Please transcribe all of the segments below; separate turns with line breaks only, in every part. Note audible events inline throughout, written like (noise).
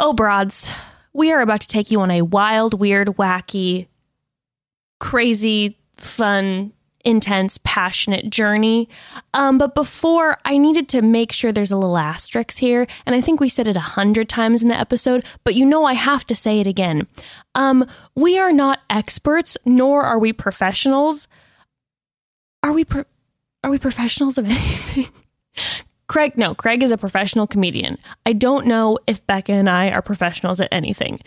Oh, broads, we are about to take you on a wild, weird, wacky, crazy, fun, intense, passionate journey. Um, but before, I needed to make sure there's a little asterisk here, and I think we said it a hundred times in the episode, but you know I have to say it again. Um, we are not experts, nor are we professionals. Are we? Pro- are we professionals of (laughs) anything? Craig, no, Craig is a professional comedian. I don't know if Becca and I are professionals at anything,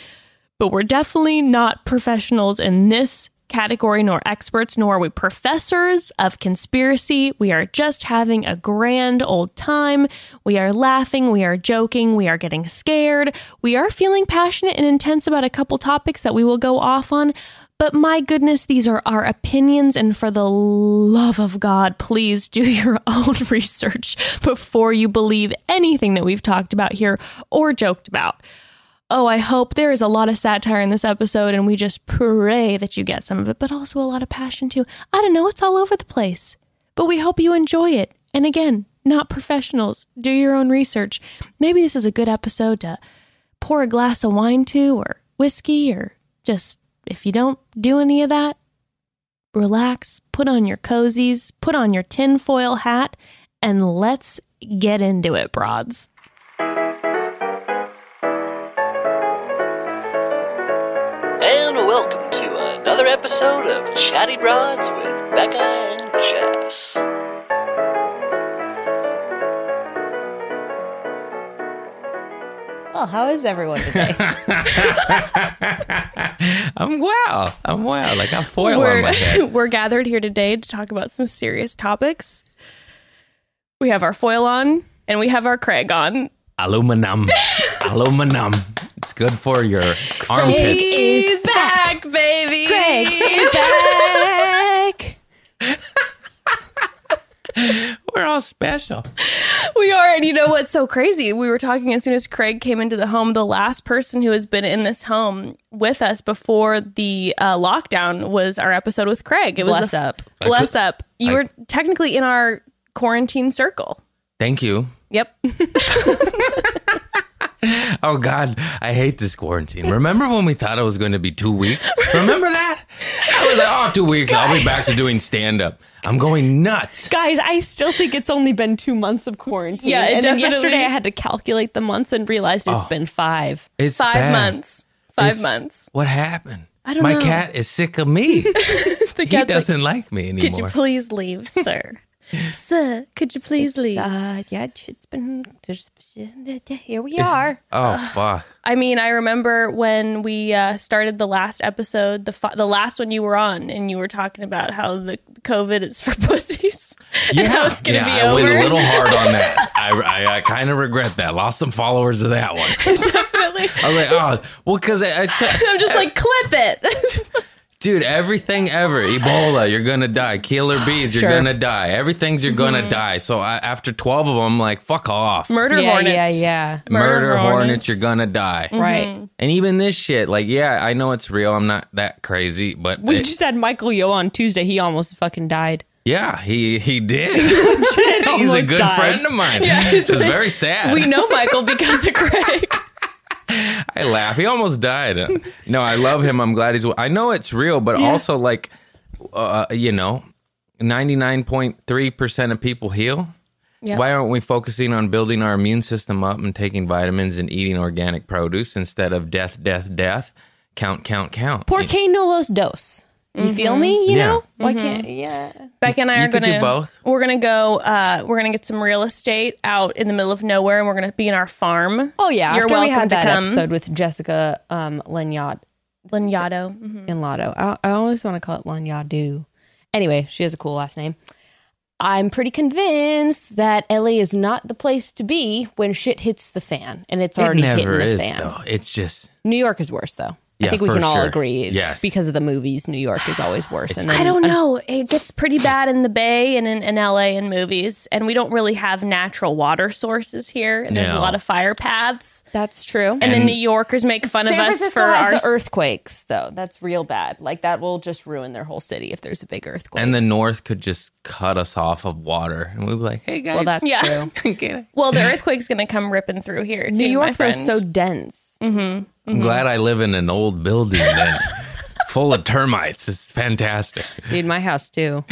but we're definitely not professionals in this category, nor experts, nor are we professors of conspiracy. We are just having a grand old time. We are laughing, we are joking, we are getting scared, we are feeling passionate and intense about a couple topics that we will go off on. But my goodness, these are our opinions, and for the love of God, please do (laughs) your own research before you believe anything that we've talked about here or joked about. Oh, I hope there is a lot of satire in this episode, and we just pray that you get some of it, but also a lot of passion too. I don't know, it's all over the place. But we hope you enjoy it. And again, not professionals. Do your own research. Maybe this is a good episode to pour a glass of wine to, or whiskey, or just if you don't do any of that, relax, put on your cozies, put on your tinfoil hat, and let's get into it, broads.
And welcome to another episode of Chatty Broads with Becca and Jess.
Well, how is everyone today? (laughs)
I'm well. I'm well. Like I got foil on
we're,
my head. (laughs)
we're gathered here today to talk about some serious topics. We have our foil on and we have our Craig on.
Aluminum. (laughs) Aluminum. It's good for your armpits.
He's back, baby.
Craig is back.
We're all special.
We are, and you know what's so crazy? We were talking as soon as Craig came into the home. The last person who has been in this home with us before the uh, lockdown was our episode with Craig. It was
Bless
the-
up.
Bless up. You
I-
were technically in our quarantine circle.
Thank you.
Yep. (laughs)
Oh God, I hate this quarantine. Remember when we thought it was going to be two weeks? Remember that? (laughs) I was like, oh, two weeks. I'll be back to doing stand up. I'm going nuts.
Guys, I still think it's only been two months of quarantine.
Yeah, it
and then yesterday I had to calculate the months and realized it's
Oh.
been five.
It's
Five
bad.
months. Five
It's-
months.
What happened?
I don't
My
know.
cat is sick of me. (laughs)
The
he doesn't like, me anymore.
Could you please leave, sir? (laughs) sir, could you please leave?
Uh, yeah, it's been. There's, here we are.
oh fuck.
I mean, I remember when we uh, started the last episode, the fi- the last one you were on, and you were talking about how the COVID is for (laughs) pussies, and how it's gonna
yeah,
be
I
over.
went a little hard on that. (laughs) I, I, I kind of regret that. Lost some followers of that one.
Definitely.
I was like, oh, well, because I, I t-
I'm just like, clip it.
Dude, everything ever, Ebola, you're gonna die. Killer bees, you're
Sure.
gonna die. Everything's you're gonna mm-hmm. die. So I, after twelve of them, I'm like, fuck off.
Murder
yeah,
hornets.
yeah, yeah.
Murder,
Murder
hornets.
hornets.
you're gonna die. Mm-hmm.
Right.
And even this shit, like, yeah, I know it's real. I'm not that crazy, but
We
it-
just had Michael Yo on Tuesday. He almost fucking died.
yeah, he he did. (laughs) (laughs) He's a good
died.
friend of mine.
Yeah,
it's
he's-
very sad.
We know Michael because of (laughs) Craig.
I laugh. He almost died. No, I love him. I'm glad he's. I know it's real, but also like, uh, you know, ninety nine point three percent of people heal.
Yep.
Why aren't we focusing on building our immune system up and taking vitamins and eating organic produce instead of death, death, death? Count, count, count.
Por qué no los dos? You feel me? You
Yeah.
know? Why can't? Yeah.
Becca and I
You
are
could
gonna
do both.
We're gonna go. Uh, we're gonna get some real estate out in the middle of nowhere, and we're gonna be in our farm.
Oh yeah.
You're
After we
welcome
had
to
that
come.
episode with Jessica um, Lanyard
Lanyadoo. Mhm.
in Lotto. I, I always want to call it Lanyadu. Anyway, she has a cool last name. I'm pretty convinced that LA is not the place to be when shit hits the fan, and it's
It
already
never
hitting the
is
fan.
though. It's just
New York is worse though. I think we can all
sure.
agree.
Yes.
Because of the movies, New York is always worse. And then,
I don't know. It gets pretty bad in the Bay and in, in LA in movies, and we don't really have natural water sources here. And there's a lot of fire paths,
That's true.
and, then New Yorkers make fun
San
of us
Francisco
for
has
our
the earthquakes, though. That's real bad. Like that will just ruin their whole city if there's a big earthquake.
And the North could just cut us off of water, and we'd be like, "Hey guys,
well, that's (laughs)
Yeah.
true. (laughs)
Well, the earthquake's going to come ripping through here. Too,
New
my
York, they're
friend.
so dense.
Mm-hmm, I'm mm-hmm. glad I live in an old building then, (laughs) full of termites. It's fantastic.
Dude, my house too.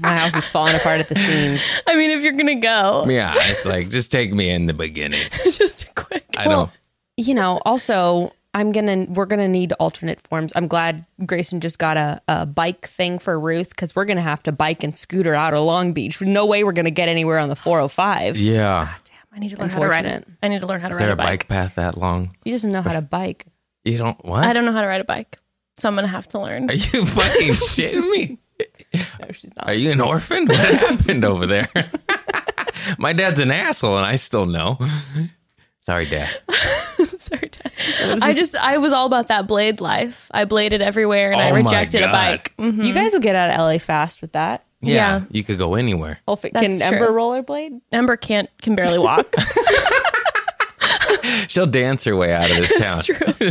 my house is falling apart at the seams.
I mean, if you're going to go,
Yeah, it's like just take me in the beginning.
just a quick.
I don't.
You know, also, I'm gonna we're gonna need alternate forms. I'm glad Grayson just got a, a bike thing for Ruth because we're gonna have to bike and scooter out of Long Beach. No way we're gonna get anywhere on the 405.
Yeah, God damn,
I need to learn how to ride it. I need to learn how to
is
ride
there
a
a bike
bike.
path that long?
He doesn't know how to bike.
You don't what?
I don't know how to ride a bike, so I'm going to have to learn.
Are you fucking (laughs) shitting me?
No, she's not.
Are you an orphan? What happened over there? (laughs) My dad's an asshole, and I still know. Sorry, Dad. (laughs)
Sorry, Dad. I just I was all about that blade life. I bladed everywhere, and I
Oh my
rejected a
God.
bike. Mhm.
You guys will get out of LA fast with that.
Yeah,
Yeah.
you could go anywhere.
Hopefully,
That's
can
true.
Ember rollerblade?
Ember can't can barely walk. (laughs)
She'll dance her way out of this (laughs) town.
true.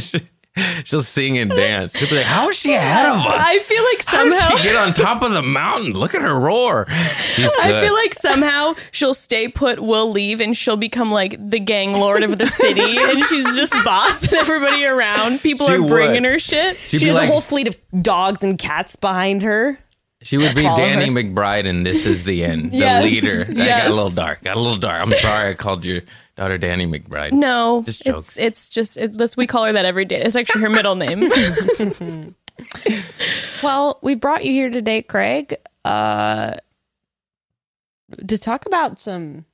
(laughs)
She'll sing and dance. She'll be like, "How is she ahead of us?
I feel like somehow
she get on top of the mountain? Look at her roar. She's good.
I feel like somehow she'll stay put, we'll leave, and she'll become like the gang lord of the city, (laughs) and she's just bossing everybody around. People
She
are bringing
would.
her shit.
She'd
She has
like,
a whole fleet of dogs and cats behind her.
she would be
follow
Danny
her.
McBride, and this is the end. The
Yes,
leader. That got a little dark. Got a little dark. I'm sorry, I called your daughter Danny McBride.
No,
Just
it's
jokes.
it's just it, let's we call her that every day. It's actually her middle name. (laughs)
Well, we brought you here today, Craig, uh, to talk about some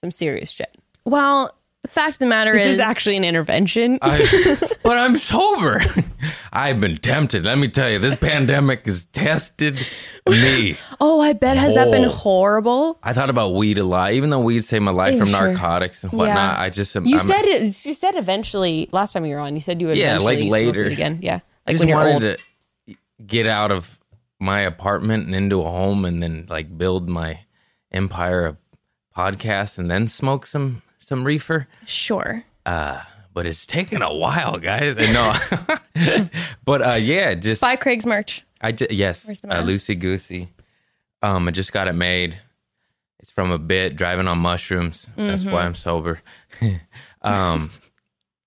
some serious shit.
well, the fact of the matter is
This
is,
is actually an intervention.
I, (laughs) but I'm sober. I've been tempted. Let me tell you, this pandemic has tested me.
oh, I bet has that been
Oh.
horrible?
I thought about weed a lot, even though weed saved my life from
Sure.
narcotics and whatnot. I just am.
you
I'm-
said it. You said eventually last time you were on. You said you would
Yeah, like
eventually smoke
later.
again. Yeah,
I just
when you're
wanted
old.
to get out of my apartment and into a home, and then like build my empire of podcasts, and then smoke some some reefer.
Sure.
Uh, but it's taken a while, guys. No, (laughs) but uh, yeah, just
Buy Craig's merch.
I just yes, uh, loosey goosey. Um, I just got it made. It's from a bit driving on mushrooms. That's
Mm-hmm.
why I'm sober. (laughs) um,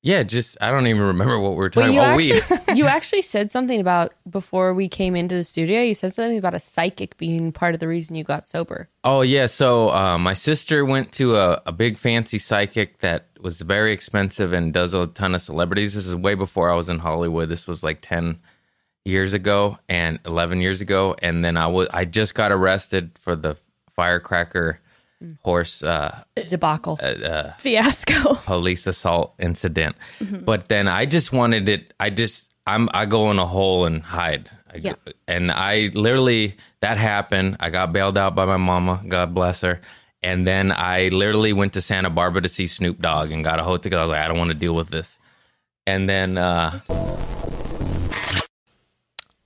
yeah, just I don't even remember what we were talking
you
about.
actually, (laughs) you actually said something about before we came into the studio. You said something about a psychic being part of the reason you got sober.
Oh yeah, so uh, my sister went to a, a big fancy psychic that was very expensive and does a ton of celebrities. This is way before I was in Hollywood. This was like ten years ago and eleven years ago, and then I was I just got arrested for the firecracker horse uh,
Debacle.
uh Fiasco. (laughs)
police assault incident. But then I just wanted it. I just I'm I go in a hole and hide. I,
Yeah.
And I literally that happened. I got bailed out by my mama. God bless her. And then I literally went to Santa Barbara to see Snoop Dogg and got a hotel. I was like, I don't want to deal with this. And then uh,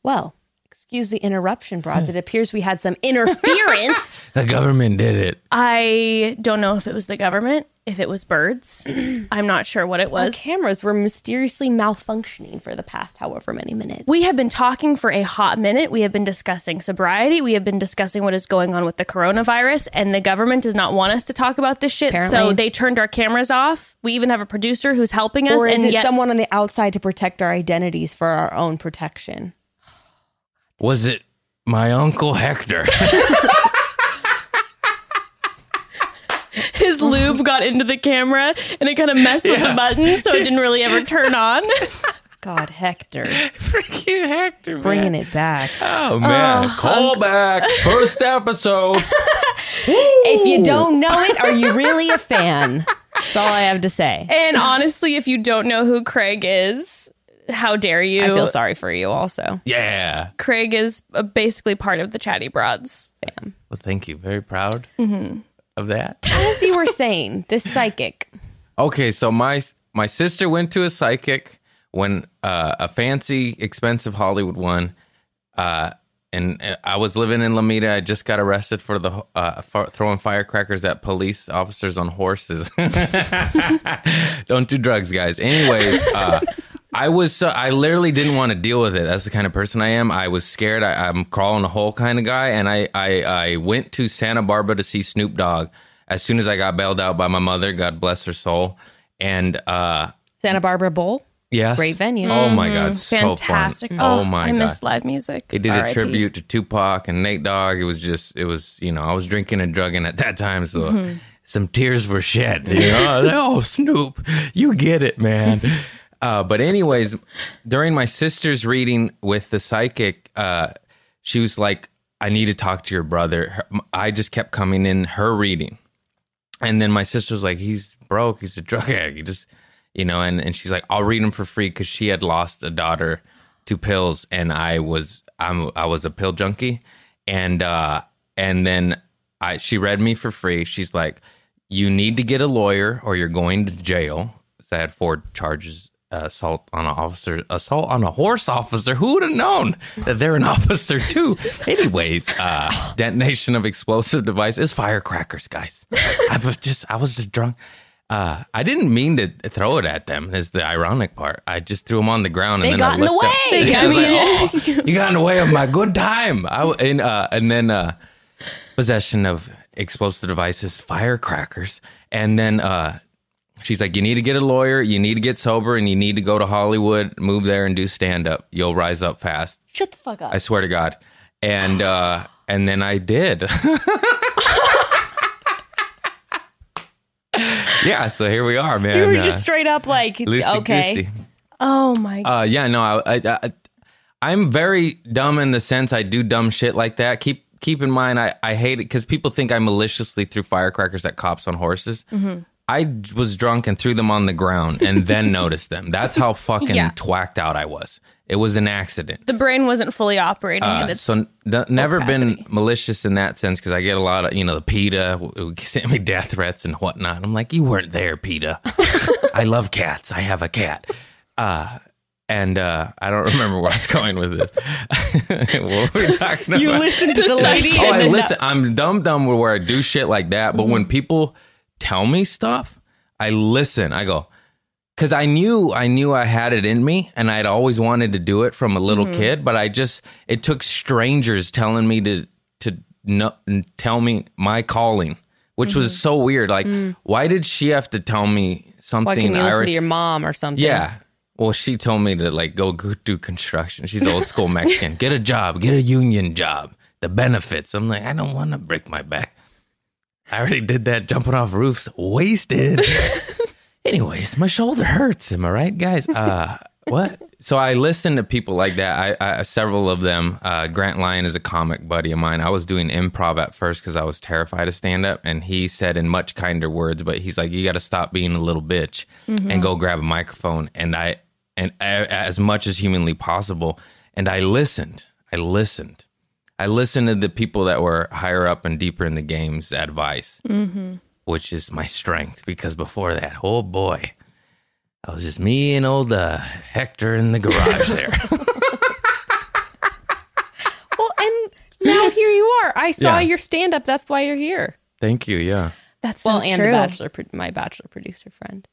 well, excuse the interruption, broads. It appears we had some interference. (laughs)
the government did it.
I don't know if it was the government, if it was birds. (clears throat) I'm not sure what it
Our
was.
cameras were mysteriously malfunctioning for the past however many minutes.
We have been talking for a hot minute. We have been discussing sobriety. We have been discussing what is going on with the coronavirus, and the government does not want us to talk about this shit. So they turned our cameras off. We even have a producer who's helping us,
or is
and
it
yet
someone on the outside to protect our identities for our own protection?
Was it my uncle Hector? (laughs)
his lube got into the camera and it kind of messed with the
Yeah.
buttons, so it didn't really ever turn on. (laughs)
God, Hector,
Freaking Hector, man.
bringing it back.
Oh man, oh, call back first episode. (laughs)
If you don't know it, are you really a fan? That's all I have to say.
and honestly, if you don't know who Craig is, how dare you?
I feel sorry for you also.
Yeah.
Craig is uh, basically part of the Chatty Broads. fam.
Well, thank you. Very proud
Mm-hmm.
of that.
As you were (laughs) saying, this psychic.
Okay, so my my sister went to a psychic when uh, a fancy, expensive Hollywood one. Uh, and uh, I was living in Lomita. I just got arrested for the uh, for throwing firecrackers at police officers on horses. (laughs) Don't do drugs, guys. Anyways, uh, I was so I literally didn't want to deal with it. That's the kind of person I am. I was scared. I, I'm crawling a hole kind of guy, and I, I I went to Santa Barbara to see Snoop Dogg as soon as I got bailed out by my mother. God bless her soul. And uh,
Santa Barbara Bowl.
yes,
Great venue.
Oh my god, so fun.
Fantastic.
Oh, my
I
god, I
miss live music.
they did a
RIP.
tribute to Tupac and Nate Dogg. It was just, it was, you know, I was drinking and drugging at that time, so
Mm-hmm.
some tears were shed. You know, (laughs) oh Snoop, you get it, man. (laughs) Uh, but anyways, during my sister's reading with the psychic, uh, she was like, "I need to talk to your brother." Her- I just kept coming in her reading, and then my sister was like, "He's broke. He's a drug addict. He just, you know." And and she's like, "I'll read him for free" because she had lost a daughter to pills, and I was I'm I was a pill junkie, and uh, and then I she read me for free. She's like, "You need to get a lawyer, or you're going to jail." So I had four charges. Assault on an officer, assault on a horse officer. Who would have known that they're an (laughs) officer too? Anyways, uh, (laughs) detonation of explosive device is firecrackers, guys. I was just, I was just drunk. Uh, I didn't mean to throw it at them. Is the ironic part. I just threw them on the ground. And
They
then
got
I
in the way.
I was like, oh, (laughs) you got in the way of my good time. I and uh, and then uh, possession of explosive devices, firecrackers, and then uh, she's like, you need to get a lawyer, you need to get sober, and you need to go to Hollywood, move there, and do stand up. You'll rise up fast.
Shut the fuck up.
I swear to God. And uh, and then I did. (laughs) yeah, so here we are, man.
you were
Uh,
just straight up like,
loosey
okay.
goosey.
Oh my
Uh, yeah, no, I, I, I, I'm very dumb in the sense I do dumb shit like that. Keep keep in mind, I, I hate it because people think I maliciously threw firecrackers at cops on horses. I was drunk and threw them on the ground and then (laughs) noticed them. That's how fucking
Yeah.
twacked out I was. It was an accident.
the brain wasn't fully operating
Uh,
its
so n- never been malicious in that sense because I get a lot of you know the PETA (laughs) sent me death threats and whatnot. I'm like, you weren't there, PETA. (laughs) I love cats. I have a cat. Uh, and uh, I don't remember where I was going with this. what were we talking about?
You listened to the lady
Oh, I listen. I'm dumb, dumb where I do shit like that. But when people tell me stuff, I listen. I go because I knew I knew I had it in me, and I'd always wanted to do it from a little mm-hmm. kid. But I just it took strangers telling me to to no, tell me my calling, which was mm-hmm. so weird. Like, mm. why did she have to tell me something?
Why can you listen to your mom or something?
yeah. Well, she told me to like go do construction. She's old school (laughs) Mexican. get a job, get a union job. The benefits. I'm like, I don't want to break my back. I already did that jumping off roofs, wasted. (laughs) Anyways, my shoulder hurts. Am I right, guys? Uh, (laughs) what? So I listen to people like that. I, I several of them. Uh, Grant Lyon is a comic buddy of mine. I was doing improv at first because I was terrified of stand up, and he said in much kinder words, but he's like, "You got to stop being a little bitch and go grab a microphone." And I, and a- as much as humanly possible, and I listened. I listened. I listened to the people that were higher up and deeper in the game's advice, which is my strength. Because before that, oh boy, I was just me and old uh, Hector in the garage (laughs) there. (laughs)
Well, and now here you are. I saw
Yeah.
your stand up. That's why you're here.
Thank you. Yeah.
that's so
well, and
true.
the bachelor, my bachelor producer friend.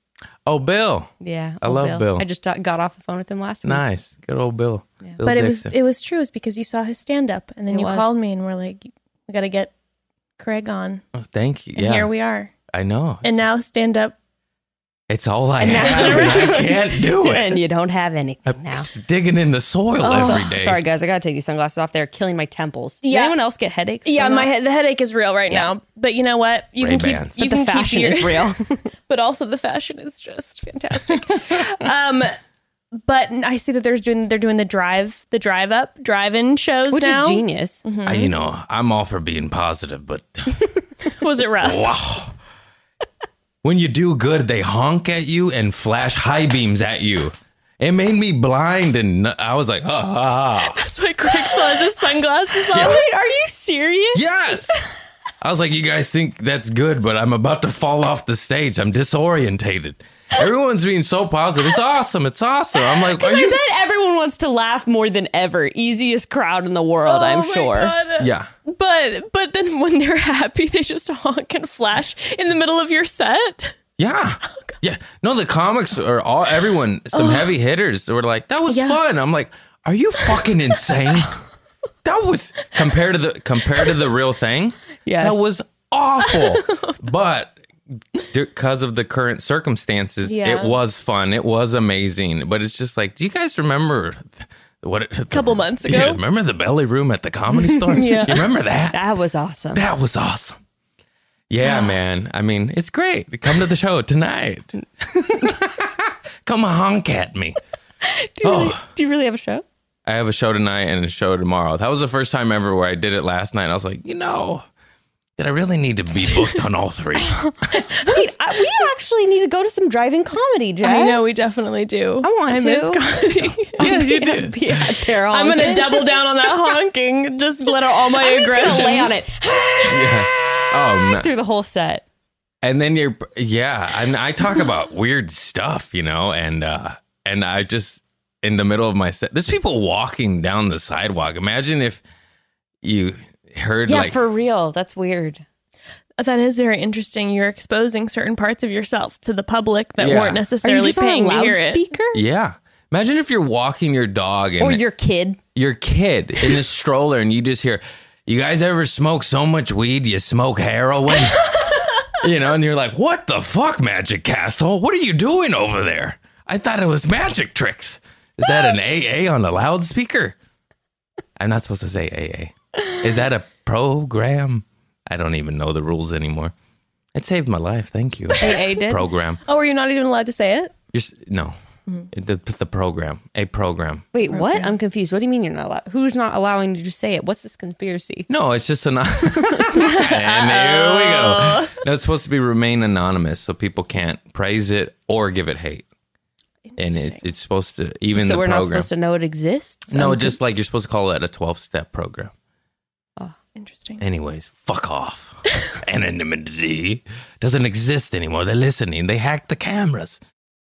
Oh, Bill.
Yeah,
I love Bill.
I just got off the phone with him last week.
Nice. Good old Bill. Bill
but it was it was true. It's because you saw his stand up, and then
It
you
was.
called me, and we're like, we got to get Craig on,
Oh, thank you.
and
Yeah.
here we are.
I know.
And now stand up.
It's all I
And
have. I (laughs) can't do it.
and you don't have anything
I'm
now.
just digging in the soil
Oh.
every day.
Sorry, guys. I gotta take these sunglasses off. They're killing my temples. Does
Yeah.
anyone else get headaches?
Yeah, my
that?
head, the headache is real right
Yeah.
now. But you know what? You can
Ray-Bans.
keep you
But the fashion
keep your,
is real. (laughs) (laughs)
but also the fashion is just fantastic. um, but I see that there's doing they're doing the drive the drive up drive in shows
Which
now.
is genius.
I, you know, I'm all for being positive, but
Was it rough?
wow. When you do good, they honk at you and flash high beams at you. It made me blind, and I was like, ah, ah, ah.
That's why Craig still has his sunglasses on.
Wait, are you serious?
yes. I was like, you guys think that's good, but I'm about to fall off the stage. I'm disorientated. Everyone's being so positive. It's awesome. It's awesome. I'm like, are
I
you?
bet everyone wants to laugh more than ever. Easiest crowd in the world, I'm
Oh my
sure.
God.
Yeah.
But but then when they're happy, they just honk and flash in the middle of your set.
Yeah. Oh, yeah. No, the comics are all everyone, some heavy hitters were like, that was
Yeah.
fun. I'm like, are you fucking insane? (laughs) that was compared to the compared to the real thing.
Yes.
That was awful. (laughs) but because of the current circumstances,
Yeah.
it was fun. It was amazing. But it's just like, do you guys remember what a
Couple months ago.
Yeah, remember the belly room at the comedy store? (laughs)
Yeah.
You remember that?
That was awesome.
That was awesome. Yeah, man. I mean, it's great. Come to the show tonight. (laughs) Come honk at me.
do, you really,
Oh.
do you really have a show?
I have a show tonight and a show tomorrow. That was the first time ever where I did it last night. I was like, you know, did I really need to be (laughs) booked on all three? (laughs)
Wait, I, we actually need to go to some driving comedy, Jess.
I know we definitely do.
I want
I
to.
miss comedy. (laughs)
yeah, you did.
Be out there
I'm gonna double down on that honking. Just let out all my
I'm
aggression.
gonna lay on it
Yeah. Oh, man.
through the whole set.
and then you're yeah and i talk about weird stuff you know and uh and i just in the middle of my set there's people walking down the sidewalk imagine if you heard
Yeah,
like
for real. That's weird.
That is very interesting. You're exposing certain parts of yourself to the public that
Yeah.
weren't
Are you
necessarily
just on a
paying to hear it.
loudspeaker?
yeah imagine if you're walking your dog and
Or your kid?
your kid in a stroller and you just hear you guys ever smoke so much weed you smoke heroin (laughs) you know and you're like what the fuck magic castle what are you doing over there i thought it was magic tricks is that an aa on a loudspeaker i'm not supposed to say aa is that a program i don't even know the rules anymore it saved my life thank you
AA did?
program
Oh, are you not even allowed to say it?
you're, s- no
Mm-hmm.
the, the program a program
Wait, what? I'm confused. What do you mean you're not allowed? Who's not allowing you to say it? What's this conspiracy?
No, it's just an. (laughs) (laughs) and here we go. No, it's supposed to be remain anonymous, so people can't praise it or give it hate. And it, it's supposed to even
so
the
we're not
program.
supposed to know it exists?
no,
I'm
just like you're supposed to call it a twelve step program.
Interesting.
Anyways, fuck off. (laughs) Anonymity doesn't exist anymore. They're listening. They hacked the cameras.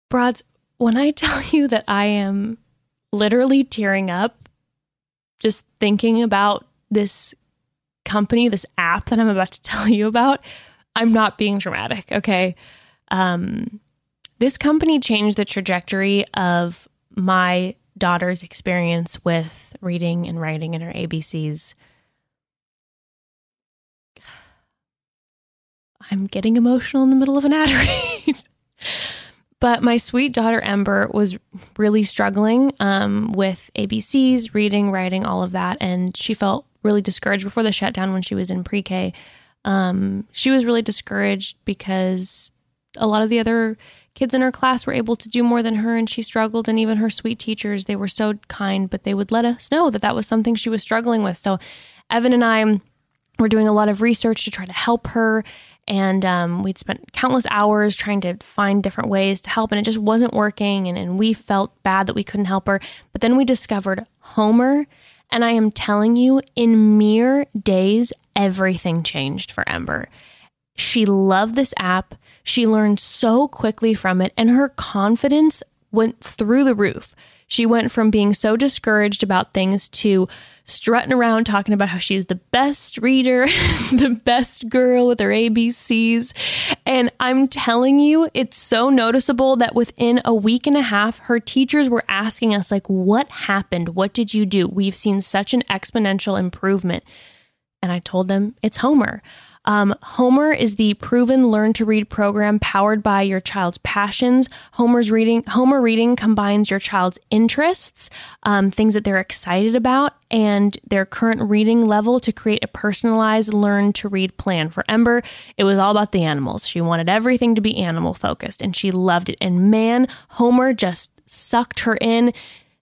Broads, when I (laughs) tell you that I am literally tearing up just thinking about this company, this app that I'm about to (laughs) tell you about, I'm not being dramatic, okay? Um, this company changed the trajectory of my daughter's experience with reading and writing in her ABCs. I'm getting emotional in the middle of an ad (laughs) read. But my sweet daughter Ember was really struggling um, with ABCs, reading, writing, all of that. And she felt really discouraged before the shutdown when she was in pre K. Um, she was really discouraged because a lot of the other kids in her class were able to do more than her and she struggled. And even her sweet teachers, they were so kind, but they would let us know that that was something she was struggling with. So Evan and I were doing a lot of research to try to help her. And um, we'd spent countless hours trying to find different ways to help, and it just wasn't working. And, and we felt bad that we couldn't help her. But then we discovered Homer. And I am telling you, in mere days, everything changed for Ember. She loved this app. She learned so quickly from it, and her confidence went through the roof. She went from being so discouraged about things to strutting around talking about how she's the best reader, (laughs) the best girl with her ABCs. And I'm telling you, it's so noticeable that within a week and a half, her teachers were asking us, like, what happened? What did you do? We've seen such an exponential improvement. And I told them it's Homer. Um, Homer is the proven learn to read program powered by your child's passions. Homer's reading, Homer reading combines your child's interests, um, things that they're excited about, and their current reading level to create a personalized learn to read plan. For Ember, it was all about the animals. She wanted everything to be animal focused, and she loved it. And man, Homer just sucked her in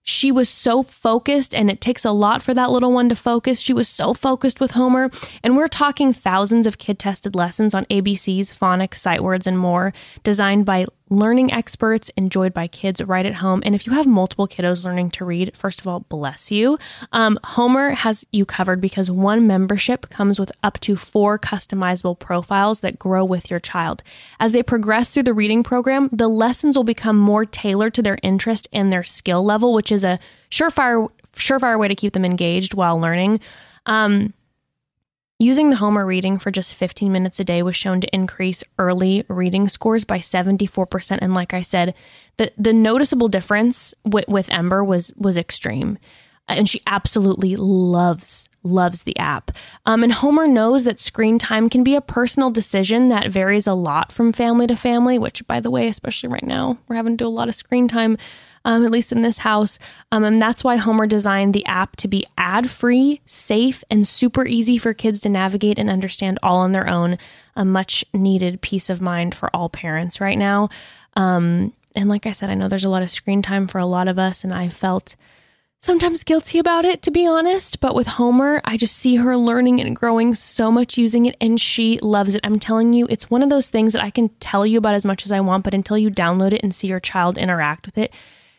she was so focused, and it takes a lot for that little one to focus. She was so focused with Homer, and we're talking thousands of kid tested lessons on ABCs, phonics, sight words, and more, designed by learning experts, enjoyed by kids right at home. And if you have multiple kiddos learning to read, first of all, bless you. Um, Homer has you covered because one membership comes with up to four customizable profiles that grow with your child. As they progress through the reading program, the lessons will become more tailored to their interest and their skill level, which is a surefire surefire way to keep them engaged while learning. Um, Using the Homer reading for just 15 minutes a day was shown to increase early reading scores by 74%. And like I said, the, the noticeable difference with, with Ember was, was extreme. And she absolutely loves, loves the app. Um, and Homer knows that screen time can be a personal decision that varies a lot from family to family, which, by the way, especially right now, we're having to do a lot of screen time um, at least in this house. Um, and that's why Homer designed the app to be ad free, safe, and super easy for kids to navigate and understand all on their own. A much needed peace of mind for all parents right now. Um, and like I said, I know there's a lot of screen time for a lot of us, and I felt sometimes guilty about it, to be honest. But with Homer, I just see her learning and growing so much using it, and she loves it. I'm telling you, it's one of those things that I can tell you about as much as I want, but until you download it and see your child interact with it,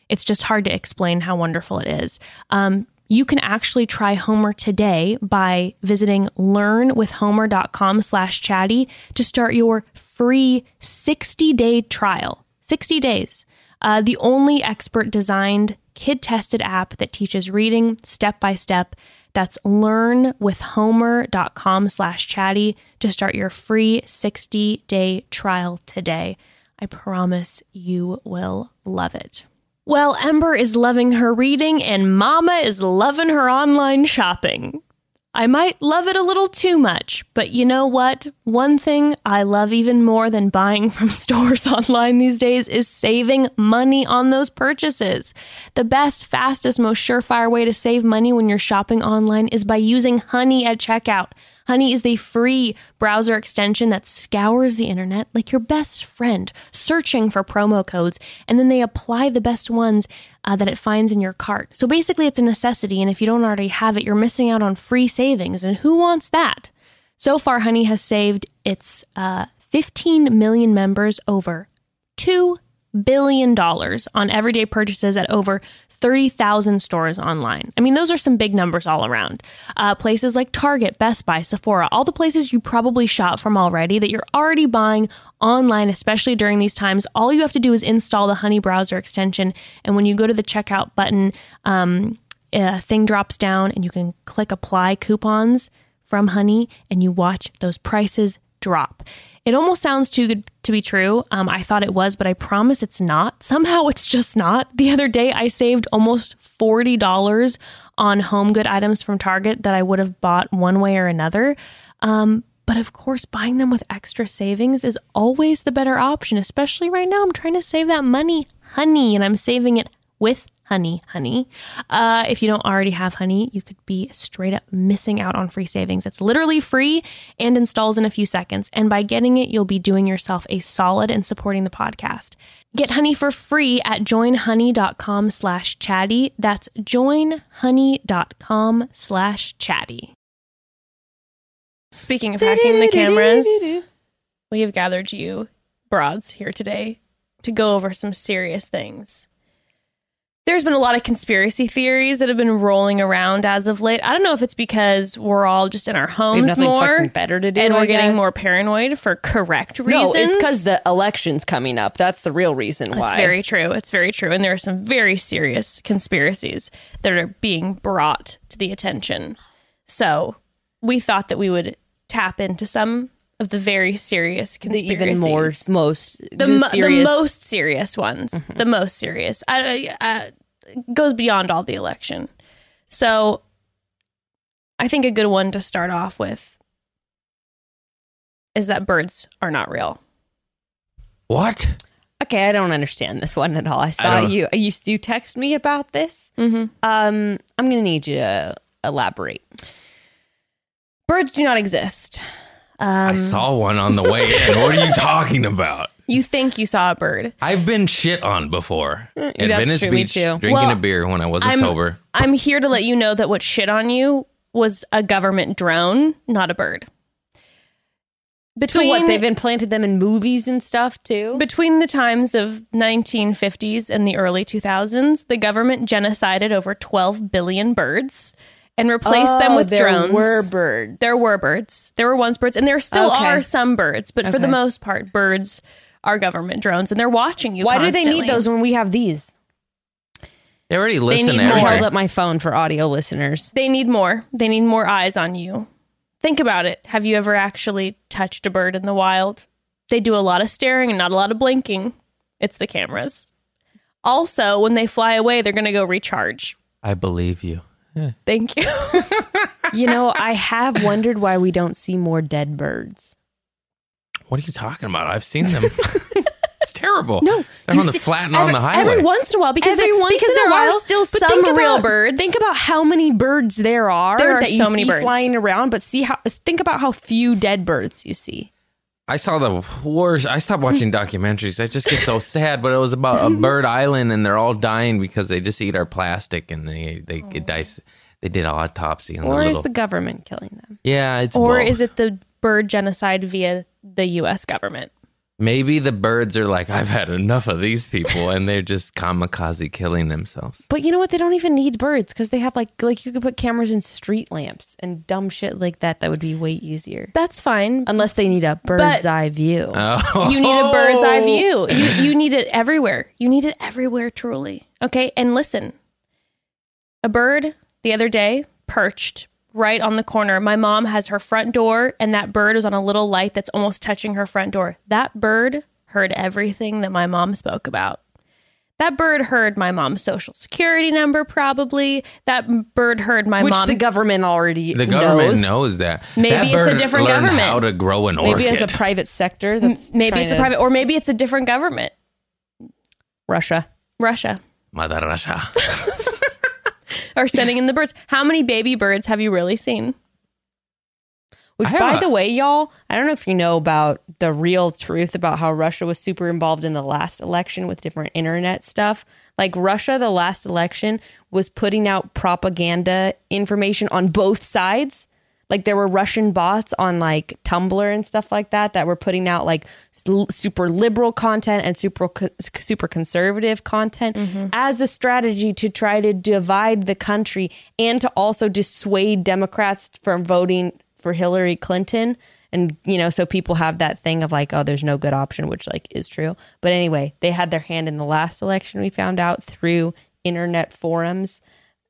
it's just hard to explain how wonderful it is. Um, you can actually try Homer today by visiting learnwithhomer.com slash chatty to start your free 60 day trial. 60 days. Uh, the only expert designed, kid tested app that teaches reading step by step. That's learnwithhomer.com slash chatty to start your free 60 day trial today. I promise you will love it. Well, Ember is loving her reading and Mama is loving her online shopping. I might love it a little too much, but you know what? One thing I love even more than buying (laughs) from stores online these days is saving money on those purchases. The best, fastest, most surefire way to save money when you're shopping online is by using Honey at checkout. Honey is the free browser extension that scours the internet like your best friend, searching for promo codes, and then they apply the best ones uh, that it finds in your cart. So basically, it's a necessity, and if you don't already have it, you're missing out on free savings, and who wants that? So far, Honey has saved its uh, 15 million members over $2 billion on everyday purchases at over 30,000 stores online. I mean, those are some big numbers all around. Uh, places like Target, Best Buy, Sephora, all the places you probably shop from already that you're already buying online, especially during these times. All you have to do is install the Honey browser extension. And when you go to the checkout button, um, a thing drops down and you can click apply coupons from Honey and you watch those prices drop. It almost sounds too good to be true. Um, I thought it was, but I promise it's not. (laughs) Somehow it's just not. The other day, I saved almost $40 on home good items from Target that I would have bought one way or another. Um, but of course, buying them with extra savings is always the better option, especially right now. I'm trying to save that money, honey, and I'm saving it with honey, honey. Uh, if you don't already have honey, you could be straight up missing out on free savings. It's literally free and installs in a few seconds. And by getting it, you'll be doing yourself a solid and supporting the podcast. Get honey for free at joinhoney.com slash chatty. That's joinhoney.com slash chatty. Speaking of hacking the cameras, we have gathered you broads here today to go over some serious things there's been a lot of conspiracy theories that have been rolling around as of late. I don't know if it's because we're all just in our homes more,
better to do,
and
I
we're getting
guess.
more paranoid for correct reasons.
No, it's because the election's coming up. That's the real reason why.
It's very true. It's very true, and there are some very serious conspiracies that are being brought to the attention. So we thought that we would tap into some of the very serious
the
conspiracies,
even more most
the,
the,
mo- the
serious.
most serious ones, the most serious. I, uh, goes beyond all the election. So, I think a good one to start off with is that birds are not real.
What?
Okay, I don't understand this one at all. I saw
don't-
you. You you text me about this.
Mm-hmm.
Um, I'm gonna need you to elaborate.
Birds do not exist.
I um, saw one on the way in. (laughs) What are you talking about?
You think you saw a bird.
I've been shit on before mm, at
that's
Venice
true, me
Beach,
too.
drinking
Well,
a beer when I wasn't
I'm
sober.
I'm here to let you know that what shit on you was a government drone, not a bird.
So
Between
what? They've implanted them in movies and stuff too.
between the times of 1950s and the early 2000s, the government genocided over 12 billion birds and replaced them
Oh,
with
there
drones.
were birds.
There were birds. There were once birds, and there still
Okay.
are some birds, but for the most part, birds are government drones, and they're watching you.
Why do they need those when we have these?
They already listen
need more
I held up my phone for audio listeners.
They need more. They need more eyes on you. Think about it. Have you ever actually touched a bird in the wild? They do a lot of staring and not a lot of blinking. It's the cameras. Also, when they fly away, they're going to go recharge.
I believe you.
Thank you. (laughs)
You know, I have wondered why we don't see more dead birds.
What are you talking about? I've seen them. (laughs) it's terrible. No, they're on the
see-
flat and
every,
on the highway.
Every once in a while, because
Every
there,
once
because
in a
there
while,
are still some
think
real birds.
Think about how many birds there are
There are
that you
many
see
birds.
flying around, but see how think about how few dead birds you see.
I saw the worst. I stopped watching (laughs) documentaries. I just get so sad. But it was about a bird (laughs) island, and they're all dying because they just eat our plastic, and they they get dice. They did autopsy on
Or
the
is the government killing them?
yeah, it's
or
both.
is it the bird genocide via the U.S. government?
Maybe the birds are like, I've had enough of these people, and they're just kamikaze killing themselves.
But you know what? They don't even need birds because they have like like you could put cameras in street lamps and dumb shit like that. That would be way easier.
That's fine.
Unless they need a bird's eye view.
Oh,
You need a bird's eye view. (laughs) You, you need it everywhere. You need it everywhere, truly. Okay. And listen, a bird the other day perched right on the corner. My mom has her front door, and that bird is on a little light that's almost touching her front door. That bird heard everything that my mom spoke about. That bird heard my mom's social security number, probably. That bird heard my
which
mom.
the government already
The government
knows.
knows, that.
Maybe
That
it's a
bird
different
learned
government.
How to grow an orchid?
Maybe
orchid.
as a private sector. That's
maybe
trying
it's a
to-
private, or maybe it's a different government.
Russia.
Russia.
Mother Russia. (laughs)
are sending in the birds. How many baby birds have you really seen?
Which, by
a-
the way, y'all, I don't know if you know about the real truth about how Russia was super involved in the last election with different internet stuff. Like, Russia, the last election, was putting out propaganda information on both sides. Like, there were Russian bots on like Tumblr and stuff like that that were putting out like super liberal content and super super conservative content mm-hmm. as a strategy to try to divide the country and to also dissuade Democrats from voting for Hillary Clinton. And, you know, so people have that thing of like, oh, there's no good option, which like is true. But anyway, they had their hand in the last election, we found out through internet forums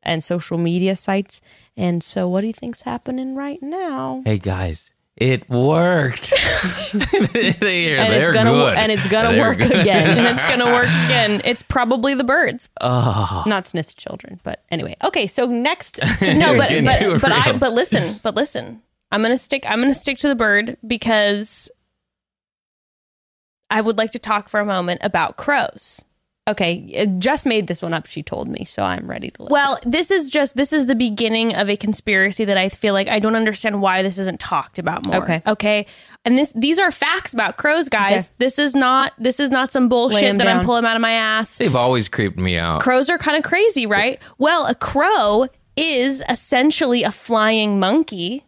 and social media sites. And so what do you think's happening right now?
hey guys, it worked. (laughs) (laughs) they're,
And
they're
it's gonna
good.
and it's gonna
They're
work
good.
again.
And (laughs) it's going to work again. It's probably the birds. Oh.
Not Smith's children, but anyway. Okay, so next
No, but but, but I but listen, but listen. I'm going to stick I'm going to stick to the bird because I would like to talk for a moment about crows.
Okay, just made this one up, she told me, so I'm ready to listen.
Well, this is just this is the beginning of a conspiracy that I feel like I don't understand why this isn't talked about more.
Okay.
Okay. And this these are facts about crows, guys.
Okay.
This is not this is not some bullshit that I'm pulling out of my ass.
They've always creeped me out.
Crows are kind of crazy, right? Well, a crow is essentially a flying monkey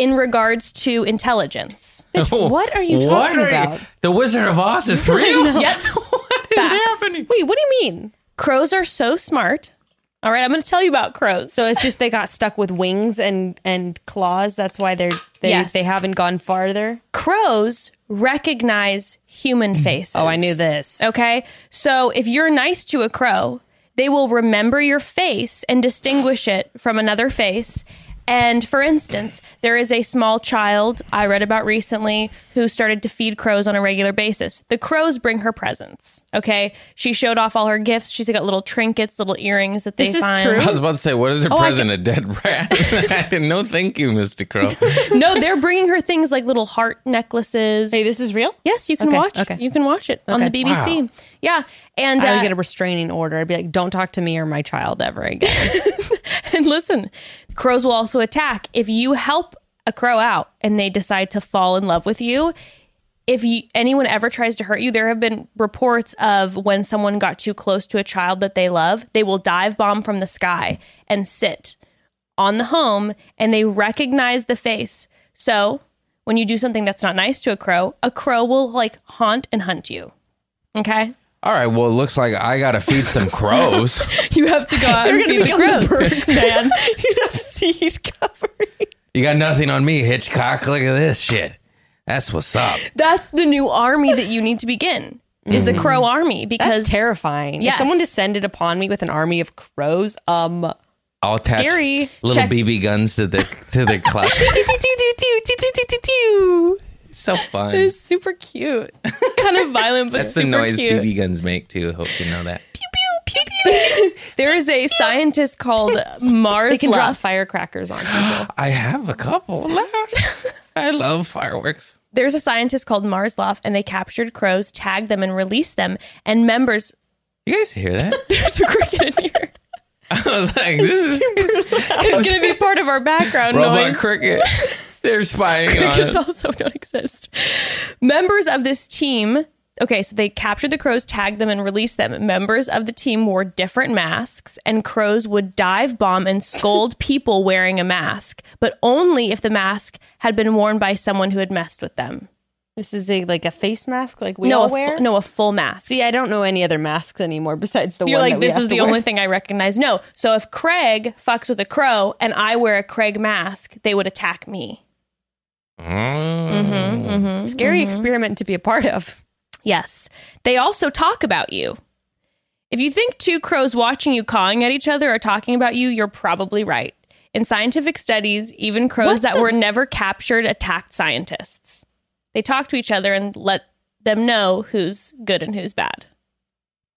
in regards to intelligence. (laughs)
what are you
What
talking
are
about?
The Wizard of Oz is (laughs) real.
Yep. (laughs)
what is
Facts.
happening?
Wait, what do you mean?
Crows are so smart. All right, I'm going to tell you about crows.
So it's just they got stuck with wings and and claws. That's why they're they
Yes.
they haven't gone farther.
crows recognize human faces. (clears throat)
Oh, I knew this.
Okay. So if you're nice to a crow, they will remember your face and distinguish it from another face. And for instance, there is a small child I read about recently who started to feed crows on a regular basis. The crows bring her presents. Okay. She showed off all her gifts. She's got little trinkets, little earrings that they
This is true?
I was about to say, what is her
Oh, I
present? A dead rat? (laughs) no, thank you, Mr. Crow. (laughs)
no, they're bringing her things like little heart necklaces.
Hey, this is real.
Yes, you can
Okay,
watch.
okay.
You can watch it on the BBC.
Wow.
Yeah, and
I would
uh,
get a restraining order. I'd be like, "Don't talk to me or my child ever again." (laughs)
and listen, crows will also attack if you help a crow out and they decide to fall in love with you, if you, anyone ever tries to hurt you, there have been reports of when someone got too close to a child that they love, they will dive bomb from the sky and sit on the home and they recognize the face. So when you do something that's not nice to a crow, a crow will like haunt and hunt you. Okay?
All right. Well, it looks like I got to feed some (laughs) crows.
You have to go out and feed the crows. (laughs)
man. You'd have seed covering.
you got nothing on me, Hitchcock. Look at this shit. That's what's up.
That's the new army that you need to begin. Is a crow army because
That's terrifying.
Yes.
If someone descended upon me with an army of crows, um,
I'll attach
Scary.
little
Check-
BB guns to the to the clutch. So (laughs) fun.
It's super cute. kind of violent, but
That's the noise
cute.
BB guns make too. Hope you know that. Pew pew pew pew.
there is a scientist called Mars (laughs)
they can drop firecrackers on people. (gasps)
I have a couple left. (laughs) I love fireworks.
There's a scientist called Marzluff, and they captured crows, tagged them, and released them. And members,
You guys hear that?
there's a cricket in here.
I was like, this is
It's going to be part of our background
robot
noise.
cricket. They're spying on
Crickets
us.
also don't exist. Members of this team. Okay, so they captured the crows, tagged them, and released them. Members of the team wore different masks, and crows would dive bomb and scold (laughs) people wearing a mask, but only if the mask had been worn by someone who had messed with them.
This is a like a face mask, like we
no,
all
a fu-
wear.
no, a full mask.
See, I don't know any other masks anymore besides the
You're
one.
like,
that we
this
have
is the
wear.
only thing I recognize. No. So if Craig fucks with a crow and I wear a Craig mask, they would attack me.
Mm.
scary experiment to be a part of.
Yes. They also talk about you. If you think two crows watching you cawing at each other are talking about you, you're probably right. In scientific studies, even crows
What
that
the-
were never captured attacked scientists. They talk to each other and let them know who's good and who's bad.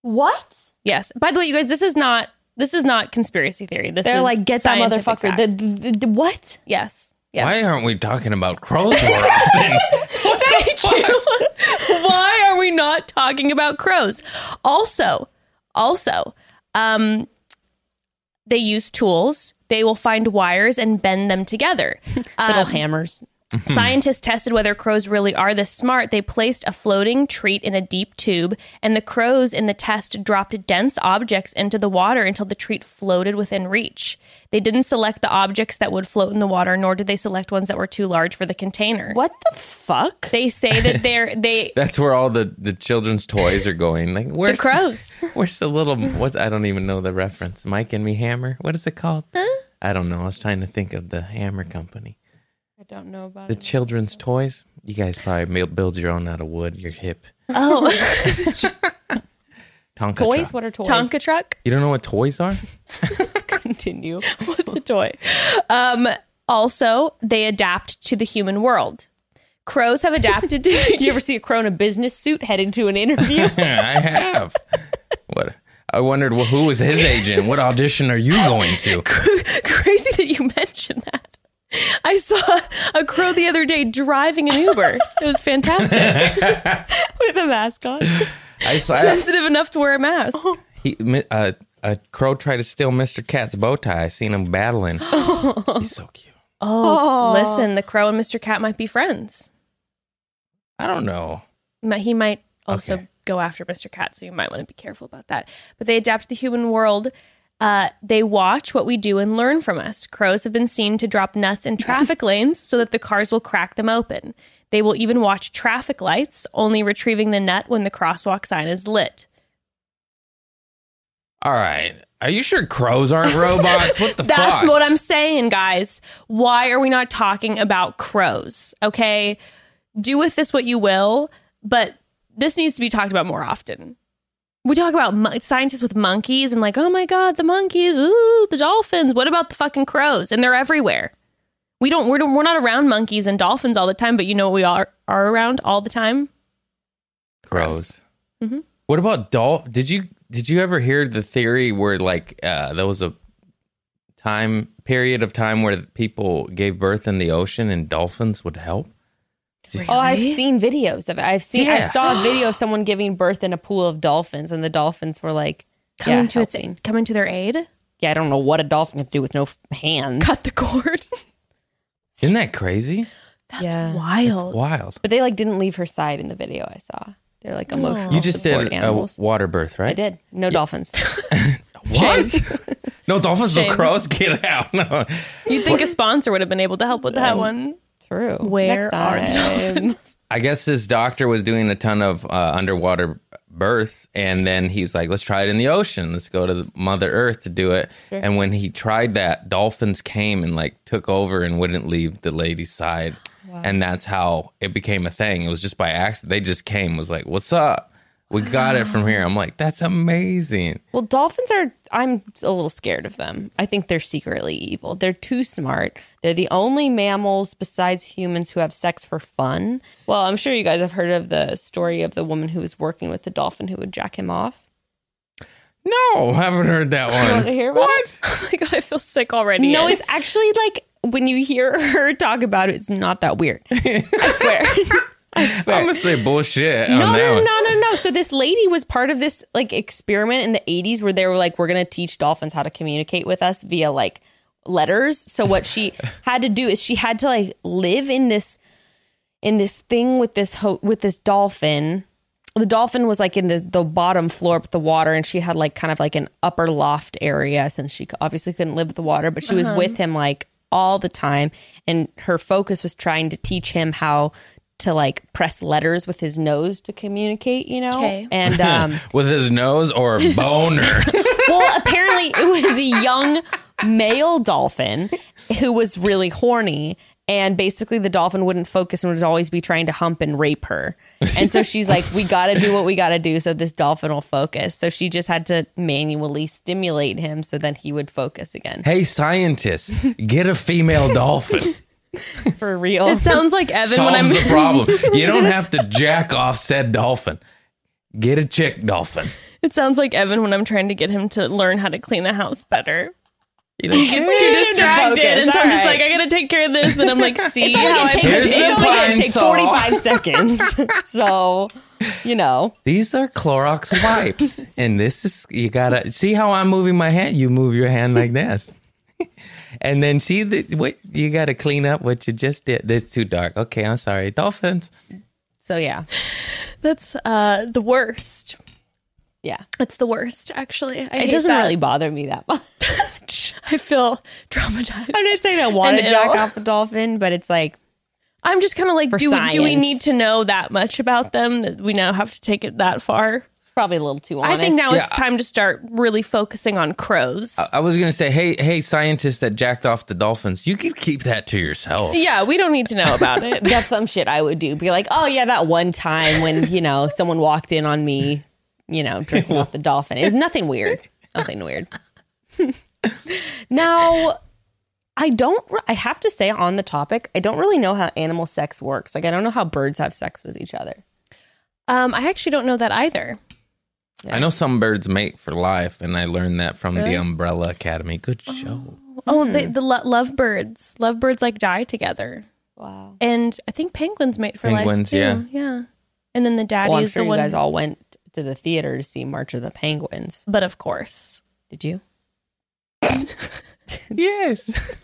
What?
Yes. By the way, you guys, this is not this is not conspiracy theory. This
They're
is
like, get that motherfucker. The, the, the- what?
yes. Yes.
Why aren't we talking about crows (laughs) more often?
Thank you. Why are we not talking about crows? Also, also, um, they use tools. They will find wires and bend them together. (laughs)
Little hammers. (laughs)
Scientists tested whether crows really are this smart. They placed a floating treat in a deep tube, and the crows in the test dropped dense objects into the water until the treat floated within reach. They didn't select the objects that would float in the water, nor did they select ones that were too large for the container.
What the fuck?
They say that (laughs) they're they
That's where all the, the children's toys are going. Like where's the
crows. (laughs)
Where's the little what? I don't even know the reference. Mike and me hammer. What is it called? I don't know. I was trying to think of the hammer company.
I don't know about
The children's toys. You guys probably build your own out of wood. You're hip.
Oh, (laughs)
Toys?
Tonka truck.
What are toys?
Tonka truck.
You don't know what toys are? (laughs)
Continue. (laughs)
What's a toy? Um, also, they adapt to the human world. Crows have adapted to.
You ever see a crow in a business suit heading to an interview?
I have. What? I wondered well, who was his agent. What audition are you going to?
Crazy that you mentioned that. (laughs) I saw a crow the other day driving an Uber. It was fantastic. (laughs)
with a mask on.
I saw
Sensitive enough to wear a mask.
he, uh, a crow tried to steal Mr. Cat's bow tie. I seen him battling. (gasps) He's so cute.
Oh, listen, the crow and Mr. Cat might be friends.
I don't know.
He might also
Okay.
go after Mr. Cat, so you might want to be careful about that. But they adapt to the human world. Uh, they watch what we do and learn from us. Crows have been seen to drop nuts in traffic (laughs) lanes so that the cars will crack them open. They will even watch traffic lights, only retrieving the nut when the crosswalk sign is lit.
All right. Are you sure crows aren't robots? What the (laughs)
That's
fuck?
what I'm saying, guys. Why are we not talking about crows? Okay. Do with this what you will, but this needs to be talked about more often. We talk about mon- scientists with monkeys and like, oh my god, the monkeys, ooh, the dolphins. What about the fucking crows? And they're everywhere. We don't. We're, we're not around monkeys and dolphins all the time, but you know what we are are around all the time.
crows.
Mhm.
What about dolph? Did you did you ever hear the theory where like uh, there was a time period of time where people gave birth in the ocean and dolphins would help?
Oh, I've seen videos of it. I've seen. I saw a video of (gasps) someone giving birth in a pool of dolphins, and the dolphins were like
Coming
yeah,
to its coming to their aid.
Yeah, I don't know what a dolphin can do with no hands.
Cut the cord. (laughs)
Isn't that crazy?
That's
Yeah.
wild.
Wild.
But they like didn't leave her side in the video I saw. They're like emotional.
You just
support
did a water birth, right?
I did. No dolphins. (laughs)
What? no dolphins, no crows. Get out. No. (laughs)
You'd think a sponsor would have been able to help with that one.
True.
Where
Next
are dolphins? (laughs)
I guess this doctor was doing a ton of uh, underwater birth, and then he's like, "Let's try it in the ocean. Let's go to Mother Earth to do it." And when he tried that, dolphins came and like took over and wouldn't leave the lady's side, and that's how it became a thing. It was just by accident. They just came. Was like, "What's up? We got it from here." I'm like, "That's amazing."
Well, dolphins are, I'm a little scared of them. I think they're secretly evil. They're too smart. They're the only mammals besides humans who have sex for fun. Well, I'm sure you guys have heard of the story of the woman who was working with the dolphin who would jack him off.
No, haven't heard that one.
want to hear about
what? (laughs)
Oh my god, I feel sick already.
No, it's (laughs) actually like when you hear her talk about it, it's not that weird. I swear. (laughs) I (laughs) swear.
I'm gonna say bullshit
no, no, no, no, no, no. So this lady was part of this like experiment in the 80s where they were like, we're gonna teach dolphins how to communicate with us via like letters. So what she (laughs) had to do is she had to like live in this in this thing with this ho- with this dolphin. The dolphin was like in the, the bottom floor of the water, and she had like kind of like an upper loft area since she obviously couldn't live with the water, but she was uh-huh. with him like all the time. And her focus was trying to teach him how to like press letters with his nose to communicate, you know?
Okay.
And (laughs) um,
With his nose or a (laughs) boner?
well, apparently it was a young male dolphin who was really horny. And basically, the dolphin wouldn't focus and would always be trying to hump and rape her. And so she's like, We got to do what we got to do so this dolphin will focus. So she just had to manually stimulate him so then he would focus again.
hey, scientists, get a female dolphin. (laughs)
For real.
It sounds like Evan when I'm
the (laughs) problem. You don't have to jack off said dolphin. Get a chick dolphin.
It sounds like Evan when I'm trying to get him to learn how to clean the house better.
You know,
It's too distracted,
focus,
and so I'm just like, I gotta take care of this. And I'm like, see
It's only
how
gonna take,
Here's
it's only gonna
pine
take
saw.
45 seconds. (laughs) so, you know.
These are Clorox wipes. and this is, you gotta see how I'm moving my hand? You move your hand like this. (laughs) and then see the, what you gotta clean up what you just did. It's too dark. Okay, I'm sorry. Dolphins.
So, yeah.
That's uh the worst.
Yeah.
It's the worst, actually. I
It doesn't
that.
really bother me that much. (laughs)
I feel traumatized.
I'm not saying I want to
And
jack
ill.
off a dolphin, but it's like,
I'm just kind of like, do we, do we need to know that much about them that we now have to take it that far?
Probably a little too honest.
I think now
Yeah.
it's time to start really focusing on crows.
I was gonna say, hey, hey, scientists that jacked off the dolphins, you can keep that to yourself.
yeah, we don't need to know about (laughs) it.
that's some shit I would do. Be like, oh yeah, that one time when you know someone walked in on me, you know, drinking off the dolphin. It's nothing weird. Nothing weird. (laughs) now, I don't. I have to say on the topic, I don't really know how animal sex works. Like, I don't know how birds have sex with each other.
Um, I actually don't know that either.
I know some birds mate for life, and I learned that from the Umbrella Academy. Good show.
Oh, oh the the lo- lovebirds, lovebirds like die together,
Wow.
and I think penguins mate for
Penguins,
life
yeah.
too. Yeah, and then the daddy
Well, I'm
is
sure
the
you
one.
guys all went to the theater to see March of the Penguins.
but of course,
Did you? (laughs)
Yes. (laughs)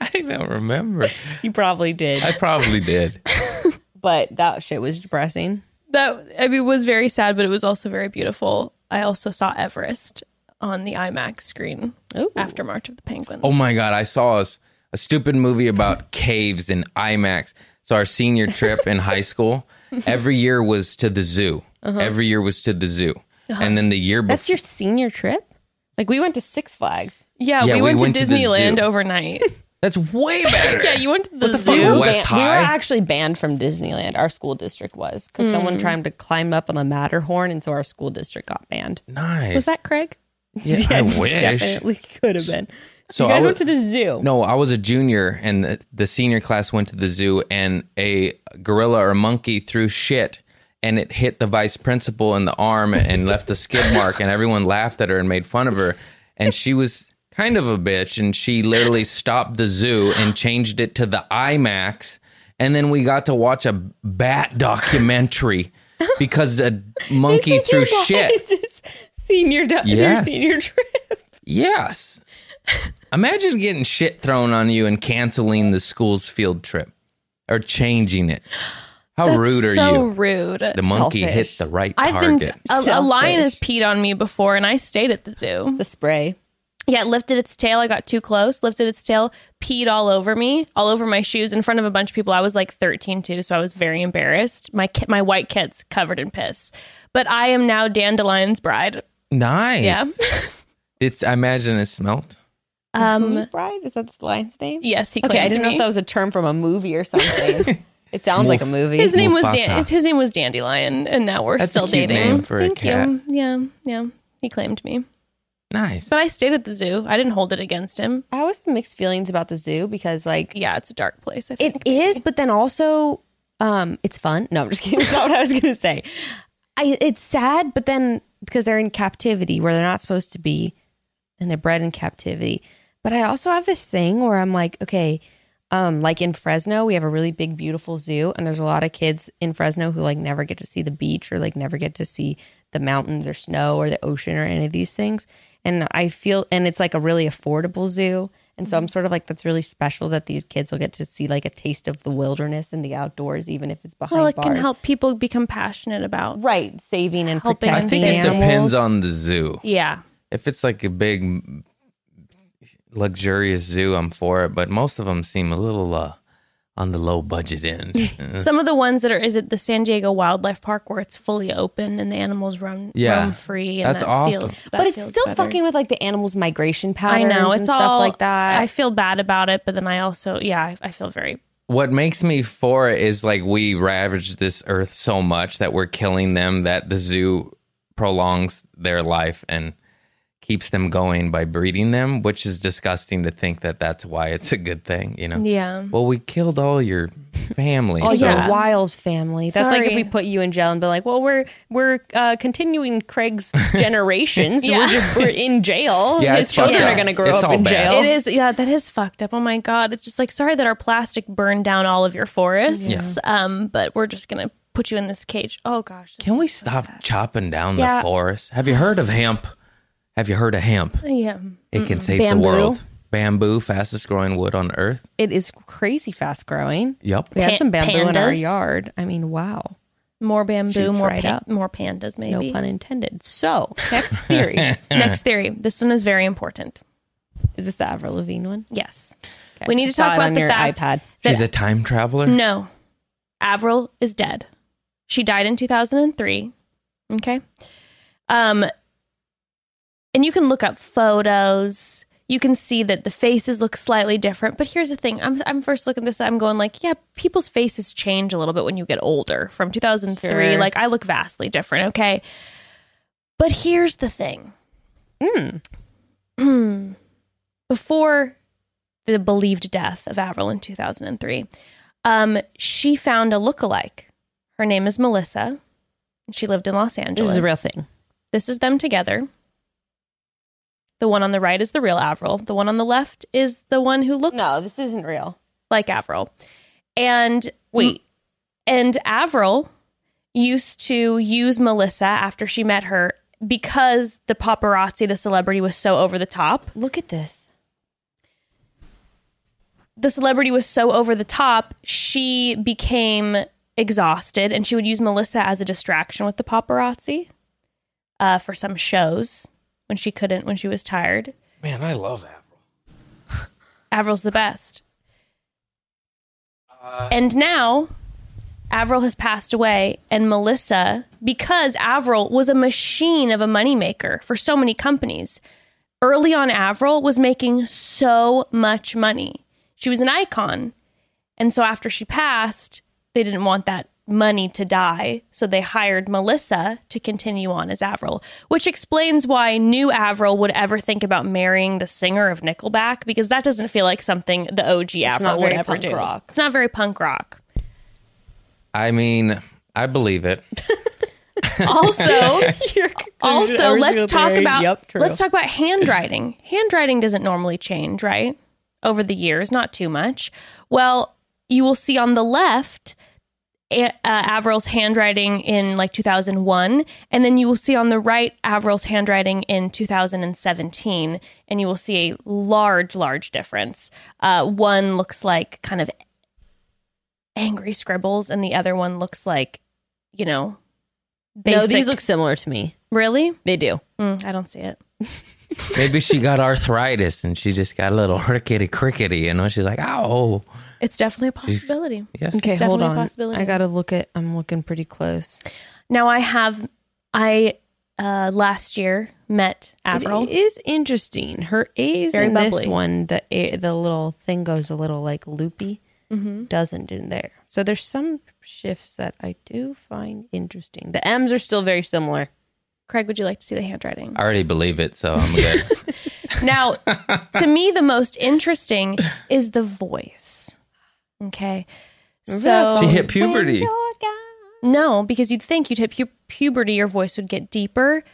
I don't remember.
You probably did,
I probably did. (laughs)
but that shit was depressing.
That I mean was very sad, but it was also very beautiful. I also saw Everest on the IMAX screen
Ooh.
after March of the Penguins.
Oh my god, I saw a stupid movie about (laughs) caves in IMAX. So our senior trip in high school, (laughs) every year was to the zoo. Uh-huh. Every year was to the zoo. Uh-huh. And then the year before
That's your senior trip? Like we went to Six Flags.
Yeah,
Yeah,
we,
we
went,
went
to
to
Disneyland overnight. (laughs)
That's way better. (laughs)
yeah, you went to the,
the
zoo.
fuck?
We were,
West
ban- we were actually banned from Disneyland. Our school district was because someone mm. tried to climb up on the Matterhorn, and so our school district got banned.
nice.
Was that Craig?
Yeah, (laughs) I wish.
Definitely could have been.
So
you guys
I
went to the zoo.
No, I was a junior, and the, the senior class went to the zoo, and a gorilla or monkey threw shit, and it hit the vice principal in the arm and left a skid mark, and everyone laughed at her and made fun of her, and she was kind of a bitch, and she literally stopped the zoo and changed it to the IMAX, and then we got to watch a bat documentary (laughs) because a monkey
This is
threw
your
shit.
guys' Senior, do- your
Yes.
senior trip.
Yes. Imagine getting shit thrown on you and canceling the school's field trip or changing it. How
That's
rude are
so
you?
So rude.
The monkey
Selfish.
hit the right
I've
target.
been a, a lion has peed on me before, and I stayed at the zoo.
The spray.
Yeah, it lifted its tail. I got too close, lifted its tail, peed all over me, all over my shoes in front of a bunch of people. I was like 13 too, so I was very embarrassed. My ki- my white kit's covered in piss. But I am now Dandelion's bride.
nice.
Yeah. (laughs)
It's. I imagine it smelt.
Um,
Who's bride? Is that the lion's name?
yes, he
Okay, I didn't know
me.
if that was a term from a movie or something. (laughs) it sounds like a movie.
his name was
Mufasa.
Dan- his name was Dandelion, and now we're
That's a
still
cute
dating.
name for a
Thank
cat.
you. Yeah, yeah. He claimed me,
Nice.
but I stayed at the zoo. I didn't hold it against him.
I always have mixed feelings about the zoo because, like,
Yeah, it's a dark place. I think
It is, but then also, um, it's fun. No, I'm just kidding. (laughs) That's not what I was gonna say. I it's sad, but then because they're in captivity where they're not supposed to be, and they're bred in captivity. But I also have this thing where I'm like, okay, um, like in Fresno, we have a really big, beautiful zoo, and there's a lot of kids in Fresno who like never get to see the beach or like never get to see the mountains or snow or the ocean or any of these things. And I feel, and it's like a really affordable zoo. And so I'm sort of like, that's really special that these kids will get to see like a taste of the wilderness and the outdoors, even if it's behind
well, it
bars.
can help people become passionate about.
Right, saving and
Helping
protecting
I think it
animals.
depends on the zoo.
Yeah,
If it's like a big, luxurious zoo, I'm for it. But most of them seem a little uh, on the low budget end. (laughs)
Some of the ones that are is it the San Diego Wildlife Park where it's fully open and the animals roam
Yeah.
roam free. And
That's
that
awesome.
Feels, that
but it's
feels
still
better.
fucking with like the animals' migration patterns.
I
patterns.
know
and
it's
stuff
all
like that.
I feel bad about it, but then I also yeah I, I feel very
what makes me for it is like we ravage this earth so much that we're killing them that the zoo prolongs their life and keeps them going by breeding them which is disgusting to think that that's why it's a good thing you know
yeah.
well we killed all your family
Oh,
so
your
yeah.
wild family. That's like if we put you in jail and be like, "Well, we're we're uh, continuing Craig's (laughs) generations.
Yeah.
We're just we're in jail. (laughs)
Yeah,
His children are going to grow
It's
up in
bad.
jail."
It is, yeah, that is fucked up. Oh my god, it's just like sorry that our plastic burned down all of your forests. yeah. Um, but we're just gonna put you in this cage. Oh gosh,
can we
so
stop
sad.
chopping down
Yeah.
the forest have you heard of hemp have you heard of hemp
Yeah,
it can save
Bamboo.
the world bamboo fastest growing wood on earth
It is crazy fast growing.
yep
We had some bamboo in our
pandas?
yard. I mean, wow.
more bamboo,
Shoots
more
right
pan-
up.
more pandas, maybe.
No pun intended. So, next (laughs) theory.
Next theory. This one is very important.
is this the Avril Lavigne one?
Yes, we need to
Saw
talk
it
about
on
the
your
fact
iPad.
she's a time traveler
No. Avril is dead. She died in 2003. Okay. Um and you can look up photos. You can see that the faces look slightly different, but here's the thing. I'm I'm first looking at this I'm going like, yeah, people's faces change a little bit when you get older. From 2003,
Sure.
like I look vastly different, okay? But here's the thing.
Mm. (clears throat)
before the believed death of Avril in 2003, um, she found a look-alike. Her name is Melissa. and She lived in Los Angeles.
This is a real thing.
This is them together. The one on the right is the real Avril. The one on the left is the one who looks
No, this isn't real.
like Avril. And
Wait.
and Avril used to use Melissa after she met her because the paparazzi, the celebrity, was so over the top.
Look at this.
the celebrity was so over the top, she became exhausted and she would use Melissa as a distraction with the paparazzi uh, for some shows when she couldn't, when she was tired.
man i love avril (laughs)
Avril's the best. and now Avril has passed away, and Melissa, because Avril was a machine of a moneymaker for so many companies, early on, Avril was making so much money. She was an icon. And so after she passed, they didn't want that money to die. So they hired Melissa to continue on as Avril, which explains why new Avril would ever think about marrying the singer of Nickelback, because that doesn't feel like something the OG Avril
not
would ever
punk
do.
rock.
It's not very punk rock.
I mean, I believe it. (laughs)
Also, (laughs) also let's talk about
Yep,
let's talk about handwriting. handwriting doesn't normally change, right? Over the years, not too much. Well, you will see on the left A- uh, Avril's handwriting in like 2001, and then you will see on the right Avril's handwriting in 2017, and you will see a large, large difference. Uh, one looks like kind of angry scribbles, and the other one looks like, you know, basic.
No, these look similar to me.
really.
They do.
Mm, I don't see it.
Maybe she got arthritis and she just got a little (laughs) rickety crickety. You know, she's like, "Ow."
It's definitely a possibility.
Yes.
Okay,
It's
hold
definitely a
on.
possibility.
I gotta look at. I'm looking pretty close.
Now I have I uh last year met Avril.
It is interesting. Her A's
Very
in this one, the A, the little thing goes a little like loopy. Doesn't in there. So there's some shifts that I do find interesting. The M's are still very similar.
Craig, would you like to see the handwriting?
I already believe it, so I'm good. (laughs)
Now, to me, the most interesting is the voice. Okay. So
she hit puberty.
no, because you'd think you'd hit pu- puberty, your voice would get deeper.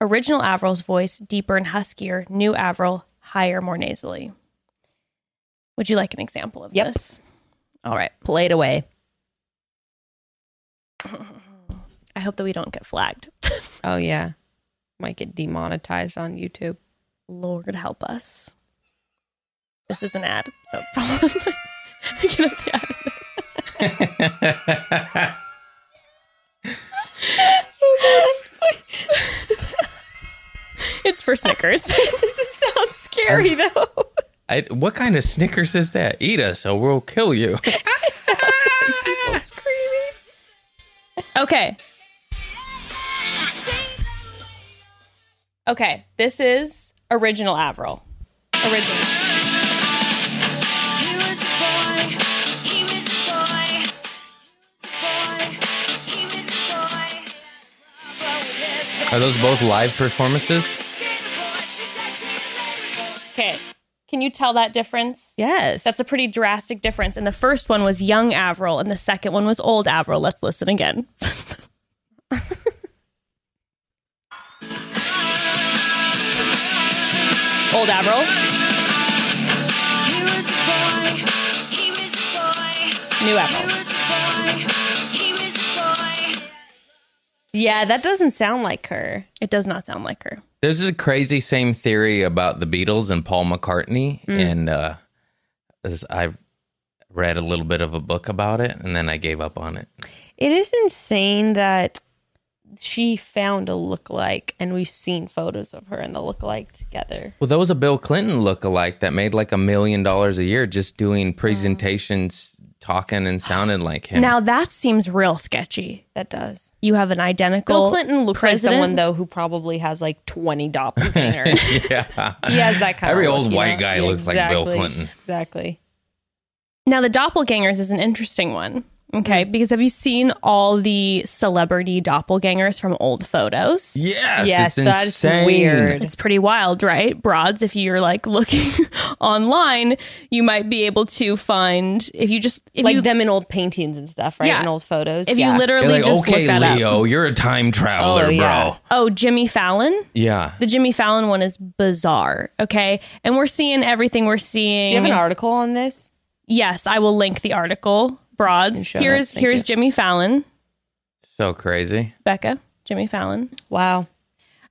Original Avril's voice deeper and huskier. New Avril higher, more nasally. Would you like an example of
Yep.
this? All right.
Play it away. (sighs)
I hope that we don't get flagged. (laughs)
Oh yeah, might get demonetized on YouTube.
Lord help us. This is an ad, so (laughs) probably I'm gonna be adding it. It's for Snickers. (laughs)
this sounds scary um, though.
I, what kind of Snickers is that? Eat us, or we'll kill you. (laughs)
People screaming.
okay. (laughs) Okay, this is original Avril. Original.
Are those both live performances?
Okay. Can you tell that difference?
Yes,
That's a pretty drastic difference. And the first one was young Avril, and the second one was old Avril. Let's listen again. (laughs) old Avril,
He was a boy. He was a boy.
new
He
Avril.
Yeah. That doesn't sound like her.
It does not sound like her.
There's a crazy same theory about the Beatles and Paul McCartney, and uh, as I read a little bit of a book about it, and then I gave up on it.
It is insane that she found a lookalike, and we've seen photos of her and the lookalike together.
Well, there was a Bill Clinton lookalike that made like a million dollars a year just doing presentations, talking and sounding like him.
Now that seems real sketchy.
That does.
You have an identical.
Bill Clinton looks
president?
like someone though who probably has like twenty doppelgangers. (laughs)
yeah,
he has that kind
Every
of
old
look, you
white
know?
guy
Yeah,
looks like Bill
exactly.
Clinton.
Exactly.
Now, the doppelgangers is an interesting one. Okay. Because have you seen all the celebrity doppelgangers from old photos?
yes,
Yes, that's weird.
It's pretty wild, right? Broads, if you're like (laughs) looking online, you might be able to find, if you just, if
like
you,
them in old paintings and stuff, right?
Yeah.
In old photos.
if
yeah.
you literally
like,
just
okay,
look that
Leo,
up.
you're a time traveler,
Oh, yeah.
bro.
Oh, Jimmy Fallon?
Yeah.
The Jimmy Fallon one is bizarre. Okay. And we're seeing everything we're seeing.
Do you have an article on this?
Yes, I will link the article. Broads.
show
Here's
notes, thank
here's
you.
Jimmy Fallon.
So crazy.
Becca, Jimmy Fallon.
Wow.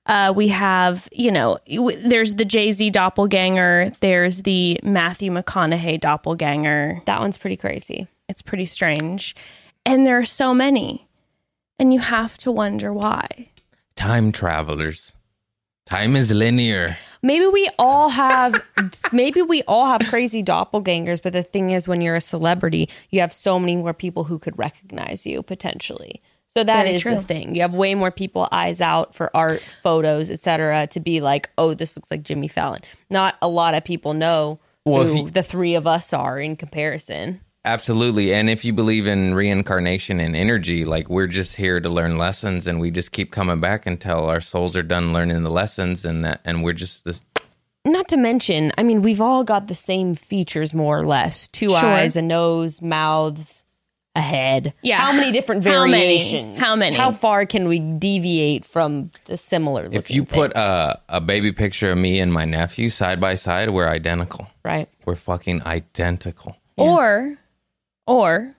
Uh, we have, you know, w- there's the Jay Z doppelganger. There's the Matthew McConaughey doppelganger.
That one's pretty crazy.
It's pretty strange. And there are so many. And you have to wonder why.
Time travelers. Time is linear.
Maybe we all have (laughs) maybe we all have crazy doppelgangers, but the thing is when you're a celebrity, you have so many more people who could recognize you potentially. So that
Very
is
true.
the thing. You have way more people eyes out for art, photos, etc. to be like, "Oh, this looks like Jimmy Fallon." Not a lot of people know
Well,
who
you-
the three of us are in comparison.
Absolutely. And if you believe in reincarnation and energy, like we're just here to learn lessons and we just keep coming back until our souls are done learning the lessons and that and we're just this
Not to mention, I mean, we've all got the same features more or less: two
Sure.
eyes, a nose, mouths, a head.
Yeah.
How many different
How many?
variations?
How many?
How far can we deviate from the similar?
if you
thing,
put a, a baby picture of me and my nephew side by side, we're identical.
right,
We're fucking identical.
Or, or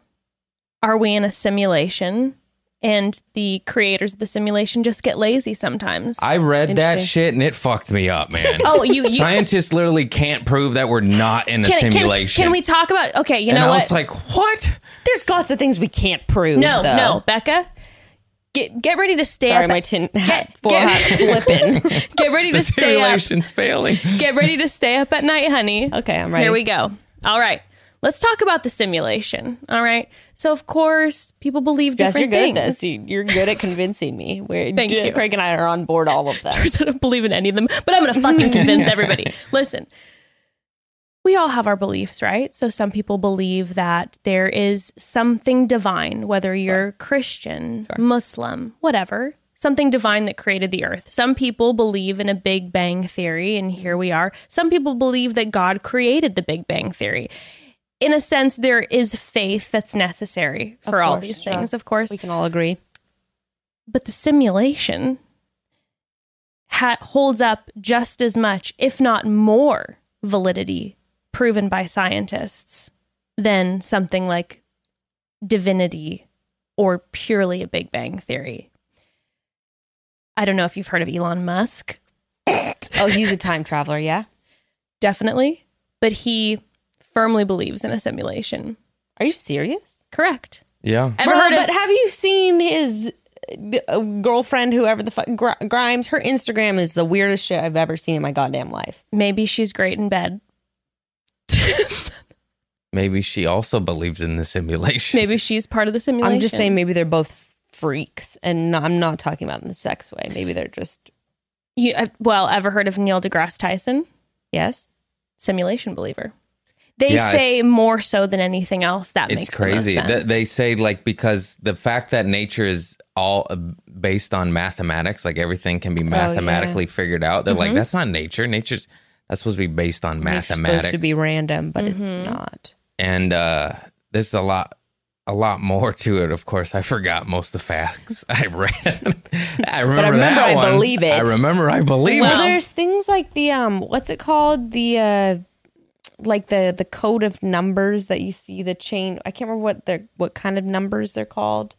are we in a simulation and the creators of the simulation just get lazy sometimes?
I read that shit and it fucked me up, man. (laughs)
oh, you, you
Scientists literally can't prove that we're not in a
can, can-
simulation.
Can, we talk about? Okay, you
and
know
I
what?
was like, what?
There's lots of things we can't prove.
no,
though.
no, Becca. Get get ready to stay
Sorry,
up.
my tin
get,
hat, four
get-
hat (laughs) slipping.
get ready
The
to stay up.
simulation's failing.
Get ready to stay up at night, honey.
Okay, I'm ready.
Here we go. All right. Let's talk about the simulation. All right. So, of course, people believe
Jess, you're
different
good
things.
at this. You- You're good at convincing me. We're, (laughs)
Thank you.
Craig and I are on board all of them.
I don't believe in any of them, but I'm going to fucking convince (laughs) everybody. Listen, we all have our beliefs, right? So some people believe that there is something divine, whether you're Christian, Muslim, whatever, something divine that created the earth. Some people believe in a Big Bang theory, and here we are. Some people believe that God created the Big Bang theory. In a sense, there is faith that's necessary for all these
yeah.
things, of course
We can all agree.
but the simulation ha- holds up just as much, if not more, validity proven by scientists than something like divinity or purely a Big Bang theory. I don't know if you've heard of Elon Musk,
Oh, he's a time traveler, yeah?
definitely, but he firmly believes in a simulation.
Are you serious?
Correct.
Yeah.
Ever
Bro,
heard
but
of?
have you seen his uh, girlfriend, whoever the fuck, Gr- Grimes? Her Instagram is the weirdest shit I've ever seen in my goddamn life.
Maybe she's great in bed. (laughs)
Maybe she also believes in the simulation.
Maybe she's part of the simulation.
I'm just saying maybe they're both freaks, and I'm not talking about in the sex way. Maybe they're just
You, uh, well, ever heard of Neil deGrasse Tyson?
yes.
Simulation believer. They
Yeah,
say more so than anything else. That
It's
makes the most
crazy.
sense.
Th- They say like because the fact that nature is all uh, based on mathematics, like everything can be mathematically figured out. They're like, that's not nature. Nature's that's supposed to be based on
Nature's
mathematics.
supposed to be random, but
Mm-hmm.
it's not.
and uh there's a lot a lot more to it of course i forgot most of the facts (laughs) i read i remember,
remember
that
I
one.
believe it.
i remember i believe
Well,
it
there's things like the um, what's it called? The uh, like the the code of numbers that you see the chain. I can't remember what they're what kind of numbers they're called.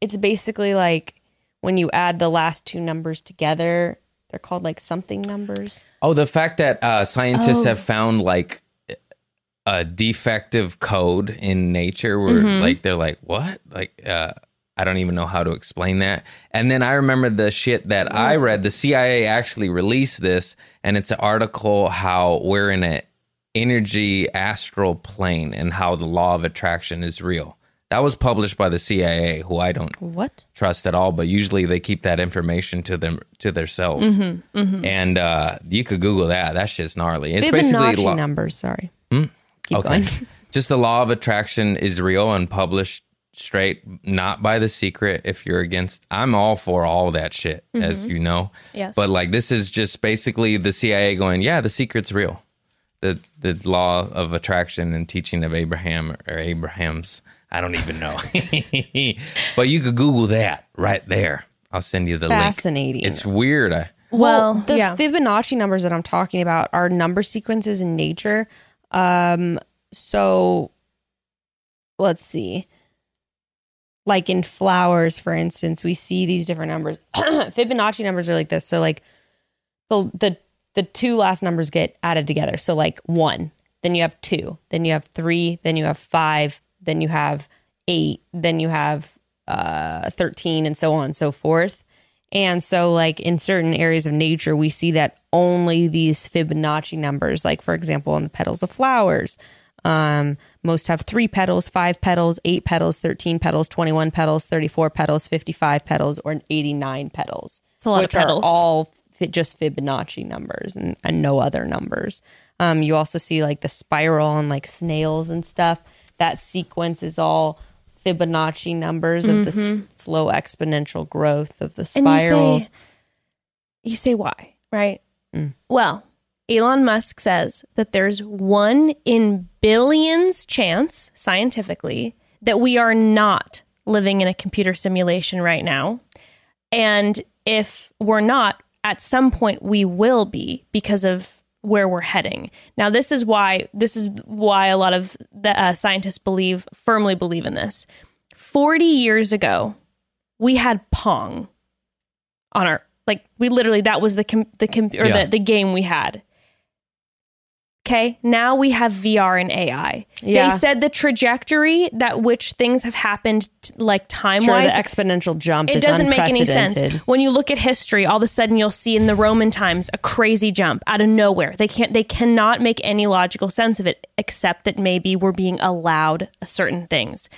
It's basically like when you add the last two numbers together. They're called like something numbers.
oh the fact that uh scientists
Oh.
have found like a defective code in nature where
Mm-hmm.
like they're like what like uh I don't even know how to explain that. And then I remember the shit that I read. The CIA actually released this, and it's an article how we're in an energy astral plane and how the law of attraction is real. That was published by the CIA, who I don't
What?
trust at all, but usually they keep that information to them to themselves.
Mm-hmm,
And uh, you could Google that. That's just gnarly. It's basically
numbers. Sorry. Keep
okay.
going. (laughs) (laughs)
Just the law of attraction is real and published straight, not by the secret. If you're against, I'm all for all that shit, as you know.
Mm-hmm. Yes.
But like, this is just basically the CIA going, yeah, the secret's real. The the law of attraction and teaching of Abraham or Abraham's. I don't even know. (laughs) but you could Google that right there. I'll send you the
Fascinating.
link. Fascinating. It's weird. I,
well,
the
yeah.
Fibonacci numbers that I'm talking about are number sequences in nature. Um, so let's see. Like in flowers, for instance, we see these different numbers. (clears throat) Fibonacci numbers are like this. So like the the the two last numbers get added together. So like one, then you have two, then you have three, then you have five, then you have eight, then you have uh 13 and so on and so forth. And so, like in certain areas of nature, we see that only these Fibonacci numbers, like for example, on the petals of flowers, um, most have three petals, five petals, eight petals, 13 petals, 21 petals, 34 petals, 55 petals, or 89 petals.
It's a lot of petals.
Are all just Fibonacci numbers and, and no other numbers. Um, you also see like the spiral and like snails and stuff. That sequence is all Fibonacci numbers of the s- slow exponential growth of the
Mm-hmm. And you
spirals.
say, you say why, right?
Mm.
Well, Elon Musk says that there's one in billions chance, scientifically, that we are not living in a computer simulation right now. And if we're not, at some point we will be because of where we're heading. Now, this is why this is why a lot of the uh, scientists believe firmly believe in this. 40 years ago, we had Pong on our like we literally that was the com- the com- or
Yeah.
the, the game we had. Okay, now we have VR and AI.
Yeah.
They said the trajectory that which things have happened t- like time
Sure, the exponential jump
it
is
doesn't make any sense. When you look at history, all of a sudden you'll see in the Roman times a crazy jump out of nowhere. They can't they cannot make any logical sense of it except that maybe we're being allowed certain things.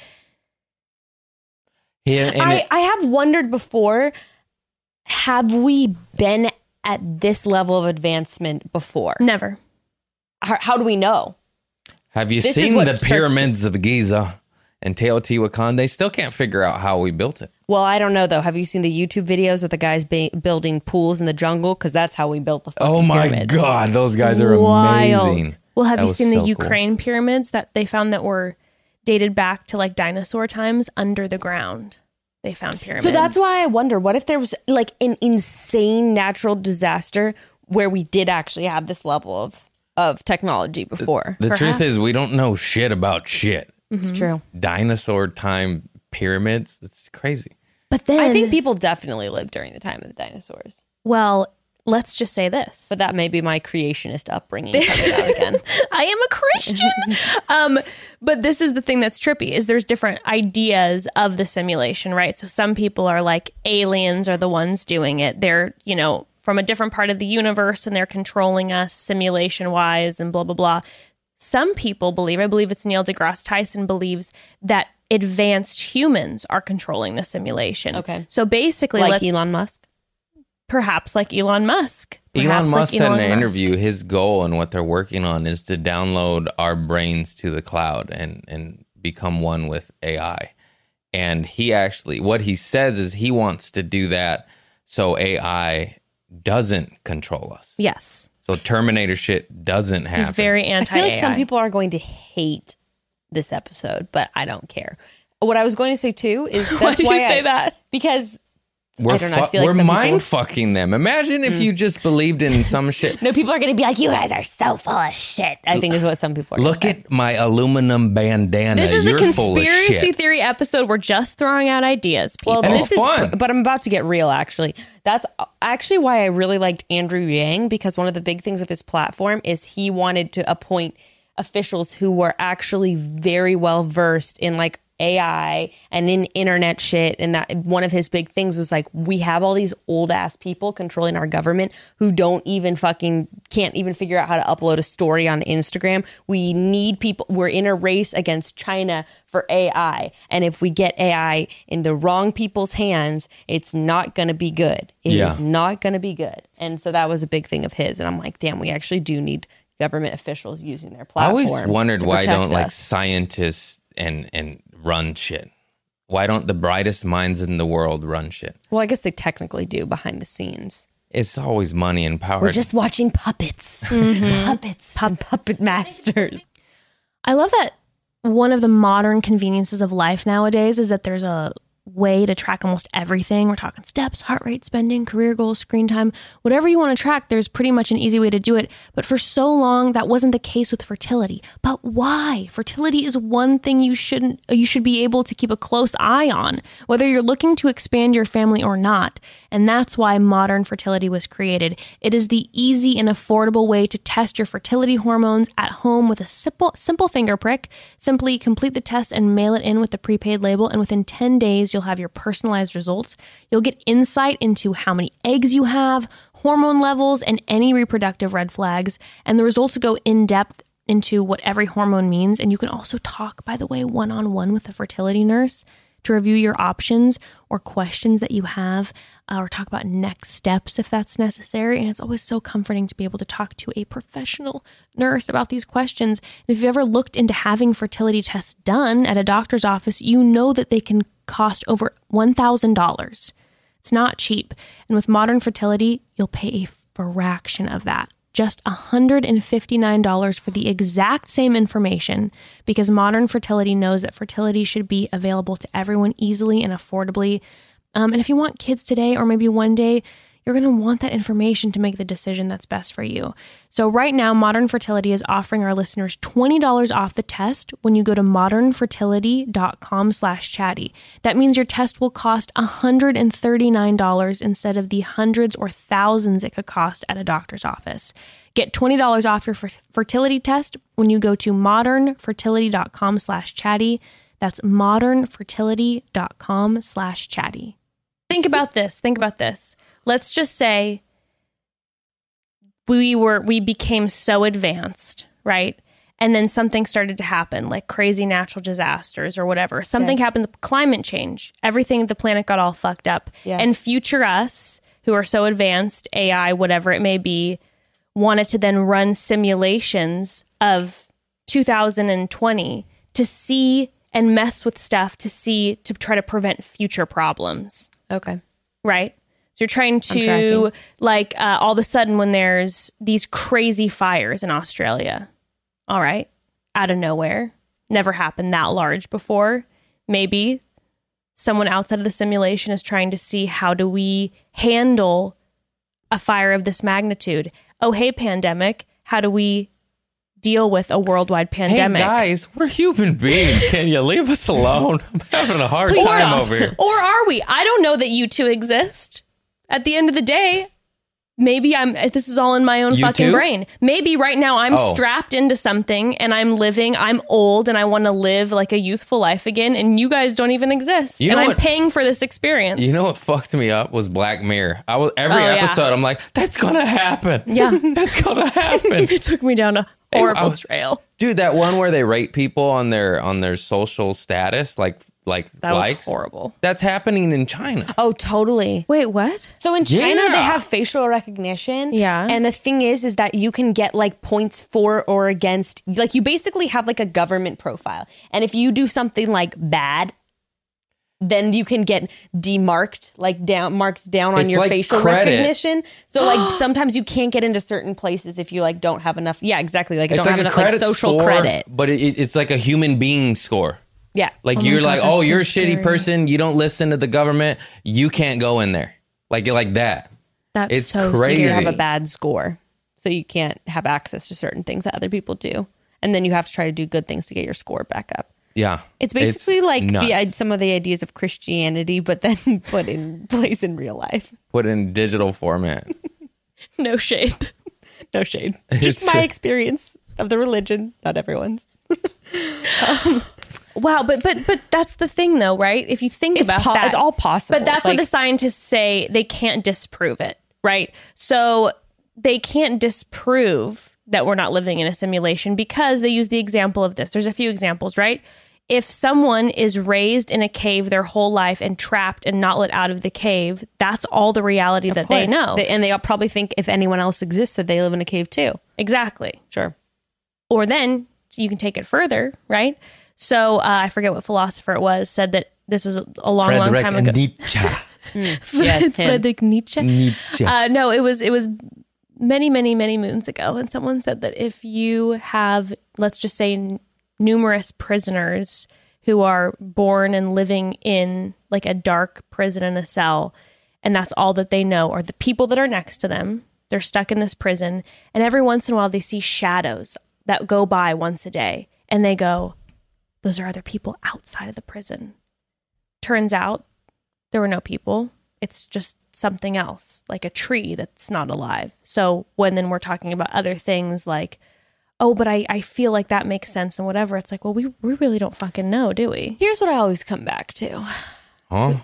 Yeah, and
I,
it-
I have wondered before have we been at this level of advancement before?
Never.
How, how do we know?
have you
this
seen the
search-
pyramids of Giza and Teotihuacan? They still can't figure out how we built it.
Well, I don't know though. Have you seen the YouTube videos of the guys ba- building pools in the jungle? Because that's how we built the. Fucking
Oh my
pyramids.
god, those guys are
Wild.
amazing.
Well, have
That
you
was
seen the
so cool.
Ukraine pyramids that they found that were dated back to like dinosaur times under the ground? They found pyramids.
So that's why I wonder what if there was like an insane natural disaster where we did actually have this level of of technology before.
The truth is, we don't know shit about shit.
It's true.
Dinosaur time pyramids. That's crazy.
But then
I think people definitely lived during the time of the dinosaurs.
well, let's just say this.
But that may be my creationist upbringing (laughs) coming out again.
I am a Christian. (laughs) um, but this is the thing that's trippy is there's different ideas of the simulation, right? So some people are like aliens are the ones doing it. They're, you know, from a different part of the universe and they're controlling us simulation wise and blah blah blah. Some people believe, I believe it's Neil deGrasse Tyson believes that advanced humans are controlling the simulation.
Okay.
So basically,
like Elon Musk.
perhaps like Elon Musk.
Elon Musk
like
said in
Elon
an
Musk.
interview his goal and what they're working on is to download our brains to the cloud and and become one with AI. And he actually what he says is he wants to do that so AI doesn't control us.
Yes.
So Terminator shit doesn't happen.
He's very
I feel like some people are going to hate this episode, but I don't care. What I was going to say too is (laughs) that's
Why did you
I-
say that?
Because
we're
I don't know, I feel like
we're mind
people-
fucking them. Imagine if hmm. you just believed in some (laughs) shit.
no, people are going to be like, "You guys are so full of shit." I think is what some people are.
Look
say.
at my aluminum bandana.
This is
You're
a conspiracy theory episode. We're just throwing out ideas, people.
Well, this is,
fun.
but I'm about to get real. Actually, that's actually why I really liked Andrew Yang because one of the big things of his platform is he wanted to appoint officials who were actually very well versed in like AI and in internet shit. And that one of his big things was like, we have all these old ass people controlling our government who don't even fucking can't even figure out how to upload a story on Instagram. We need people. We're in a race against China for AI. And if we get AI in the wrong people's hands, it's not going to be good. It is
Yeah.
not going to be good. And so that was a big thing of his. And I'm like, damn, we actually do need government officials using their
platforms.
I
always wondered why don't like scientists and and run shit. Why don't the brightest minds in the world run shit?
Well, I guess they technically do behind the scenes.
It's always money and power.
We're just watching puppets, (laughs) mm-hmm. puppets, and puppet masters. (laughs)
I love that one of the modern conveniences of life nowadays is that there's a way to track almost everything. We're talking steps, heart rate, spending, career goals, screen time, whatever you want to track, there's pretty much an easy way to do it. But for so long that wasn't the case with fertility. But why? Fertility is one thing you shouldn't you should be able to keep a close eye on, whether you're looking to expand your family or not. And that's why modern fertility was created. It is the easy and affordable way to test your fertility hormones at home with a simple simple finger prick. Simply complete the test and mail it in with the prepaid label and within 10 days you'll have your personalized results. You'll get insight into how many eggs you have, hormone levels and any reproductive red flags, and the results go in depth into what every hormone means and you can also talk by the way one-on-one with a fertility nurse to review your options or questions that you have, uh, or talk about next steps if that's necessary. And it's always so comforting to be able to talk to a professional nurse about these questions. And if you've ever looked into having fertility tests done at a doctor's office, you know that they can cost over $1,000. It's not cheap. And with modern fertility, you'll pay a fraction of that. Just $159 for the exact same information because modern fertility knows that fertility should be available to everyone easily and affordably. Um, and if you want kids today or maybe one day, you're going to want that information to make the decision that's best for you. So right now Modern Fertility is offering our listeners $20 off the test when you go to modernfertility.com slash chatty. That means your test will cost $139 instead of the hundreds or thousands it could cost at a doctor's office. Get $20 off your fer- fertility test when you go to modernfertility.com slash chatty. That's modernfertility.com slash chatty. Think about this. Think about this. Let's just say we were we became so advanced, right? And then something started to happen, like crazy natural disasters or whatever. Something happened, climate change. Everything the planet got all fucked up.
Yeah.
And future us, who are so advanced, AI, whatever it may be, wanted to then run simulations of 2020 to see and mess with stuff to see to try to prevent future problems
Okay.
right? So you're trying to like uh, all of a sudden when there's these crazy fires in Australia, all right, out of nowhere, never happened that large before. Maybe someone outside of the simulation is trying to see how do we handle a fire of this magnitude. Oh, hey, pandemic, how do we deal with a worldwide pandemic?
Hey guys, we're human beings. Can you leave us alone? (laughs) I'm having a hard
Or-
time over here.
Or are we? I don't know that you two exist. At the end of the day, maybe I'm this is all in my own
You
fucking
too?
brain. Maybe right now I'm
Oh.
strapped into something and I'm living, I'm old and I want to live like a youthful life again and you guys don't even exist.
You
and I'm
what-
paying for this experience.
You know what fucked me up was Black Mirror. I was every
Oh, yeah.
episode. I'm like, that's gonna happen.
Yeah. (laughs)
that's gonna (laughs) happen.
it took me down a horrible
I was-
trail.
Dude, that one where they rate people on their on their social status, like like
That
likes.
was horrible.
That's happening in China.
Oh, totally.
Wait, what?
So in China,
Yeah.
they have facial recognition.
Yeah.
And the thing is, is that you can get like points for or against. Like you basically have like a government profile. And if you do something like bad, then you can get demarked, like down marked down on
It's
your
like
facial
credit.
recognition. So like (gasps) sometimes you can't get into certain places if you like don't have enough. Yeah, exactly. Like you
It's
don't
like
have
a
enough like
credit
social
score,
credit.
but it, it- it's like a human being score.
Yeah.
Like
Oh
you're
God,
like, oh,
so
you're a shitty person. You don't listen to the government. You can't go in there. Like like that.
That's
It's
so
crazy.
you have a bad score. So you can't have access to certain things that other people do. And then you have to try to do good things to get your score back up.
Yeah.
It's basically like the, some of the ideas of Christianity, but then (laughs) put in place in real life.
put in digital format. (laughs)
No shade. (laughs)
No shade.
It's-
Just my experience of the religion, not everyone's.
Wow, but but but that's the thing though, right? If you think about
po-
that,
it's all possible.
But that's
Like-
what the scientists say. They can't disprove it, right? So they can't disprove that we're not living in a simulation because they use the example of this. There's a few examples, right? If someone is raised in a cave their whole life and trapped and not let out of the cave, that's all the reality that they know.
They- and they probably think if anyone else exists, that they live in a cave too.
exactly.
Sure.
Or then so you can take it further, right? So uh, I forget what philosopher it was said that this was a, a long, long time ago.
Nietzsche. (laughs) (laughs)
Yes, him.
Friedrich Nietzsche.
Nietzsche.
Uh, no, it was it was many, many, many moons ago, and someone said that if you have, let's just say, n- numerous prisoners who are born and living in like a dark prison in a cell, and that's all that they know are the people that are next to them. They're stuck in this prison, and every once in a while they see shadows that go by once a day, and they go, "Those are other people outside of the prison." Turns out there were no people. It's just something else, like a tree that's not alive. So when then we're talking about other things like, oh, but I, I feel like that makes sense and whatever, it's like, well, we, we really don't fucking know, do we?
Here's what I always come back to.
Huh?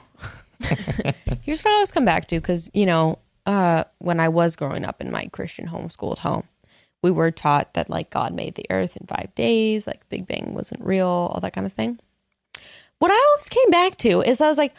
(laughs)
Here's what I always come back to because, you know, uh, when I was growing up in my Christian homeschooled home, we were taught that like God made the earth in five days, like Big Bang wasn't real, all that kind of thing. What I always came back to is I was like,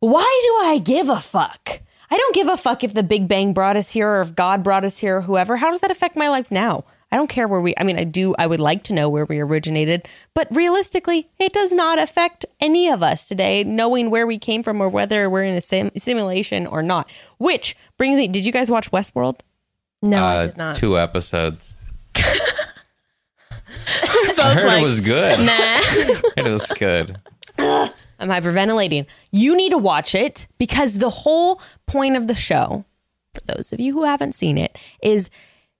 why do I give a fuck? I don't give a fuck if the Big Bang brought us here or if God brought us here or whoever. How does that affect my life now? I don't care where we, I mean, I do, I would like to know where we originated, but realistically, it does not affect any of us today, knowing where we came from or whether we're in a sim- simulation or not. Which brings me, did you guys watch Westworld?
No, I
Uh,
did not.
two episodes. (laughs) I heard
like, (laughs)
it was good.
nah.
It was good.
I'm hyperventilating. You need to watch it because the whole point of the show for those of you who haven't seen it, is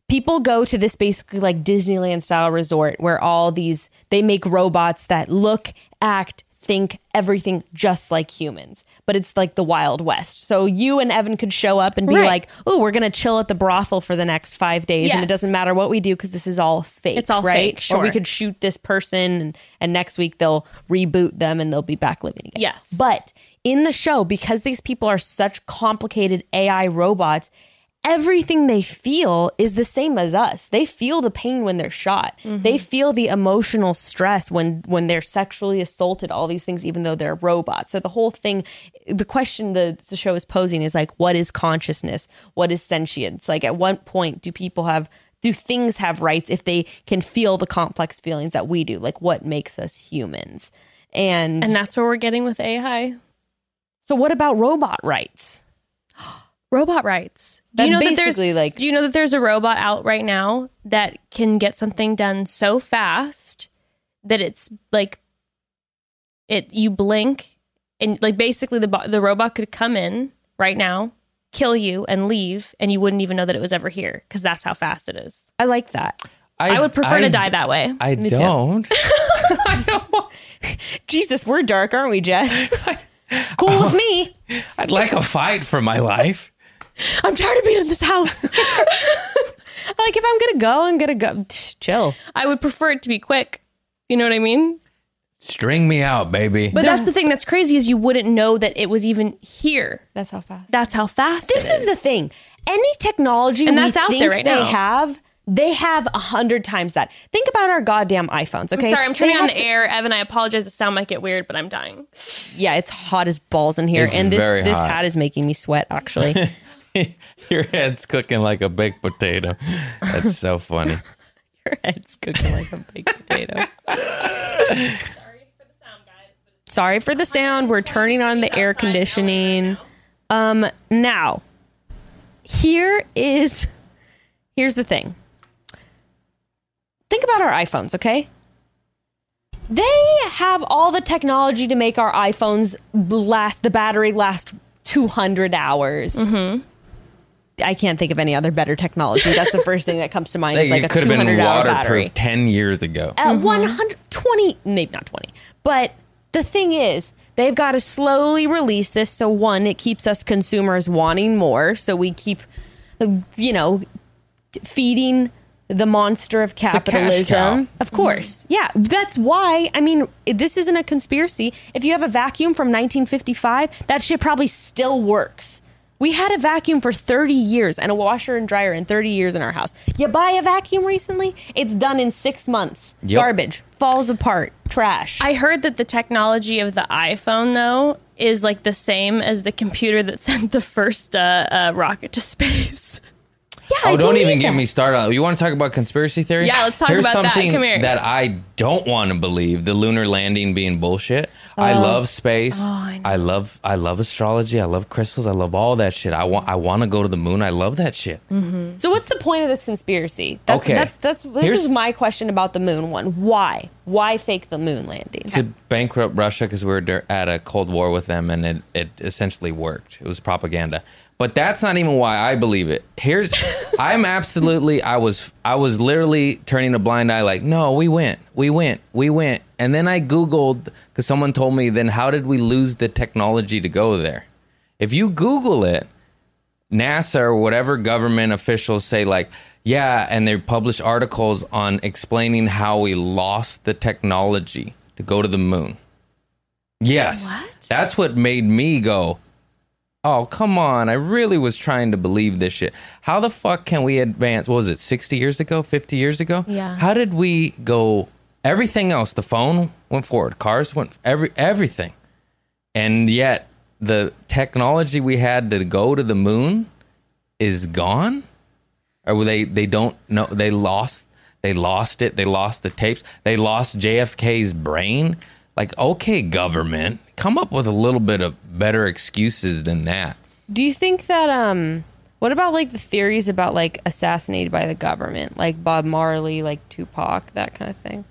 people go to this basically like Disneyland style resort where all these they make robots that look, act, think everything just like humans, but it's like the Wild West. So you and Evan could show up and be
Right.
like, "Oh, we're gonna chill at the brothel for the next five days, and it doesn't matter what we do because this is all fake.
It's all
right?
fake, Sure.
Or we could shoot this person, and, and next week they'll reboot them and they'll be back living again.
Yes.
but in the show, because these people are such complicated AI robots, everything they feel is the same as us. They feel the pain when they're shot. Mm-hmm. They feel the emotional stress when when they're sexually assaulted, all these things even though they're robots. So the whole thing the question the, the show is posing is like what is consciousness? What is sentience? Like at what point do people have do things have rights if they can feel the complex feelings that we do? Like what makes us humans? And,
And that's where we're getting with AI.
so what about robot rights? (gasps) (gasps)
Robot rights. Do you know that there's,
like-
Do you know that there's a robot out right now that can get something done so fast that it's like it you blink and like basically the the robot could come in right now, kill you and leave and you wouldn't even know that it was ever here because that's how fast it is.
I like that.
I, would prefer
I
to die that way.
I
too.
don't. (laughs) (laughs)
Jesus, we're dark, aren't we, Jess? (laughs) cool with oh. me.
I'd like a fight for my life.
I'm tired of being in this house. (laughs)
Like if I'm gonna go, I'm gonna go. Tch, Chill.
I would prefer it to be quick. You know what I mean?
String me out, baby.
But that's the thing that's crazy is you wouldn't know that it was even here.
That's how fast.
That's how fast.
This
it
is the thing. Any technology
And
we
that's out
think
there right
they
now.
have, they have a hundred times that. Think about our goddamn iPhones. Okay,
I'm sorry, I'm
They
turning on the
to-
air. Evan, I apologize. The sound might get weird, but I'm dying.
Yeah, it's hot as balls in here,
It's
and this
very
this
hot.
hat is making me sweat. Actually, (laughs) (laughs)
Your head's cooking like a baked potato. That's so funny. (laughs)
your head's cooking like a baked potato. Sorry for the sound. Guys. Sorry for the sound. We're turning on the air conditioning. Um, now, here is here's the thing. Think about our iPhones, okay? They have all the technology to make our iPhones last the battery last 200 hours. I can't think of any other better technology. That's the first thing that comes to mind. Is like
it
a
have
200
been waterproof
battery.
10 years ago.
At 120, maybe not 20. But the thing is, they've got to slowly release this. So, one, it keeps us consumers wanting more. So, we keep, uh, you know, feeding the monster of
a cash
capitalism.
cow.
Of course. Yeah. That's why, I mean, this isn't a conspiracy. If you have a vacuum from 1955, that shit probably still works. We had a vacuum for 30 years and a washer and dryer in 30 years in our house. You buy a vacuum recently, it's done in six months.
Yep.
Garbage, falls apart, trash.
I heard that the technology of the iPhone, though, is like the same as the computer that (laughs) sent the first uh, uh, rocket to space. (laughs)
yeah,
Oh,
I
don't even get
that.
me started. on You want to talk about conspiracy theory?
Yeah, let's talk
Here's
about that.
something
Come here.
that I don't want to believe: the lunar landing being bullshit. I oh. love space.
Oh, I know.
love I love astrology. I love crystals. I love all that shit. I want I want to go to the moon. I love that shit. Mm-hmm.
So what's the point of this conspiracy? That's
Okay.
that's that's this
Here's-
is my question about the moon one. Why? Why fake the moon landing?
to bankrupt Russia because we were at a cold war with them, and it, it essentially worked. It was propaganda, but that's not even why I believe it. Here's, (laughs) I'm absolutely, I was, I was literally turning a blind eye, like, no, we went, we went, we went, and then I googled because someone told me, then how did we lose the technology to go there? If you Google it, NASA or whatever government officials say like, yeah, and they publish articles on explaining how we lost the technology to go to the moon. Yes.
What?
That's what made me go, "Oh, come on. I really was trying to believe this shit. How the fuck can we advance? What was it? 60 years ago, 50 years ago?
Yeah.
How did we go everything else, the phone went forward, cars went every everything and yet the technology we had to go to the moon is gone or they they don't know they lost they lost it they lost the tapes they lost JFK's brain like okay government come up with a little bit of better excuses than that
Do you think that um what about like the theories about like assassinated by the government, like Bob Marley, like Tupac, that kind of thing?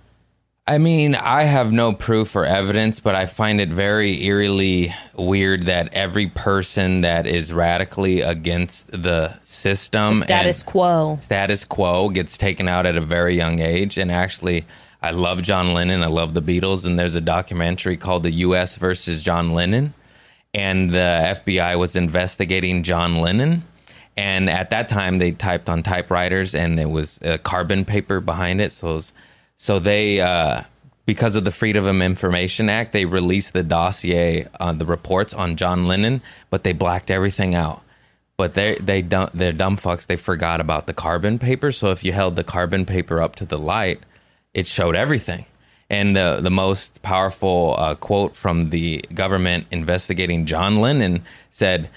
I mean, I have no proof or evidence, but I find it very eerily weird that every person that is radically against the system
Status
and
quo.
status quo gets taken out at a very young age. And actually, I love John Lennon. I love the Beatles. And there's a documentary called The U.S. versus John Lennon. And the FBI was investigating John Lennon. And at that time, they typed on typewriters, and there was a carbon paper behind it. So, it was, so they, uh, because of the Freedom of Information Act, they released the dossier on the reports on John Lennon, but they blacked everything out. But they they don't they're dumb fucks. They forgot about the carbon paper. So if you held the carbon paper up to the light, it showed everything. And the the most powerful uh, quote from the government investigating John Lennon said,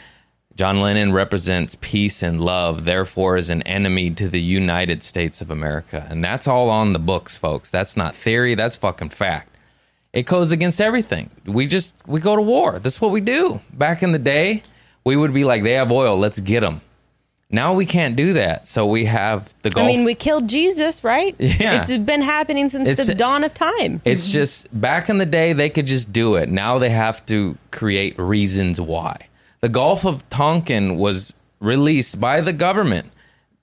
"John Lennon represents peace and love, therefore is an enemy to the United States of America." And that's all on the books, folks. That's not theory. That's fucking fact. It goes against everything. We just we go to war. That's what we do. Back in the day, we would be like, "They have oil. Let's get them." Now we can't do that. So we have the Gulf.
I mean, we killed Jesus, right?
Yeah.
It's been happening since
It's-
the dawn of time.
It's just back in the day they could just do it. Now they have to create reasons why. The Gulf of Tonkin was released by the government.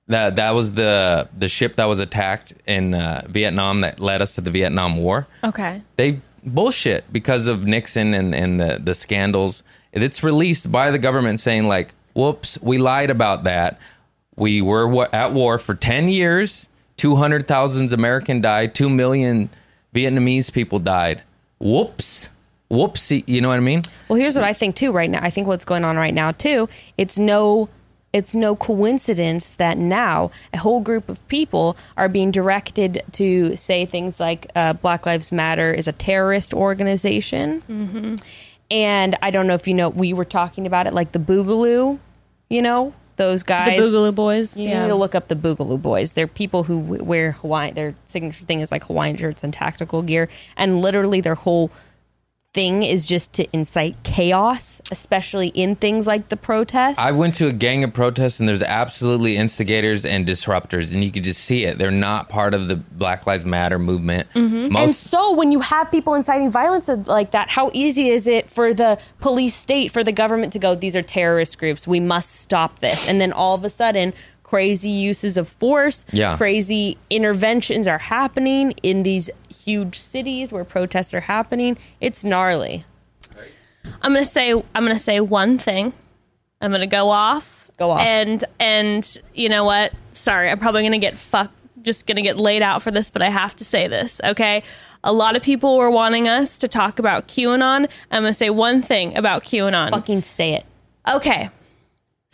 That that was the the ship that was attacked in uh, Vietnam that led us to the Vietnam War.
Okay.
They bullshit because of Nixon and, and the, the scandals. It's released by the government saying like, "Whoops, we lied about that. We were at war for ten years. Two hundred thousand American died. Two million Vietnamese people died. Whoops, whoopsie. You know what I mean?
Well, here's what I think too. Right now, I think what's going on right now too. It's no, it's no coincidence that now a whole group of people are being directed to say things like uh, Black Lives Matter is a terrorist organization. And I don't know if you know, we were talking about it, like the Boogaloo. You know those guys. The.
Boogaloo Boys.
You
yeah.
need to look up the Boogaloo Boys. They're people who wear Hawaiian. Their signature thing is like Hawaiian shirts and tactical gear, and literally their whole thing is just to incite chaos, especially in things like the protests.
I went to a gang of protests and there's absolutely instigators and disruptors, and you could just see it. They're not part of the Black Lives Matter movement. Mm-hmm.
and
Most
so, when you have people inciting violence like that, how easy is it for the police state, for the government to go, these are terrorist groups, we must stop this? And then all of a sudden, crazy uses of force,
Yeah.
crazy interventions are happening in these huge cities where protests are happening. It's gnarly.
I'm gonna say I'm gonna say one thing. I'm gonna go off.
Go off.
And and you know what? Sorry, I'm probably gonna get fuck just gonna get laid out for this, but I have to say this, okay? A lot of people were wanting us to talk about QAnon. I'm gonna say one thing about QAnon.
Fucking say it.
Okay.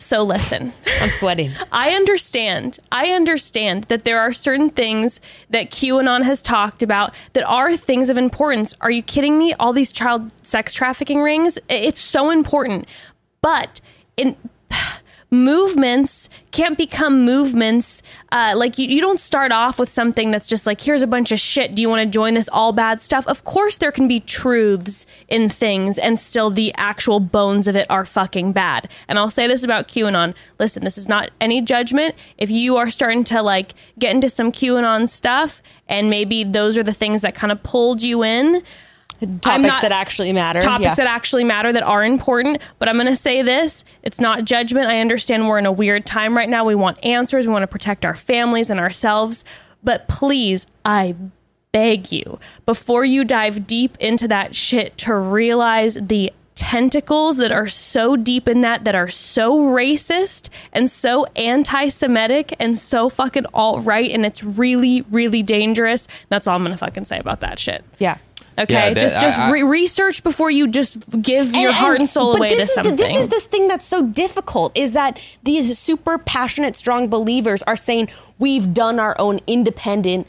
So listen.
I'm sweating.
I understand. I understand that there are certain things that QAnon has talked about that are things of importance. Are you kidding me? All these child sex trafficking rings, it's so important. But in movements can't become movements uh, like you, you don't start off with something that's just like here's a bunch of shit. Do you want to join this all bad stuff? Of course there can be truths in things and still the actual bones of it are fucking bad. And i'll say this about qanon. Listen this is not any judgment. If you are starting to like get into some qanon stuff and maybe those are the things that kind of pulled you in
Topics that actually matter.
topics
Yeah.
that actually matter that are important. But I'm going to say this it's not judgment. I understand we're in a weird time right now. We want answers, we want to protect our families and ourselves. But please, I beg you, before you dive deep into that shit, to realize the tentacles that are so deep in that that are so racist and so anti-semitic and so fucking alt-right and it's really really dangerous that's all i'm gonna fucking say about that shit
yeah.
Okay,
Yeah, that-
just just
I- I-
re- research before you just give your heart and soul
but
away to
this is
something.
The, this is the thing that's so difficult is that these super passionate, strong believers are saying we've done our own independent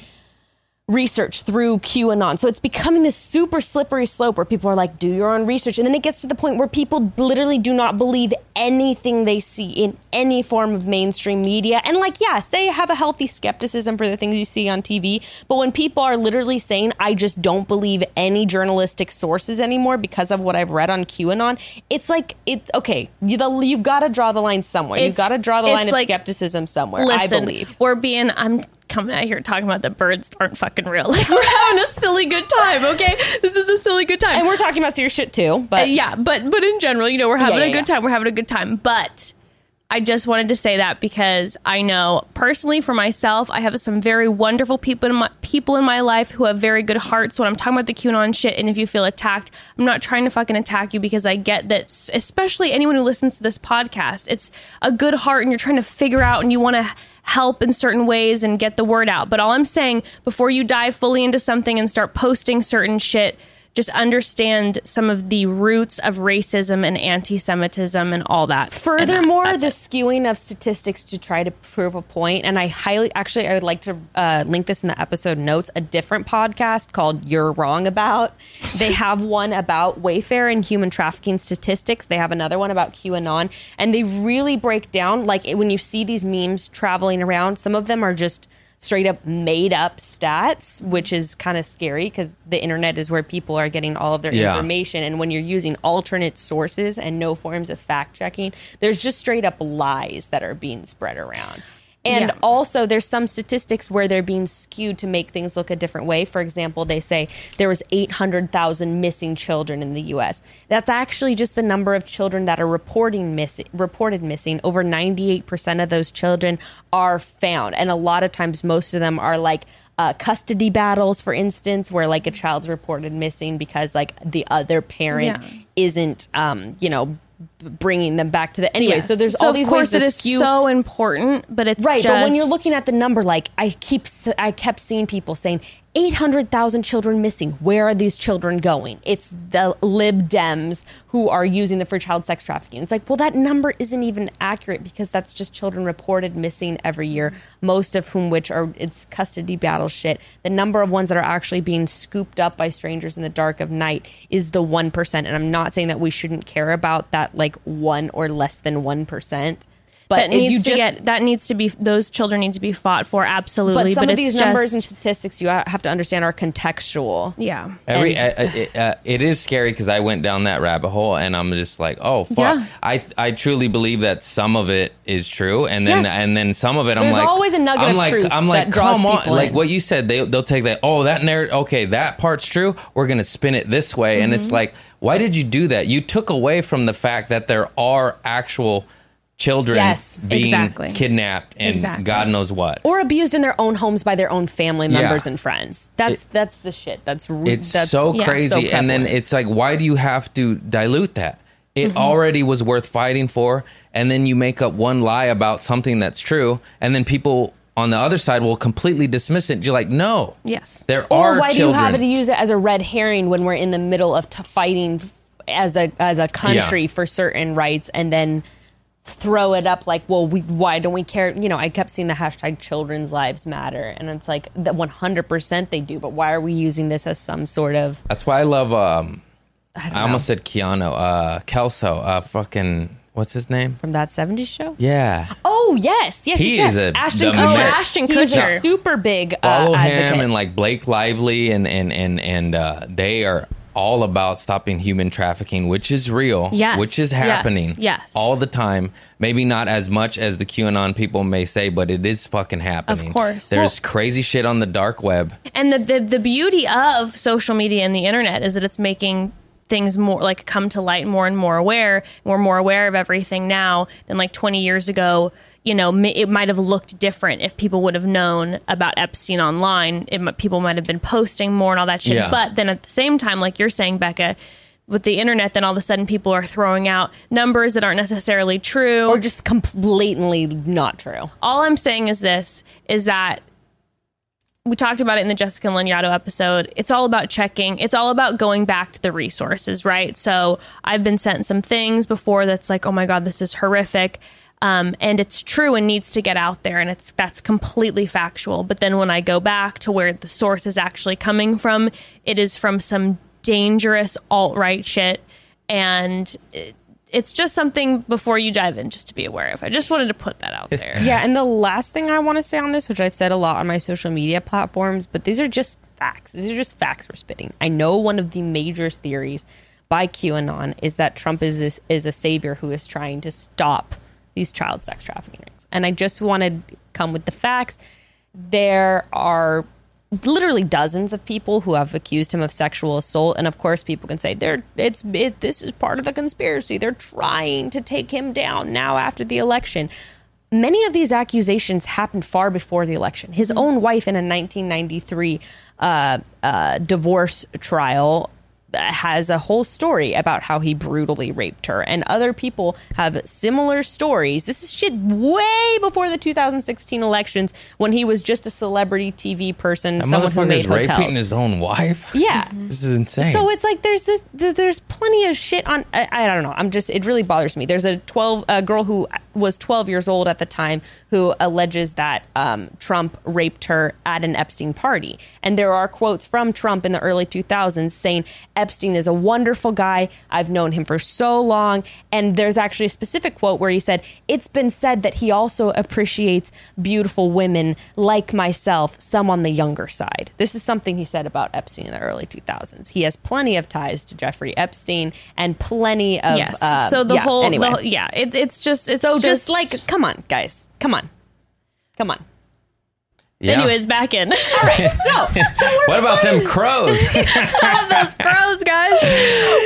research through QAnon. So it's becoming this super slippery slope where people are like, do your own research. And then it gets to the point where people literally do not believe anything they see in any form of mainstream media. And like, yeah, say have a healthy skepticism for the things you see on TV. But when people are literally saying, I just don't believe any journalistic sources anymore because of what I've read on QAnon, it's like, it okay, you, the, you've got to draw the line somewhere. You've got to draw the
it's
line of skepticism somewhere,
Listen,
I believe.
we're being. I'm coming out here talking about that birds aren't fucking real. (laughs) Like we're having a silly good time, okay? This is a silly good time.
and we're talking about serious shit too. But
Uh, yeah, but but in general, you know, we're having
Yeah,
a
yeah,
good
yeah.
time. We're having a good time. But I just wanted to say that because I know personally for myself, I have some very wonderful people in my people in my life who have very good hearts. When I'm talking about the QAnon shit, and if you feel attacked, I'm not trying to fucking attack you because I get that. Especially anyone who listens to this podcast, it's a good heart, and you're trying to figure out, and you want to help in certain ways and get the word out. But all I'm saying, before you dive fully into something and start posting certain shit just understand some of the roots of racism and anti-Semitism and all that.
Furthermore,
that-
the
it.
skewing of statistics to try to prove a point, and I highly actually I would like to uh, link this in the episode notes. A different podcast called "You're Wrong About." They (laughs) have one about Wayfair and human trafficking statistics. They have another one about QAnon, and they really break down like when you see these memes traveling around. Some of them are just straight up made up stats, which is kind of scary because the internet is where people are getting all of their
Yeah.
information. And when you're using alternate sources and no forms of fact checking, there's just straight up lies that are being spread around. And
Yeah.
also, there's some statistics where they're being skewed to make things look a different way. For example, they say there was 800,000 missing children in the U.S. That's actually just the number of children that are reporting missing, reported missing. Over 98% of those children are found, and a lot of times, most of them are like uh, custody battles, for instance, where like a child's reported missing because like the other parent
Yeah.
isn't, um, you know, bringing them back to the anyway.
Yes.
So there's
so
all
of
these
course
ways to
it is
skew
so important, but it's
right but when you're looking at the number like i keep I kept seeing people saying 800000 children missing where are these children going it's the lib dems who are using them for child sex trafficking it's like well that number isn't even accurate because that's just children reported missing every year most of whom which are it's custody battle shit the number of ones that are actually being scooped up by strangers in the dark of night is the 1% and i'm not saying that we shouldn't care about that like 1 or less than 1% but
that needs
you
to
just
get that needs to be those children need to be fought for absolutely.
but some of
it's
these
just,
numbers and statistics you have to understand are contextual.
yeah.
Every
And-
uh, uh, it, uh, it is scary because I went down that rabbit hole and I'm just like, oh fuck.
Yeah.
I I truly believe that some of it is true, and then
Yes.
and then some of it I'm
There's
like,
always a nugget
I'm
of
like,
truth
I'm like,
that draws
come on,
people
like
in.
what you said. They they'll take that. Oh, that narrative. Okay, that part's true. We're gonna spin it this way, and
Mm-hmm.
it's like, why did you do that? You took away from the fact that there are actual children
Yes,
being
exactly.
kidnapped and
Exactly.
God knows what.
Or abused in their own homes by their own family members
Yeah.
and friends. That's that's the shit. That's
It's
that's
so
yeah,
crazy.
so
and then it's like, why do you have to dilute that? It
Mm-hmm.
already was worth fighting for. And then you make up one lie about something that's true. And then people on the other side will completely dismiss it. You're like, no.
Yes.
There
or
are
why
children.
do you have to use it as a red herring when we're in the middle of t- fighting f- as a as a country
Yeah.
for certain rights and then throw it up like well we why don't we care you know i kept seeing the hashtag children's lives matter and it's like that 100% they do but why are we using this as some sort of
That's why I love, um, I,
don't
almost said Keanu, uh, Kelso, uh, fucking, what's his name?
from that 70s show
Yeah.
Oh yes, yes,
He
yes.
is a-
Ashton
the
Kutcher.
Oh, Ashton
He's
Kutcher.
super big uh,
follow
advocate.
him and like Blake Lively and and and and uh, they are all about stopping human trafficking, which is real,
Yes,
which is happening,
yes.
all the time. Maybe not as much as the QAnon people may say, but it is fucking happening.
Of course.
there's crazy shit on the dark web.
And the, the the beauty of social media and the internet is that it's making things more like come to light more and more aware. We're more aware of everything now than like 20 years ago. You know, it might have looked different if people would have known about Epstein online. It, people might have been posting more and all that shit.
Yeah.
But then at the same time, like you're saying, Becca, with the internet, then all of a sudden people are throwing out numbers that aren't necessarily true.
or just completely not true.
all I'm saying is this is that we talked about it in the Jessica Lanyadoo episode. It's all about checking. It's all about going back to the resources, right? So I've been sent some things before that's like, oh my god, this is horrific, um, and it's true and needs to get out there, and it's that's completely factual. But then when I go back to where the source is actually coming from, it is from some dangerous alt right shit, and. It, it's just something before you dive in, just to be aware of. I just wanted to put that out there. (laughs)
Yeah, and the last thing I want to say on this, which I've said a lot on my social media platforms, but these are just facts. These are just facts we're spitting. I know one of the major theories by QAnon is that Trump is this, is a savior who is trying to stop these child sex trafficking rings. And I just want to come with the facts. there are literally dozens of people who have accused him of sexual assault and of course people can say they're it's it, this is part of the conspiracy they're trying to take him down now after the election many of these accusations happened far before the election his own wife in a 1993 uh, uh, divorce trial has a whole story about how he brutally raped her. And other people have similar stories. This is shit way before the 2016 elections when he was just a celebrity tv person
That
someone who made
motherfucker's raping his own wife.
yeah. (laughs)
This is insane.
so it's like there's this there's plenty of shit on I, I don't know. I'm just it really bothers me. There's a 12 a girl who was 12 years old at the time who alleges that um, trump raped her at an epstein party. And there are quotes from trump in the early 2000s saying epstein is a wonderful guy. I've known him for so long. And there's actually a specific quote where he said it's been said that he also appreciates beautiful women like myself some on the younger side. This is something he said about epstein in the early 2000s he has plenty of ties to jeffrey epstein and plenty of
yes.
uh,
so the
yeah,
whole,
anyway.
the whole- yeah, it, it's just it's
so just, like come on guys come on come on
Yeah.
anyways back in. (laughs)
all right so so we're (laughs)
what about them (laughs) crows?
love those crows, guys.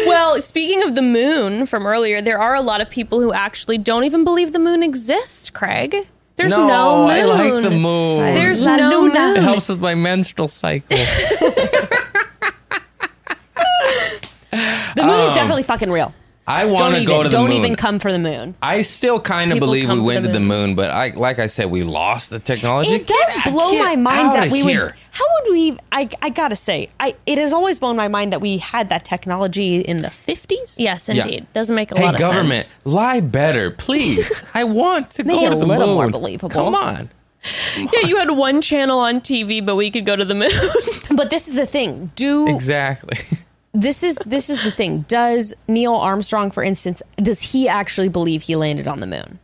Well, speaking of the moon from earlier, there are a lot of people who actually don't even believe the moon exists, Craig. There's no,
no,
moon.
I like the moon.
There's
La
no
luna.
it
moon.
helps with my menstrual cycle.
the moon is oh. definitely fucking real
I want to go to the moon.
don't even come for the moon
I still kind of
People
believe we
come
went
the
to the
moon.
moon, but I, like I said, we lost the technology.
It does
Get-
blow
get
my mind that we
here.
would. How would we? I I gotta say, I it has always blown my mind that we had that technology in the fifties.
Yes,
Yeah.
indeed. Doesn't make a
Hey,
lot of
government,
sense.
lie better, please. (laughs) I want to
Make
go
it
to
a
the
little
moon.
more believable.
Come on. (laughs)
Yeah, you had one channel on TV, but we could go to the moon.
But this is the thing. Do
Exactly. (laughs)
this is this is the thing. Does Neil Armstrong, for instance, does he actually believe he landed on the moon?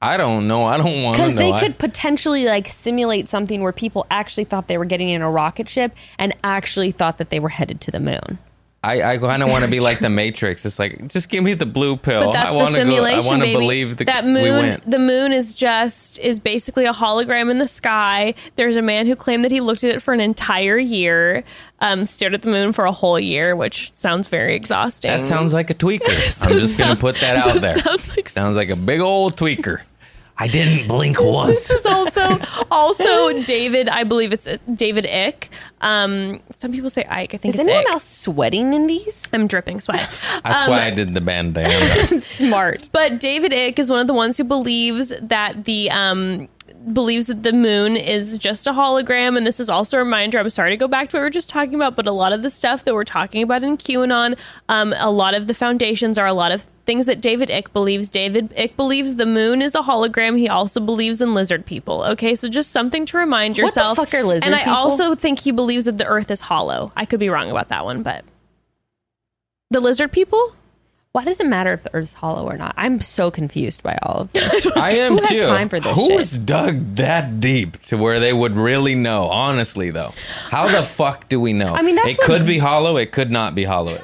I don't know. I don't want to know.
Because they
I-
could potentially like simulate something where people actually thought they were getting in a rocket ship and actually thought that they were headed to the moon.
I, I kind of want to be like the (laughs) Matrix. It's like just give me the blue pill.
But that's
I want to go. I want to believe the,
that
we
moon.
went.
The moon is just is basically a hologram in the sky. There's a man who claimed that he looked at it for an entire year, um, stared at the moon for a whole year, which sounds very exhausting.
That sounds like a tweaker. (laughs) I'm just gonna put that
so
out there.
sounds like-
sounds like a big old tweaker. I didn't blink once.
This is also (laughs) also David. I believe it's uh, David Ick. Um, some people say Ike. I think
Is
it's
anyone
Ick.
else sweating in these?
I'm dripping sweat. (laughs)
That's why I did the bandana. (laughs)
Smart.
But David Ick is one of the ones who believes that the um believes that the moon is just a hologram and this is also a reminder i'm sorry to go back to what we were just talking about but a lot of the stuff that we're talking about in qanon um, a lot of the foundations are a lot of things that david ick believes. David ick believes the moon is a hologram. He also believes in lizard people okay? So just something to remind yourself.
What the fuck are lizard
and i
people?
also think he believes that the earth is hollow. I could be wrong about that one but the lizard people
Why does it matter if the Earth's hollow or not? I'm so confused by all of this. (laughs)
I am
Who has
too.
time for this
Who's
shit?
dug that deep to where they would really know? Honestly, though, how the fuck do we know?
I mean, that's
it
what-
could be hollow. It could not be hollow.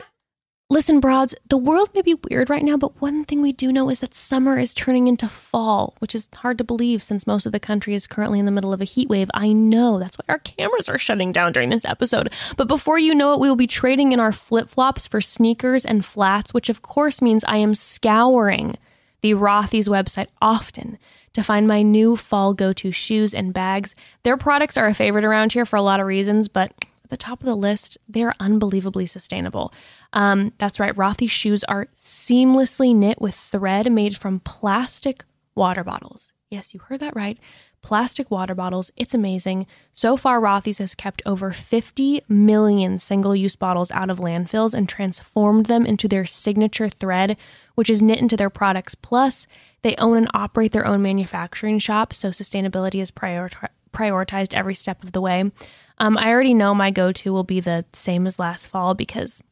Listen, broads, the world may be weird right now, but one thing we do know is that summer is turning into fall, which is hard to believe since most of the country is currently in the middle of a heat wave. I know. That's why our cameras are shutting down during this episode. But before you know it, we will be trading in our flip flops for sneakers and flats, which of course means I am scouring the Rothy's website often to find my new fall go to shoes and bags. Their products are a favorite around here for a lot of reasons, but at the top of the list, they're unbelievably sustainable. Um, that's right, Rothy's shoes are seamlessly knit with thread made from plastic water bottles. Yes, you heard that right. Plastic water bottles. It's amazing. So far, Rothy's has kept over 50 million single use bottles out of landfills and transformed them into their signature thread, which is knit into their products. Plus, they own and operate their own manufacturing shop, so sustainability is priori- prioritized every step of the way. Um, I already know my go to will be the same as last fall because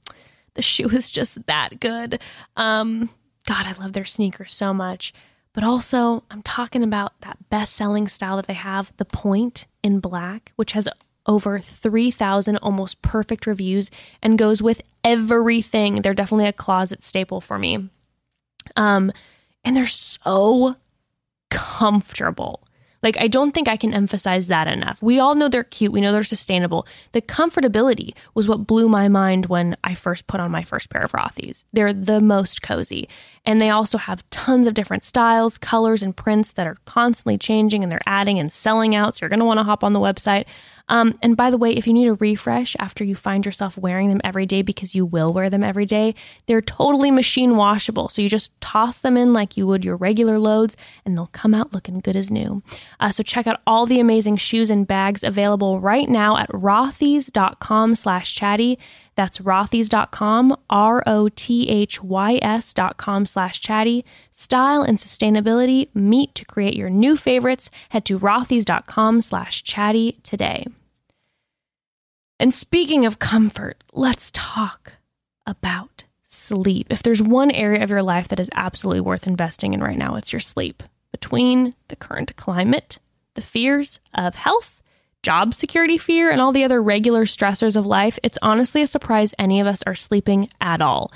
the shoe is just that good. Um, God, I love their sneakers so much. But also, I'm talking about that best selling style that they have, the Point in black, which has over 3,000 almost perfect reviews and goes with everything. They're definitely a closet staple for me. Um, and they're so comfortable. Like, I don't think I can emphasize that enough. We all know they're cute. We know they're sustainable. The comfortability was what blew my mind when I first put on my first pair of Rothy's. They're the most cozy. And they also have tons of different styles, colors, and prints that are constantly changing and they're adding and selling out. So you're going to want to hop on the website. Um, and by the way, if you need a refresh after you find yourself wearing them every day because you will wear them every day, they're totally machine washable. So you just toss them in like you would your regular loads and they'll come out looking good as new. Uh, so check out all the amazing shoes and bags available right now at rothys.com slash chatty. That's rothys.com, R O T H Y S dot com slash chatty. Style and sustainability meet to create your new favorites. Head to rothys.com slash chatty today. And speaking of comfort, let's talk about sleep. If there's one area of your life that is absolutely worth investing in right now, it's your sleep. Between the current climate, the fears of health, job security fear, and all the other regular stressors of life, it's honestly a surprise any of us are sleeping at all.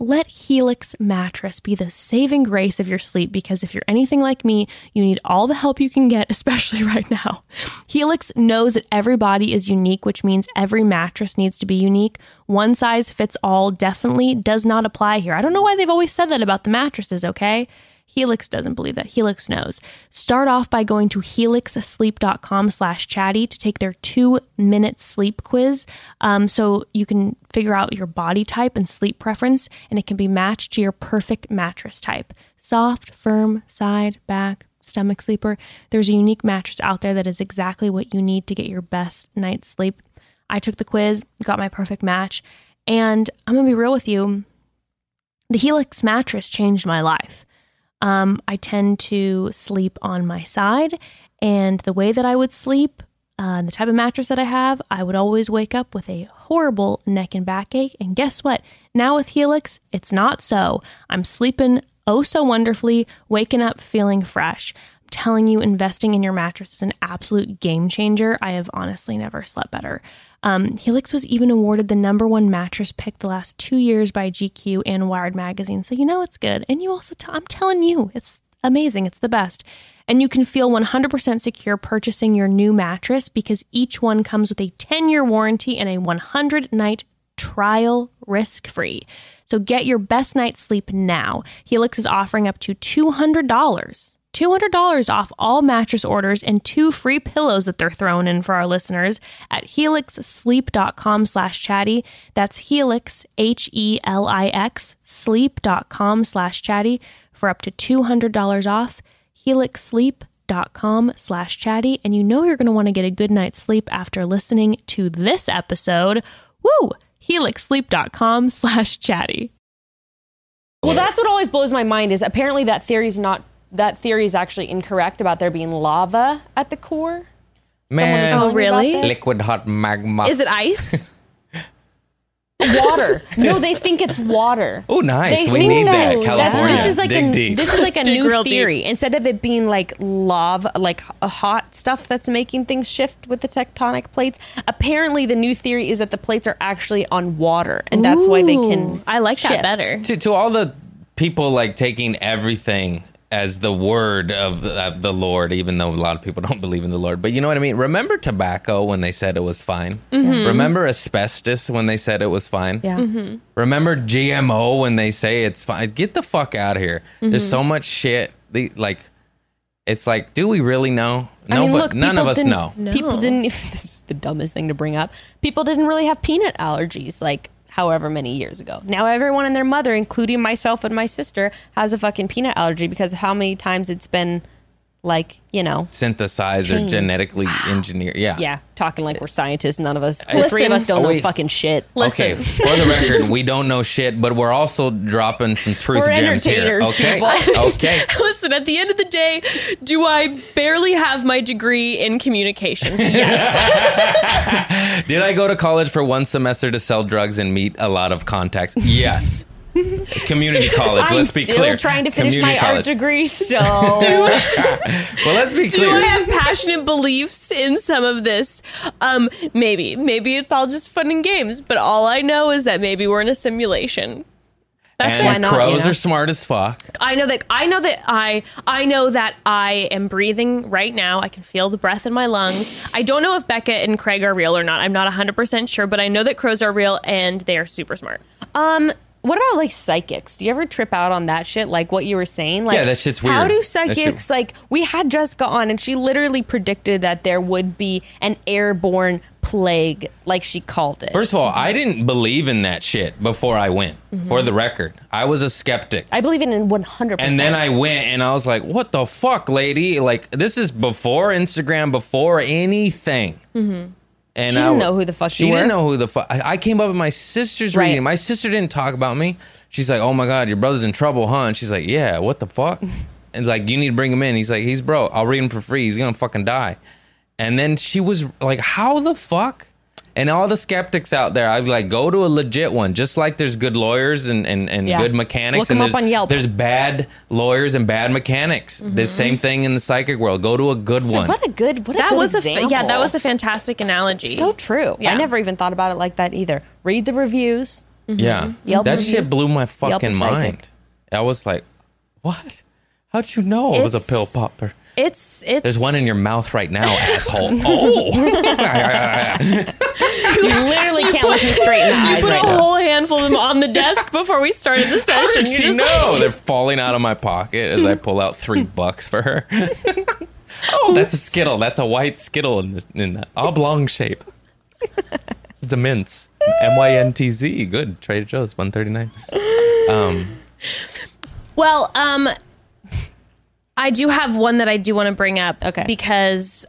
Let Helix mattress be the saving grace of your sleep because if you're anything like me, you need all the help you can get, (laughs) especially right now. Helix knows that every body is unique, which means every mattress needs to be unique. One size fits all definitely does not apply here. I don't know why they've always said that about the mattresses, okay? Helix doesn't believe that. Helix knows. Start off by going to helixsleep.com slash chatty to take their two minute sleep quiz. Um, so you can figure out your body type and sleep preference, and it can be matched to your perfect mattress type. Soft, firm, side, back, stomach sleeper. There's a unique mattress out there that is exactly what you need to get your best night's sleep. I took the quiz, got my perfect match, and I'm gonna be real with you. The Helix mattress changed my life. Um, I tend to sleep on my side, and the way that I would sleep, uh, the type of mattress that I have, I would always wake up with a horrible neck and backache. And guess what? Now with Helix, it's not so. I'm sleeping oh so wonderfully, waking up feeling fresh. Telling you, investing in your mattress is an absolute game changer. I have honestly never slept better. Um, Helix was even awarded the number one mattress pick the last two years by GQ and Wired magazine. So you know it's good. And you also, i I'm telling you, it's amazing. It's the best. And you can feel 100% secure purchasing your new mattress because each one comes with a 10 year warranty and a 100 night trial risk free. So get your best night's sleep now. Helix is offering up to $200. $200 off all mattress orders and two free pillows that they're throwing in for our listeners at helixsleep.com slash chatty. That's helix, H-E-L-I-X, sleep.com slash chatty for up to $200 off. helixsleep.com slash chatty. And you know you're going to want to get a good night's sleep after listening to this episode. Woo! helixsleep.com slash chatty.
Well, that's what always blows my mind is apparently that theory is not that theory is actually incorrect about there being lava at the core. Someone was
Man,
oh, telling about
really?
this.
liquid hot magma.
Is it ice? (laughs)
water? no, they think it's water.
Oh, nice.
They
we need that.
that-
California.
this is like
Dig
a
deep.
this is like a new
real deep.
theory. Instead of it being like lava, like a hot stuff that's making things shift with the tectonic plates. Apparently, the new theory is that the plates are actually on water, and that's why they can.
I like
shift.
that better.
to, to all the people like taking everything as the word of, of the Lord, even though a lot of people (laughs) don't believe in the Lord. But you know what I mean? Remember tobacco when they said it was fine? Mm-hmm. Remember asbestos when they said it was fine?
Yeah. Mm-hmm.
Remember GMO when they say it's fine? Get the fuck out of here. Mm-hmm. There's so much shit. The, like, it's like, do we really know? No,
I mean,
but
look,
none of us
didn't-
know.
People didn't. (laughs) This is the dumbest thing to bring up. People didn't really have peanut allergies like however many years ago. Now everyone and their mother, including myself and my sister, has a fucking peanut allergy because of how many times it's been like you know.
Synthesized or genetically (sighs) engineered. Yeah.
Yeah, talking like we're scientists. None of us, the three of us, don't
Oh,
know fucking shit.
Okay, for the record, (laughs) we don't know shit, but we're also dropping some truth
We're
gems here. Okay, (laughs) okay. (laughs)
Listen, at the end of the day, do I barely have my degree in communications? Yes.
Did I go to college for one semester to sell drugs and meet a lot of contacts? Yes. (laughs) Community college.
I'm
let's be
still
clear.
trying to finish
Community
my art
college.
degree, (laughs) so
Well, let's be clear.
do
clear.
I have passionate beliefs in some of this? Um, maybe. Maybe it's all just fun and games, but all I know is that maybe we're in a simulation. That's
and
it.
Why not,
crows
you know?
are smart as fuck.
I know that I know that I I know that I am breathing right now. I can feel the breath in my lungs. I don't know if Becca and Craig are real or not. I'm not 100% sure, but I know that crows are real and they are super smart.
Um, what about like psychics? Do you ever trip out on that shit? Like what you were saying? Like
Yeah, that shit's weird.
How
do
psychics
shit-
like we had Jessica on and she literally predicted that there would be an airborne plague, like she called it.
First of all, I didn't believe in that shit before I went. For the record, I was a skeptic.
I believe it in one hundred percent.
And then I went and I was like, what the fuck, lady? Like, this is before Instagram, before anything. Mm-hmm. And
She
I-
didn't know who the fuck
she
you
didn't know who the fuck. I, I came up with my sister's
Right.
reading. My sister didn't talk about me. She's like, oh my God, your brother's in trouble, huh? And she's like, yeah, what the fuck? (laughs) and like, you need to bring him in. He's like, he's broke. I'll read him for free. He's gonna fucking die. And then she was like, how the fuck? And all the skeptics out there, I'd like, go to a legit one. Just like there's good lawyers and, and, and
Yeah.
good mechanics.
Look
and
'em up
there's,
on Yelp.
There's bad lawyers and bad mechanics. Mm-hmm. The same thing in the psychic world. Go to a good
So
one.
what a good what a good
was
example.
fa- yeah, that was a fantastic analogy.
so true.
Yeah.
I never even thought about it like that either. Read the reviews. Mm-hmm.
Yeah. Mm-hmm.
Yelp
that
reviews.
shit blew my fucking mind. I was like, what? How'd you know it was a pill popper?
It's it's
There's one in your mouth right now, (laughs) asshole. Oh.
You literally can't look me straight in the eyes
put
right
a
now.
whole handful of them on the desk before we started the (laughs)
How
session.
did
You're
she know?
like-
They're falling out of my pocket as I pull out three (laughs) bucks for her. oh, that's a Skittle. That's a white Skittle in the, in the oblong shape. It's a mince. M Y N T Z. Good. Trader Joe's, 139. Um,
Well, um, I do have one that I do want to bring up.
Okay.
Because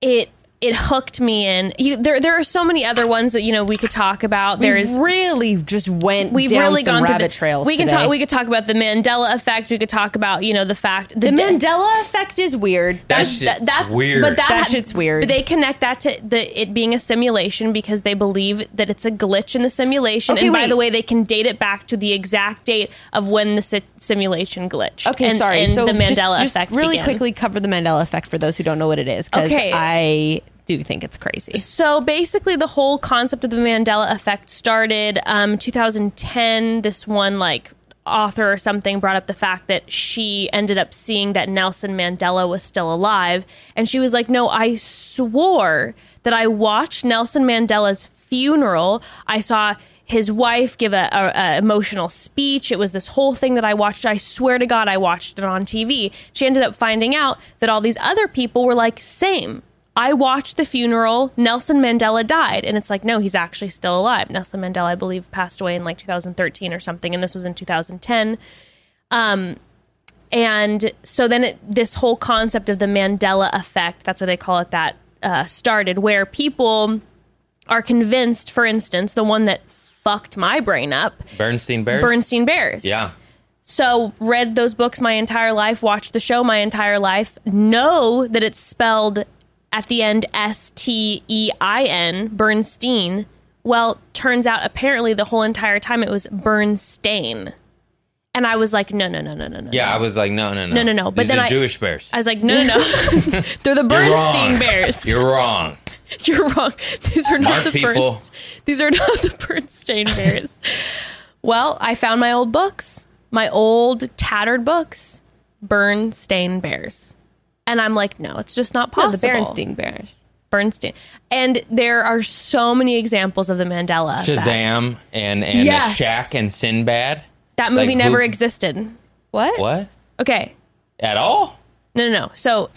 it it hooked me in. You, there there are so many other ones that you know we could talk about. There is
really just went
we've
down
really
some
gone to
rabbit
the,
trails.
We can
today.
talk. We could talk about the Mandela effect. We could talk about you know the fact
the
de-
Mandela effect is weird.
That
Just-
shit's
Th- that's
weird.
But that,
That shit's weird.
But they connect that to the it being a simulation because they believe that it's a glitch in the simulation.
Okay,
and by the way, they can date it back to the exact date of when the si- simulation glitched.
Okay,
and,
sorry.
And
so
the Mandela
just,
effect.
Really
began.
quickly cover the Mandela effect for those who don't know what it is, because
Okay.
I do you think it's crazy.
So basically, the whole concept of the Mandela effect started um, 2010. This one like author or something brought up the fact that she ended up seeing that Nelson Mandela was still alive, and she was like, "No, I swore that I watched Nelson Mandela's funeral. I saw." His wife give a, a, a emotional speech. It was this whole thing that I watched. I swear to God, I watched it on TV. She ended up finding out that all these other people were like, same. I watched the funeral. Nelson Mandela died. And it's like, no, he's actually still alive. Nelson Mandela, I believe, passed away in like 2013 or something. And this was in 2010. Um, and so then it, this whole concept of the Mandela effect, that's what they call it, that uh, started, where people are convinced, for instance, the one that fucked my brain up,
Bernstein Bears?
Bernstein Bears.
Yeah.
So read those books my entire life, watched the show my entire life, know that it's spelled at the end S T E I N, Bernstein. Well, turns out apparently the whole entire time it was Berenstain. And I was like, no, no, no, no, no, no.
Yeah, I was like, no, no, no.
No, no, no. But
These
then
are
I-
Jewish bears.
I was like, no, no, no. (laughs) They're the
You're
Bernstein. Bears.
You're wrong. (laughs)
You're wrong. These are not the
people.
Bernst- These are not the Bernstein Bears. (laughs) well, I found my old books, my old tattered books, Bernstein Bears, and I'm like, no, it's just not
No,
possible.
the Bernstein Bears.
Bernstein, and there are so many examples of the Mandela effect.
Shazam and, and
Yes.
Shaq and Sinbad.
That movie
Like,
never
who-
existed.
What?
What?
Okay,
At all?
no, no, no. So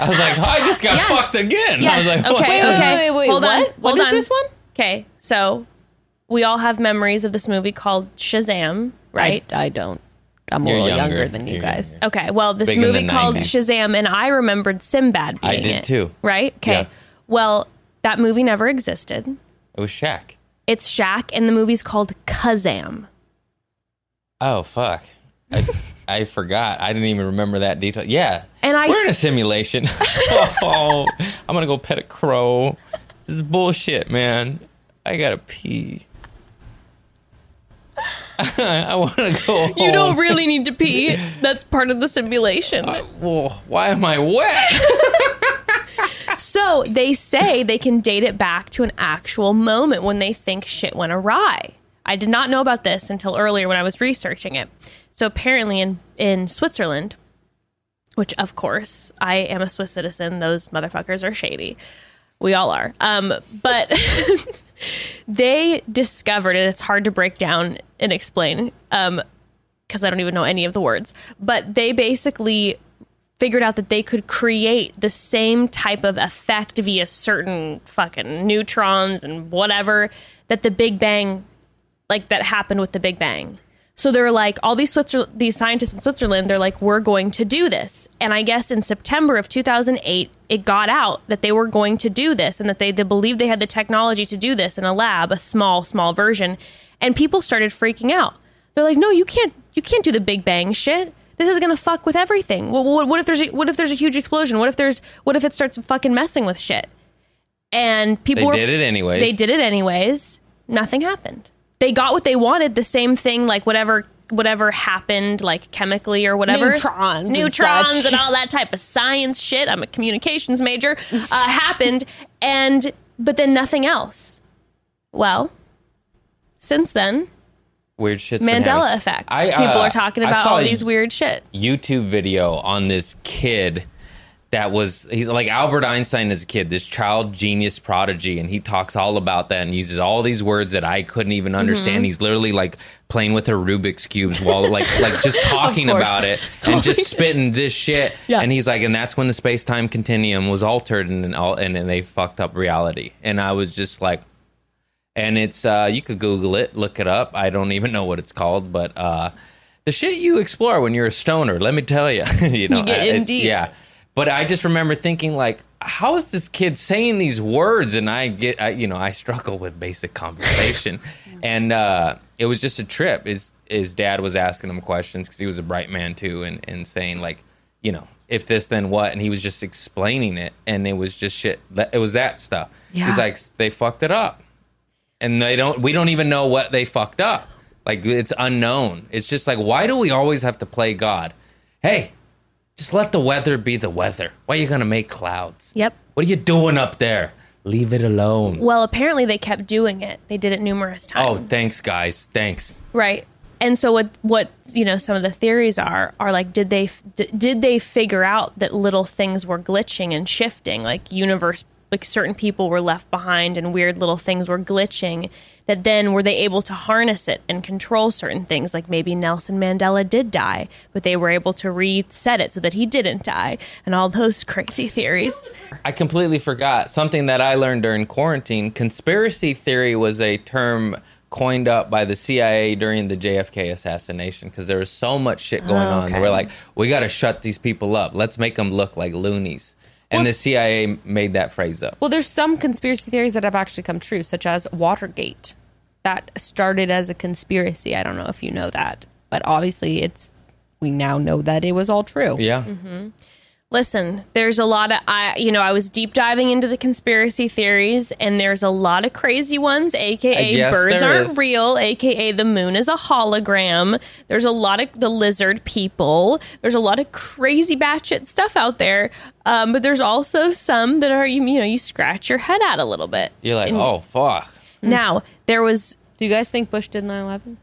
I was like, oh, I just got
Yes.
fucked again. I was like,
okay.
what?
Wait, wait,
okay.
wait, wait,
Hold on.
what? What
Hold
is
on.
this one?
Okay. So we all have memories of this movie called Shazam, right?
I, I don't. I'm a
You're
little younger,
younger.
than you
You're
guys.
younger.
Okay. Well, this
Big in
movie
the
called
90s.
Shazam, and I remembered Sinbad being
I did
it,
too.
Right? Okay.
Yeah.
Well, that movie never existed.
It was Shaq.
It's Shaq, and the movie's called Kazam.
Oh, fuck. I, (laughs) I forgot. I didn't even remember that detail. Yeah.
And I
We're in a
s-
simulation. oh, (laughs) (laughs) I'm going to go pet a crow. This is bullshit, man. I got to pee. (laughs) I want to go home.
You don't really need to pee. That's part of the simulation.
Well, why am I wet? (laughs)
So they say they can date it back to an actual moment when they think shit went awry. I did not know about this until earlier when I was researching it. So apparently in in Switzerland, which of course I am a Swiss citizen, those motherfuckers are shady. We all are. Um, but (laughs) they discovered, and it's hard to break down and explain um, because I don't even know any of the words, but they basically figured out that they could create the same type of effect via certain fucking neutrons and whatever that the Big Bang, like that happened with the Big Bang. So they're like, all these Switzer- these scientists in Switzerland, they're like, we're going to do this. And I guess in September of 2008, it got out that they were going to do this and that they, they believed they had the technology to do this in a lab, a small, small version. And people started freaking out. They're like, no, you can't, you can't do the Big Bang shit. This is gonna fuck with everything. Well, what, what if there's a, what if there's a huge explosion? What if there's what if it starts fucking messing with shit? And people
They
were,
did it anyways.
They did it anyways. Nothing happened. They got what they wanted. The same thing, like whatever whatever happened, like chemically or whatever.
Neutrons and
neutrons,
such.
and, all that type of science shit. I'm a communications major. Uh, (laughs) happened, and but then nothing else. Well, since then,
Weird shit's been
Mandela effect.
I,
People
uh,
are talking about all these weird shit.
YouTube video on this kid that was he's like Albert Einstein as a kid, this child genius prodigy, and he talks all about that and uses all these words that I couldn't even
Mm-hmm.
understand. He's literally like playing with her Rubik's cubes while like (laughs) like just talking about it and just spitting this shit. (laughs)
Yeah.
And he's like, and that's when the space time continuum was altered and all and, and they fucked up reality. And I was just like, and it's uh you could google it look it up i don't even know what it's called but uh the shit you explore when you're a stoner let me tell you (laughs) you know
You get in deep.
yeah but i just remember thinking like how is this kid saying these words? And i get I, you know i struggle with basic conversation. (laughs) And uh it was just a trip. His his dad was asking him questions because he was a bright man too and and saying like you know if this then what? And he was just explaining it. And it was just shit. It was that stuff.
Yeah.
he's like they fucked it up. And they don't we don't even know what they fucked up. Like it's unknown. It's just like why do we always have to play god? Hey just let the weather be the weather why are you gonna make clouds
Yep.
what are you doing up there leave it alone
Well, apparently they kept doing it. They did it numerous oh, times.
oh thanks guys thanks
Right. And so what what you know some of the theories are are like did they d- did they figure out that little things were glitching and shifting like universe like certain people were left behind and weird little things were glitching that then were they able to harness it and control certain things? Like maybe Nelson Mandela did die but they were able to reset it so that he didn't die and all those (laughs) crazy theories.
i completely forgot something that i learned during quarantine. Conspiracy theory was a term coined up by the cia during the jfk assassination because there was so much shit going oh, on.
Okay.
we're like we got to shut these people up. Let's make them look like loonies and the cia made that phrase up
Well, there's some conspiracy theories that have actually come true, such as Watergate. That started as a conspiracy. I don't know if you know that, but obviously it's we now know that it was all true.
yeah mm-hmm.
Listen, there's a lot of I you know, I was deep diving into the conspiracy theories and there's a lot of crazy ones, aka
Uh, yes,
birds aren't
is.
real, aka the moon is a hologram. There's a lot of the lizard people. There's a lot of crazy batshit stuff out there. Um, but there's also some that are you, you know, you scratch your head at a little bit.
you're like oh fuck
Now, there was
Do you guys think Bush did 9/11?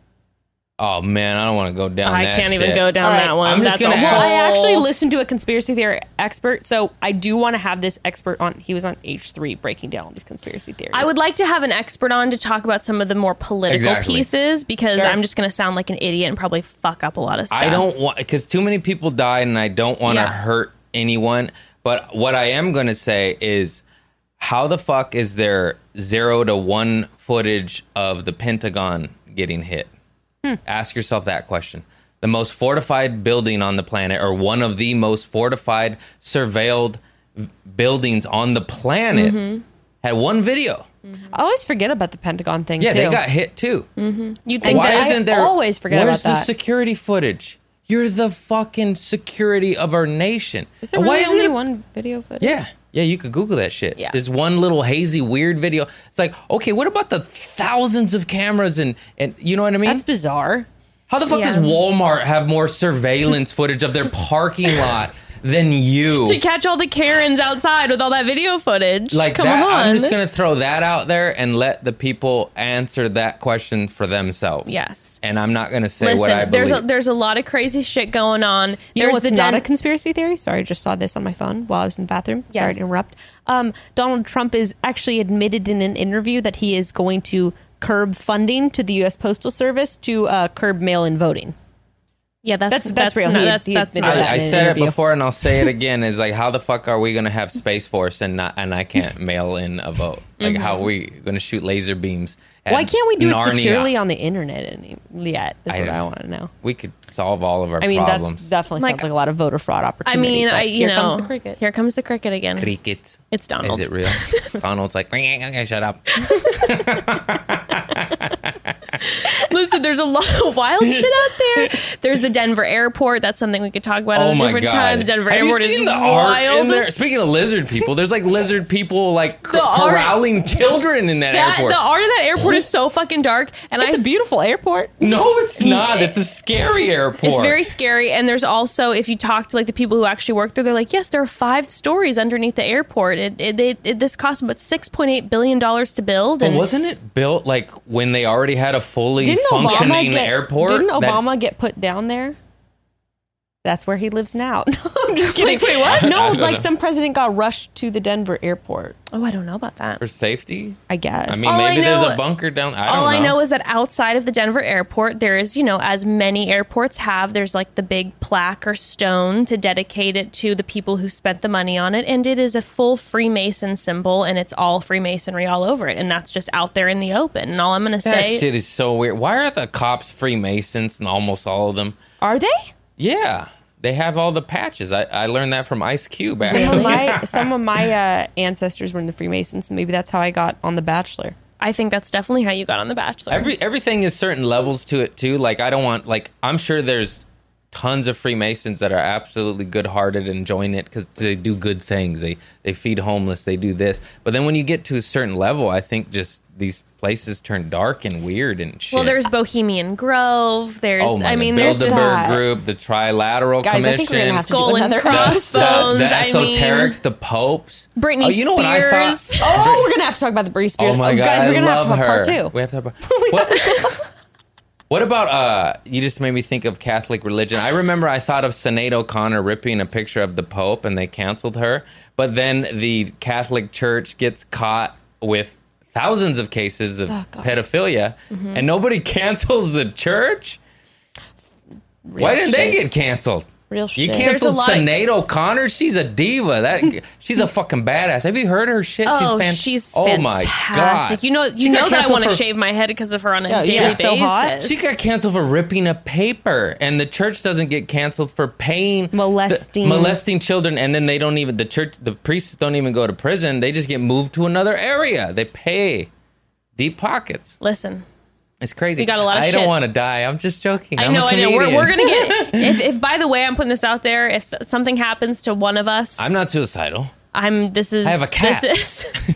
Oh man i don't want to go down
I
that
can't even go down
All right,
that one.
I'm just
That's
gonna
a
ask-
Well, I actually listened to a conspiracy theory expert, so I do want to have this expert on. He was on H3 breaking down all these conspiracy theories.
I would like to have an expert on to talk about some of the more political
Exactly.
pieces because
Sure.
I'm just going to sound like an idiot and probably fuck up a lot of stuff.
I don't want because too many people died, and I don't want to
Yeah.
hurt anyone. But what I am going to say is, how the fuck is there zero to one footage of the Pentagon getting hit? Ask yourself that question. The most fortified building on the planet, or one of the most fortified, surveilled buildings on the planet, mm-hmm. had one video. Mm-hmm.
I always forget about the Pentagon thing.
Yeah,
too.
they got hit too. Mm-hmm.
You think
Why
that
I
isn't there?
always forget
Where's
about
the
that.
security footage? You're the fucking security of our nation.
Is there really
why
only
it?
one video footage?
Yeah, yeah. You could Google that shit.
Yeah.
There's one little hazy, weird video. It's like, okay, what about the thousands of cameras and and you know what I mean?
That's bizarre.
How the fuck does Walmart have more surveillance footage of their parking lot than you.
to catch all the Karens outside with all that video footage.
like
Come
that,
on.
I'm just gonna throw that out there and let the people answer that question for themselves.
Yes.
and I'm not gonna say
Listen,
what I believe.
there's a, there's a lot of crazy shit going on.
You
there's
know what's
the
not
den-
a conspiracy theory? Sorry, I just saw this on my phone while I was in the bathroom. Sorry to interrupt. Um, Donald Trump is actually admitted in an interview that he is going to curb funding to the U.S. Postal Service to uh, curb mail-in voting.
Yeah, that's
That's- that's real.
Not,
He-
that's
he
that's not.
that.
I, I
in an
said it before and I'll say it (laughs) again is like how the fuck are we gonna have Space Force and not and I can't (laughs) mail in a vote? Like how are we gonna shoot laser beams? At
Why can't we do
Narnia?
it securely on the internet any, yet? Is
I
what
don't
I want to know.
We could solve all of our
I mean,
problems.
that's definitely
Like-
sounds like a lot of voter fraud
I
opportunity.
mean,
but
I you
here
know,
comes the cricket.
here comes the cricket again.
Cricket.
It's Donald.
Is it real? (laughs) Donald's like, okay, shut up. (laughs)
Listen, there's a lot of wild shit out there. There's the Denver airport. That's something we could talk about at
Oh
a different
god!
time. The Denver
Have
airport
you seen
is
the art in
wild.
there? Speaking of lizard people, there's like lizard people like cor-
art-
corralling children in that,
That,
airport.
the art of that airport is so fucking dark, and
It's a
s-
beautiful airport.
no, it's not. It's a scary (laughs) airport.
It's very scary, and there's also if you talk to like the people who actually work there, they're like, yes, there are five stories underneath the airport. It, it, it, it this cost about six point eight billion dollars to build,
But
and
wasn't it built like when they already had a fully
Didn't Obama
functioning
get
airport?
Didn't
that-
Obama get put down there? That's where he lives now. (laughs) No, I'm just (laughs) kidding.
Wait, what?
No,
don't
like
know.
some president got rushed to the Denver airport.
oh, I don't know about that.
for safety?
I guess.
I mean,
All I
maybe there's a bunker down. I don't
All
know.
I know is that outside of the Denver airport, there is, you know, as many airports have, there's like the big plaque or stone to dedicate it to the people who spent the money on it. And it is a full Freemason symbol and it's all Freemasonry all over it. And that's just out there in the open. And all I'm going to say.
that
say.
shit is so weird. Why are the cops Freemasons and almost all of them?
Are they?
Yeah, they have all the patches. I, I learned that from Ice Cube.
Some
Actually.
of my (laughs) some of my uh, ancestors were in the Freemasons, and maybe that's how I got on The Bachelor.
I think that's definitely how you got on The Bachelor.
Every everything is certain levels to it too. Like I don't want like I'm sure there's tons of Freemasons that are absolutely good hearted and join it because they do good things. They they feed homeless. They do this. But then when you get to a certain level, I think just these places turn dark and weird and shit.
well, there's Bohemian Grove. There's,
oh
I mean,
God.
there's
Bilderberg
that.
Group, the Trilateral
Guys, I think we're
Commission.
gonna have to do
Skull and
another
the,
Crossbones.
the, the
I mean,
the popes.
Britney
oh, you know what I thought?
Spears.
Oh, we're gonna have to talk about the Britney Spears.
Oh my god,
guys, we're gonna have to
talk
have
her.
part two.
We have to have (laughs) what, (laughs) what about uh you just made me think of Catholic religion. I remember I thought of Sinead O'Connor ripping a picture of the Pope and they canceled her. But then the Catholic Church gets caught with thousands of cases of
Oh,
pedophilia and nobody (laughs) cancels the church. Why didn't they get canceled?
Real
You
shit.
canceled
There's a lot of-
Sinead O'Connor. She's a diva. That (laughs) she's a fucking badass. Have you heard her shit?
Oh,
fan-
she's
oh
fantastic.
my god!
You know, you
She got
know that I
canceled
want to
for-
shave my head because of her on a
Oh,
daily
yeah,
basis.
so hot.
She got canceled for ripping a paper, and the church doesn't get canceled for paying the-
Molesting.
molesting children, and then they don't even the church the priests don't even go to prison. They just get moved to another area. They pay deep pockets.
Listen,
It's crazy.
We got a lot of
I don't want to die. I'm just joking.
I
I'm
know, I know. We're, we're gonna get. (laughs) If, if by the way, I'm putting this out there. If something happens to one of us,
I'm not suicidal.
I'm. This is.
I have a cat.
This is. (laughs)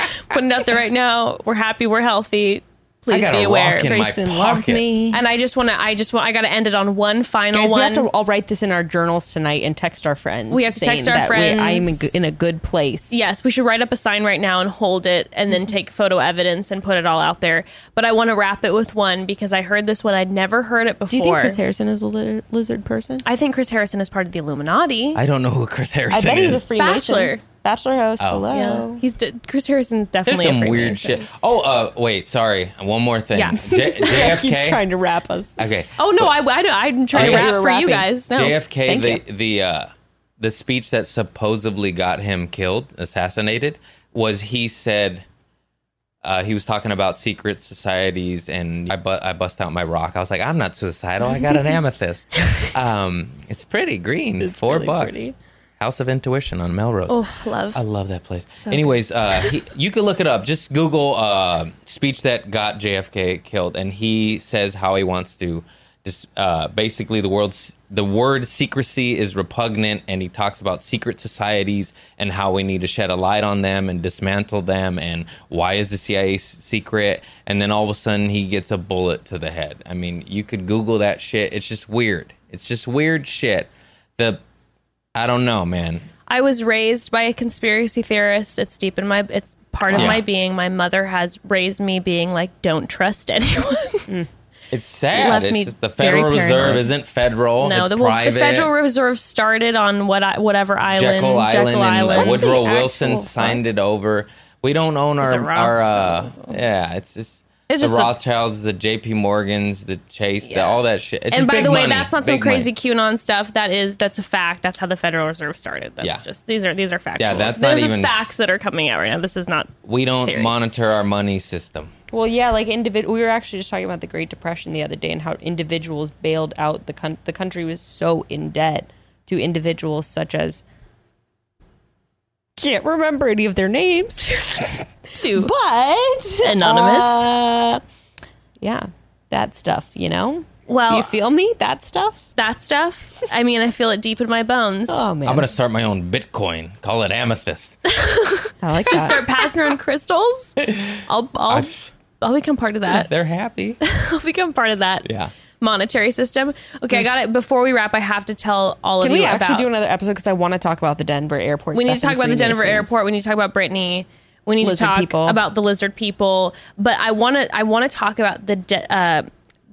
(laughs) putting it out there right now. We're happy. We're healthy. Please be aware.
rock
Grayson loves me.
And I just want to. I just want. I got to end it on one final
Guys, we
one.
have to all write this in our journals tonight and text our friends.
We have to text our
friends. we- I am in, in a good place.
Yes, we should write up a sign right now and hold it and then mm-hmm. take photo evidence and put it all out there. But I want to wrap it with one because I heard this one. I'd never heard it before.
Do you think Chris Harrison is a li- lizard person?
I think Chris Harrison is part of the Illuminati.
I don't know who Chris Harrison is.
I bet he's a
is.
Freemason.
Bachelor.
Bachelor host.
Oh.
Hello.
yeah, he's de- Chris Harrison's
There's
definitely a
some weird
Freemason.
shit. Oh, uh, wait, sorry. One more thing.
Yeah.
J- (laughs)
Jeff keeps
JFK.
trying to wrap us.
Okay.
Oh no, I, I, I'm trying to
Okay.
rap
You were
for you guys. No,
JFK,
Thank
the
you.
the uh, the speech that supposedly got him killed, assassinated, was he said uh, he was talking about secret societies, and I, bu- I bust out my rock. I was like, I'm not suicidal. I got an (laughs) amethyst. Um, it's pretty green, four
really
bucks.
pretty.
House of Intuition on Melrose.
oh love.
I love that place. Anyways, uh, he, you can look it up. Just Google uh, speech that got JFK killed, and he says how he wants to. Just uh, basically, the world's the word secrecy is repugnant, and he talks about secret societies and how we need to shed a light on them and dismantle them, and why is the CIA secret? And then all of a sudden, he gets a bullet to the head. I mean, you could Google that shit. It's just weird. It's just weird shit. The I don't know, man.
I was raised by a conspiracy theorist. It's deep in my it's part of
Yeah.
my being. My mother has raised me being like don't trust (laughs) anyone. (laughs)
It's sad.
left
It's
me
just the
very
Federal Reserve
paranoid.
isn't federal.
no,
it's
the, well,
private.
the Federal Reserve started on what I, whatever island
Jekyll Island, and uh,
Island.
Woodrow
the
Wilson
actual
signed it over. We don't own our
the
our uh,
Rothschilds.
yeah. It's just
It's
the
just
Rothschilds, the J.P. Morgans, the Chase, the, all that shit. It's
and
just
by
big
the way,
money,
that's not some crazy
money.
QAnon stuff. That is that's a fact. That's how the Federal Reserve started. That's
Yeah.
just these are these are factual.
Yeah, that's
this
not
is
even-
facts that are coming out right now. This is not.
We don't
theory.
monitor our money system.
Well, yeah, like individual. We were actually just talking about the Great Depression the other day and how individuals bailed out the coun- the country was so in debt to individuals such as can't remember any of their names, (laughs)
To
but
Anonymous?
uh, yeah, that stuff. You know.
well,
you feel me? That stuff.
that stuff. I mean, I feel it deep in my bones.
Oh man,
I'm gonna start my own Bitcoin. Call it Amethyst. (laughs)
I like
Just start passing around crystals. (laughs) I'll I'll,
I've-
I'll become part of that.
They're happy. (laughs)
I'll become part of that.
Yeah.
Monetary system. Okay, I got it. Before we wrap, I have to tell all
Can
of you
we actually
about.
do another episode because I want to talk about the Denver airport.
we need to talk about the Denver airport. We need to talk about Brittany. We need
Lizard
to talk
people.
about the lizard people. But I want to. I want to talk about the de- uh,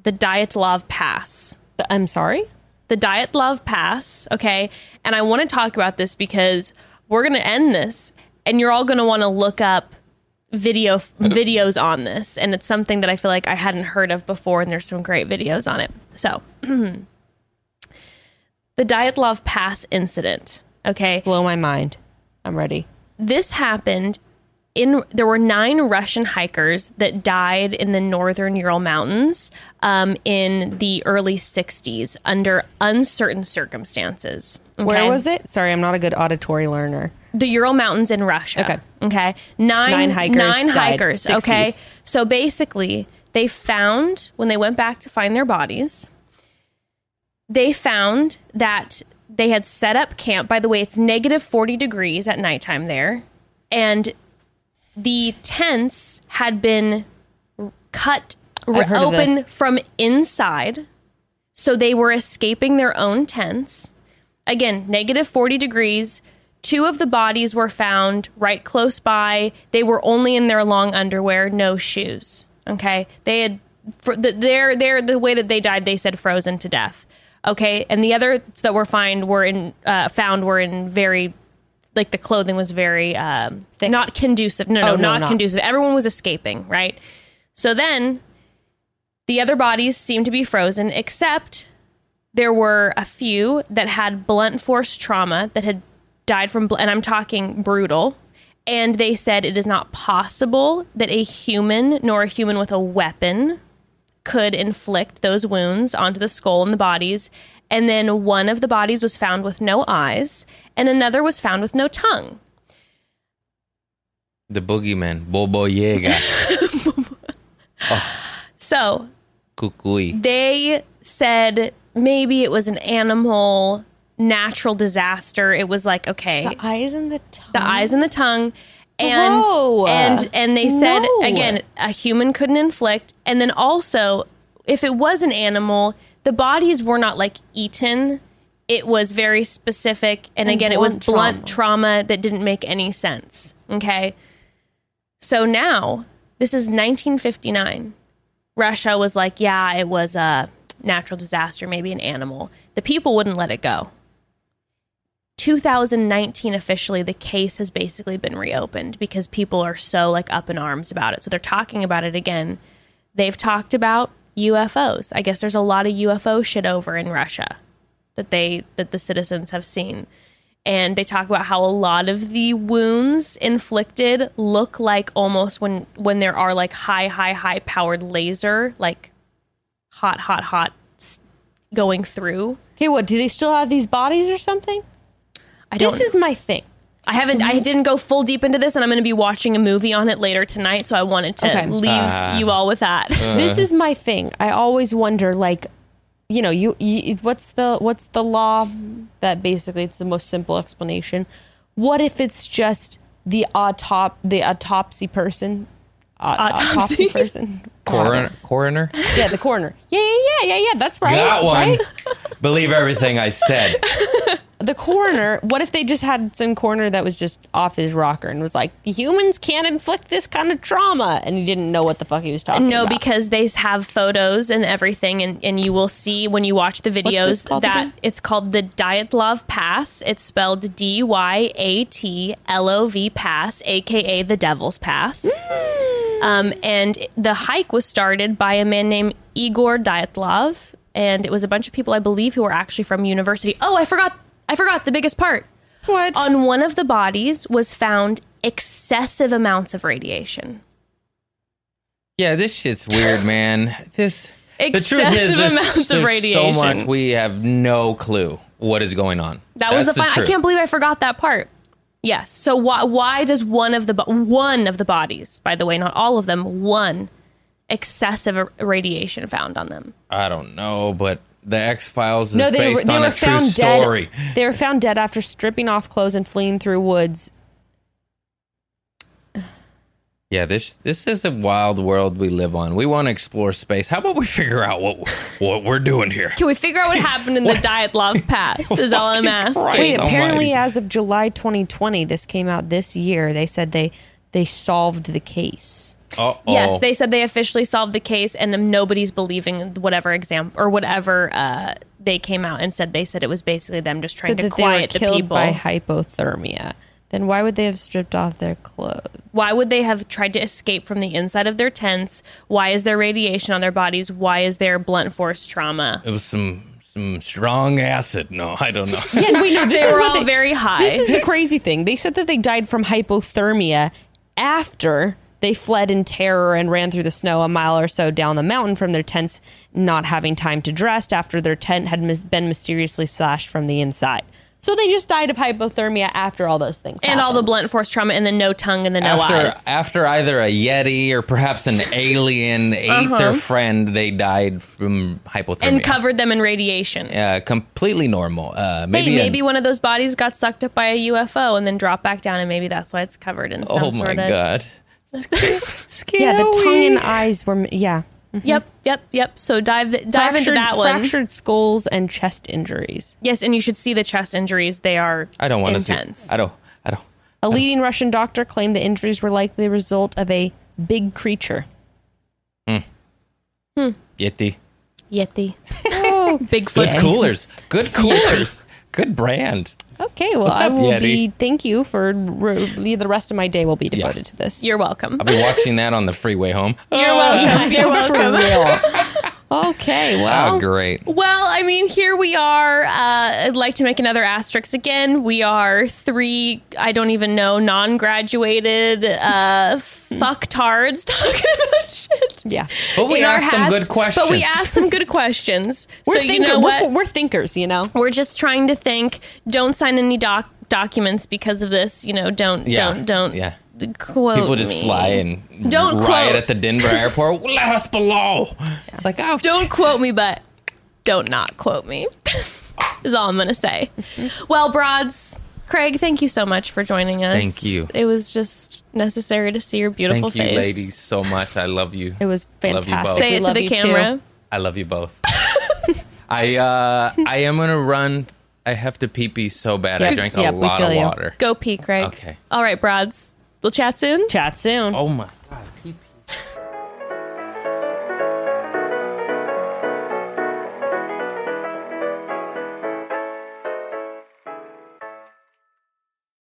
the Dyatlov Pass.
The- I'm sorry.
The Dyatlov Pass. Okay, and I want to talk about this because we're going to end this, and you're all going to want to look up video videos on this, and it's something that I feel like I hadn't heard of before, and there's some great videos on it. So, (clears throat) the Dyatlov Pass incident. Okay,
Blow my mind. I'm ready.
this happened in there were nine russian hikers that died in the northern ural mountains um, in the early 60s under uncertain circumstances
Where was it? Sorry, I'm not a good auditory learner.
the ural mountains in russia
Okay.
okay nine,
Nine hikers
nine hikers okay so basically they found when they went back to find their bodies they found that they had set up camp. By the way, it's negative 40 degrees at nighttime there. And the tents had been cut
I've heard of
open from inside. So they were escaping their own tents. Again, negative 40 degrees. Two of the bodies were found right close by. They were only in their long underwear, no shoes. Okay. They had, for the, their, their, the way that they died, they said frozen to death. Okay. And the others that were found were in, uh, found were in very, like the clothing was very, um, not conducive. No, no,
Oh, no,
not
not.
conducive. Everyone was escaping, right? So then the other bodies seemed to be frozen, except there were a few that had blunt force trauma that had died from, bl- and I'm talking brutal. And they said it is not possible that a human nor a human with a weapon could inflict those wounds onto the skull and the bodies. And then one of the bodies was found with no eyes, and another was found with no tongue.
The boogeyman, Baba Yaga, (laughs)
So
Kukui.
they said maybe it was an animal natural disaster. It was like, okay,
The eyes and the tongue.
the eyes and the tongue and
Whoa.
and and they said
No.
again a human couldn't inflict and then also if it was an animal the bodies were not like eaten it was very specific and,
And
again it was
blunt
blunt trauma. that didn't make any sense okay? So now this is 1959 russia was like yeah it was a natural disaster maybe an animal. The people wouldn't let it go. 2019 officially the case has basically been reopened because people are so like up in arms about it. So they're talking about it again. They've talked about ufos i guess there's a lot of ufo shit over in russia that they that the citizens have seen and they talk about how a lot of the wounds inflicted look like almost when when there are like high high high powered laser like hot hot hot going through
Okay, what? Do they still have these bodies or something?
i don't
This is my thing.
I haven't. I didn't go full deep into this, and I'm going to be watching a movie on it later tonight. So I wanted to
Okay.
leave
Ah.
you all with that.
this is my thing. I always wonder, like, you know, you, you what's the what's the law that basically it's the most simple explanation. What if it's just the autop the autopsy person, Au-
Autopsy.
autopsy person, (laughs)
Coroner, coroner?
yeah, the coroner. Yeah, yeah, yeah, yeah, yeah. That's right.
Got one.
right?
Believe everything I said. (laughs)
the coroner. What if they just had some coroner that was just off his rocker and was like, "Humans can't inflict this kind of trauma," and he didn't know what the fuck he was talking
No,
about.
No, because they have photos and everything, and, and you will see when you watch the videos that
again?
it's called the Dyatlov Pass. It's spelled D Y A T L O V Pass, aka the Devil's Pass. Um, and the hike was started by a man named Igor Dyatlov, and it was a bunch of people, I believe, who were actually from university. Oh, I forgot! I forgot the biggest part.
what?
On one of the bodies was found excessive amounts of radiation.
Yeah, this shit's weird, man. This the truth
Excessive
is there's,
amounts of radiation.
so much we have no clue what is going on.
That was
That's
the fun. I can't believe I forgot that part. Yes. So why why does one of the one of the bodies, by the way, not all of them, one excessive radiation found on them?
I don't know, but the X Files is
no, they were
based
they
on
were
a true
found
story.
dead. They were found dead after stripping off clothes and fleeing through woods.
Yeah, this this is the wild world we live on. We want to explore space. How about we figure out what what we're doing here?
Can we figure out what happened in the (laughs) Dyatlov Pass? Is all I'm asking.
Wait, apparently,
almighty.
as of July 2020, this came out this year. They said they they solved the case.
Uh-oh.
Yes, they said they officially solved the case, and nobody's believing whatever exam or whatever uh, they came out and said. They said it was basically them just trying
Said
to
that they were
quiet the
killed
people.
by hypothermia. Then why would they have stripped off their clothes?
Why would they have tried to escape from the inside of their tents? Why is there radiation on their bodies? Why is there blunt force trauma?
it was some some strong acid. No, I don't know.
Yeah, we know (laughs) this
They
is
were
what
all very high.
This is the (laughs) crazy thing. They said that they died from hypothermia after they fled in terror and ran through the snow a mile or so down the mountain from their tents, not having time to dress after their tent had mis- been mysteriously slashed from the inside. So they just died of hypothermia after all those things.
and all the blunt force trauma, and the no tongue and the no
after
eyes.
after either a yeti or perhaps an (laughs) alien ate their friend, they died from hypothermia.
Uh-huh. and covered them in radiation.
uh, completely normal. Uh, maybe
Maybe,
a-
one of those bodies got sucked up by a UFO and then dropped back down, and maybe that's why it's covered in some
Oh my
sort of.
god! (laughs)
Yeah, the tongue and eyes were yeah. Mm-hmm.
Yep, yep, yep. So dive dive into that one.
Fractured skulls and chest injuries.
Yes, and you should see the chest injuries. They are
I don't want to see. I don't. I don't.
A leading Russian doctor claimed the injuries were likely the result of a big creature. Hmm. Hmm.
Yeti.
Yeti.
Oh, (laughs)
Bigfoot.
Good coolers. Good coolers. Good brand.
Okay, well,
What's
I
up,
will
Yeti?
be. Thank you for re- the rest of my day will be devoted to this.
You're welcome.
I'll be watching that on the freeway home.
You're oh, welcome. (laughs) You're welcome. (laughs)
Okay, well,
Oh, great.
Well, I mean, here we are. Uh, I'd like to make another asterisk again. We are three, I don't even know, non graduated uh, (laughs) fucktards talking about shit.
yeah,
But we asked some good questions.
But we asked some good questions.
we're
so,
thinker-
you know what?
We're, we're thinkers, you know.
We're just trying to think. Don't sign any doc- documents because of this. You know, don't,
Yeah.
don't, don't.
Yeah.
Quote
People just
me.
fly and
Don't
riot
quote.
at the Denver airport. Let us below. Like, oh,
Don't quote me, but don't not quote me. (laughs) is all I'm gonna say. Well, broads, Craig, thank you so much for joining us.
Thank you.
It was just necessary to see your beautiful face.
Thank you, ladies, so much. I love you.
It was
I love you
fantastic.
both.
Say
We
it to the
you too.
camera.
I love you both. (laughs) I uh I am gonna run. I have to pee pee so bad. I drank a
Yeah, we
lot of water.
Go pee, Craig.
Okay.
All right, broads. We'll chat soon.
Chat soon.
Oh my God.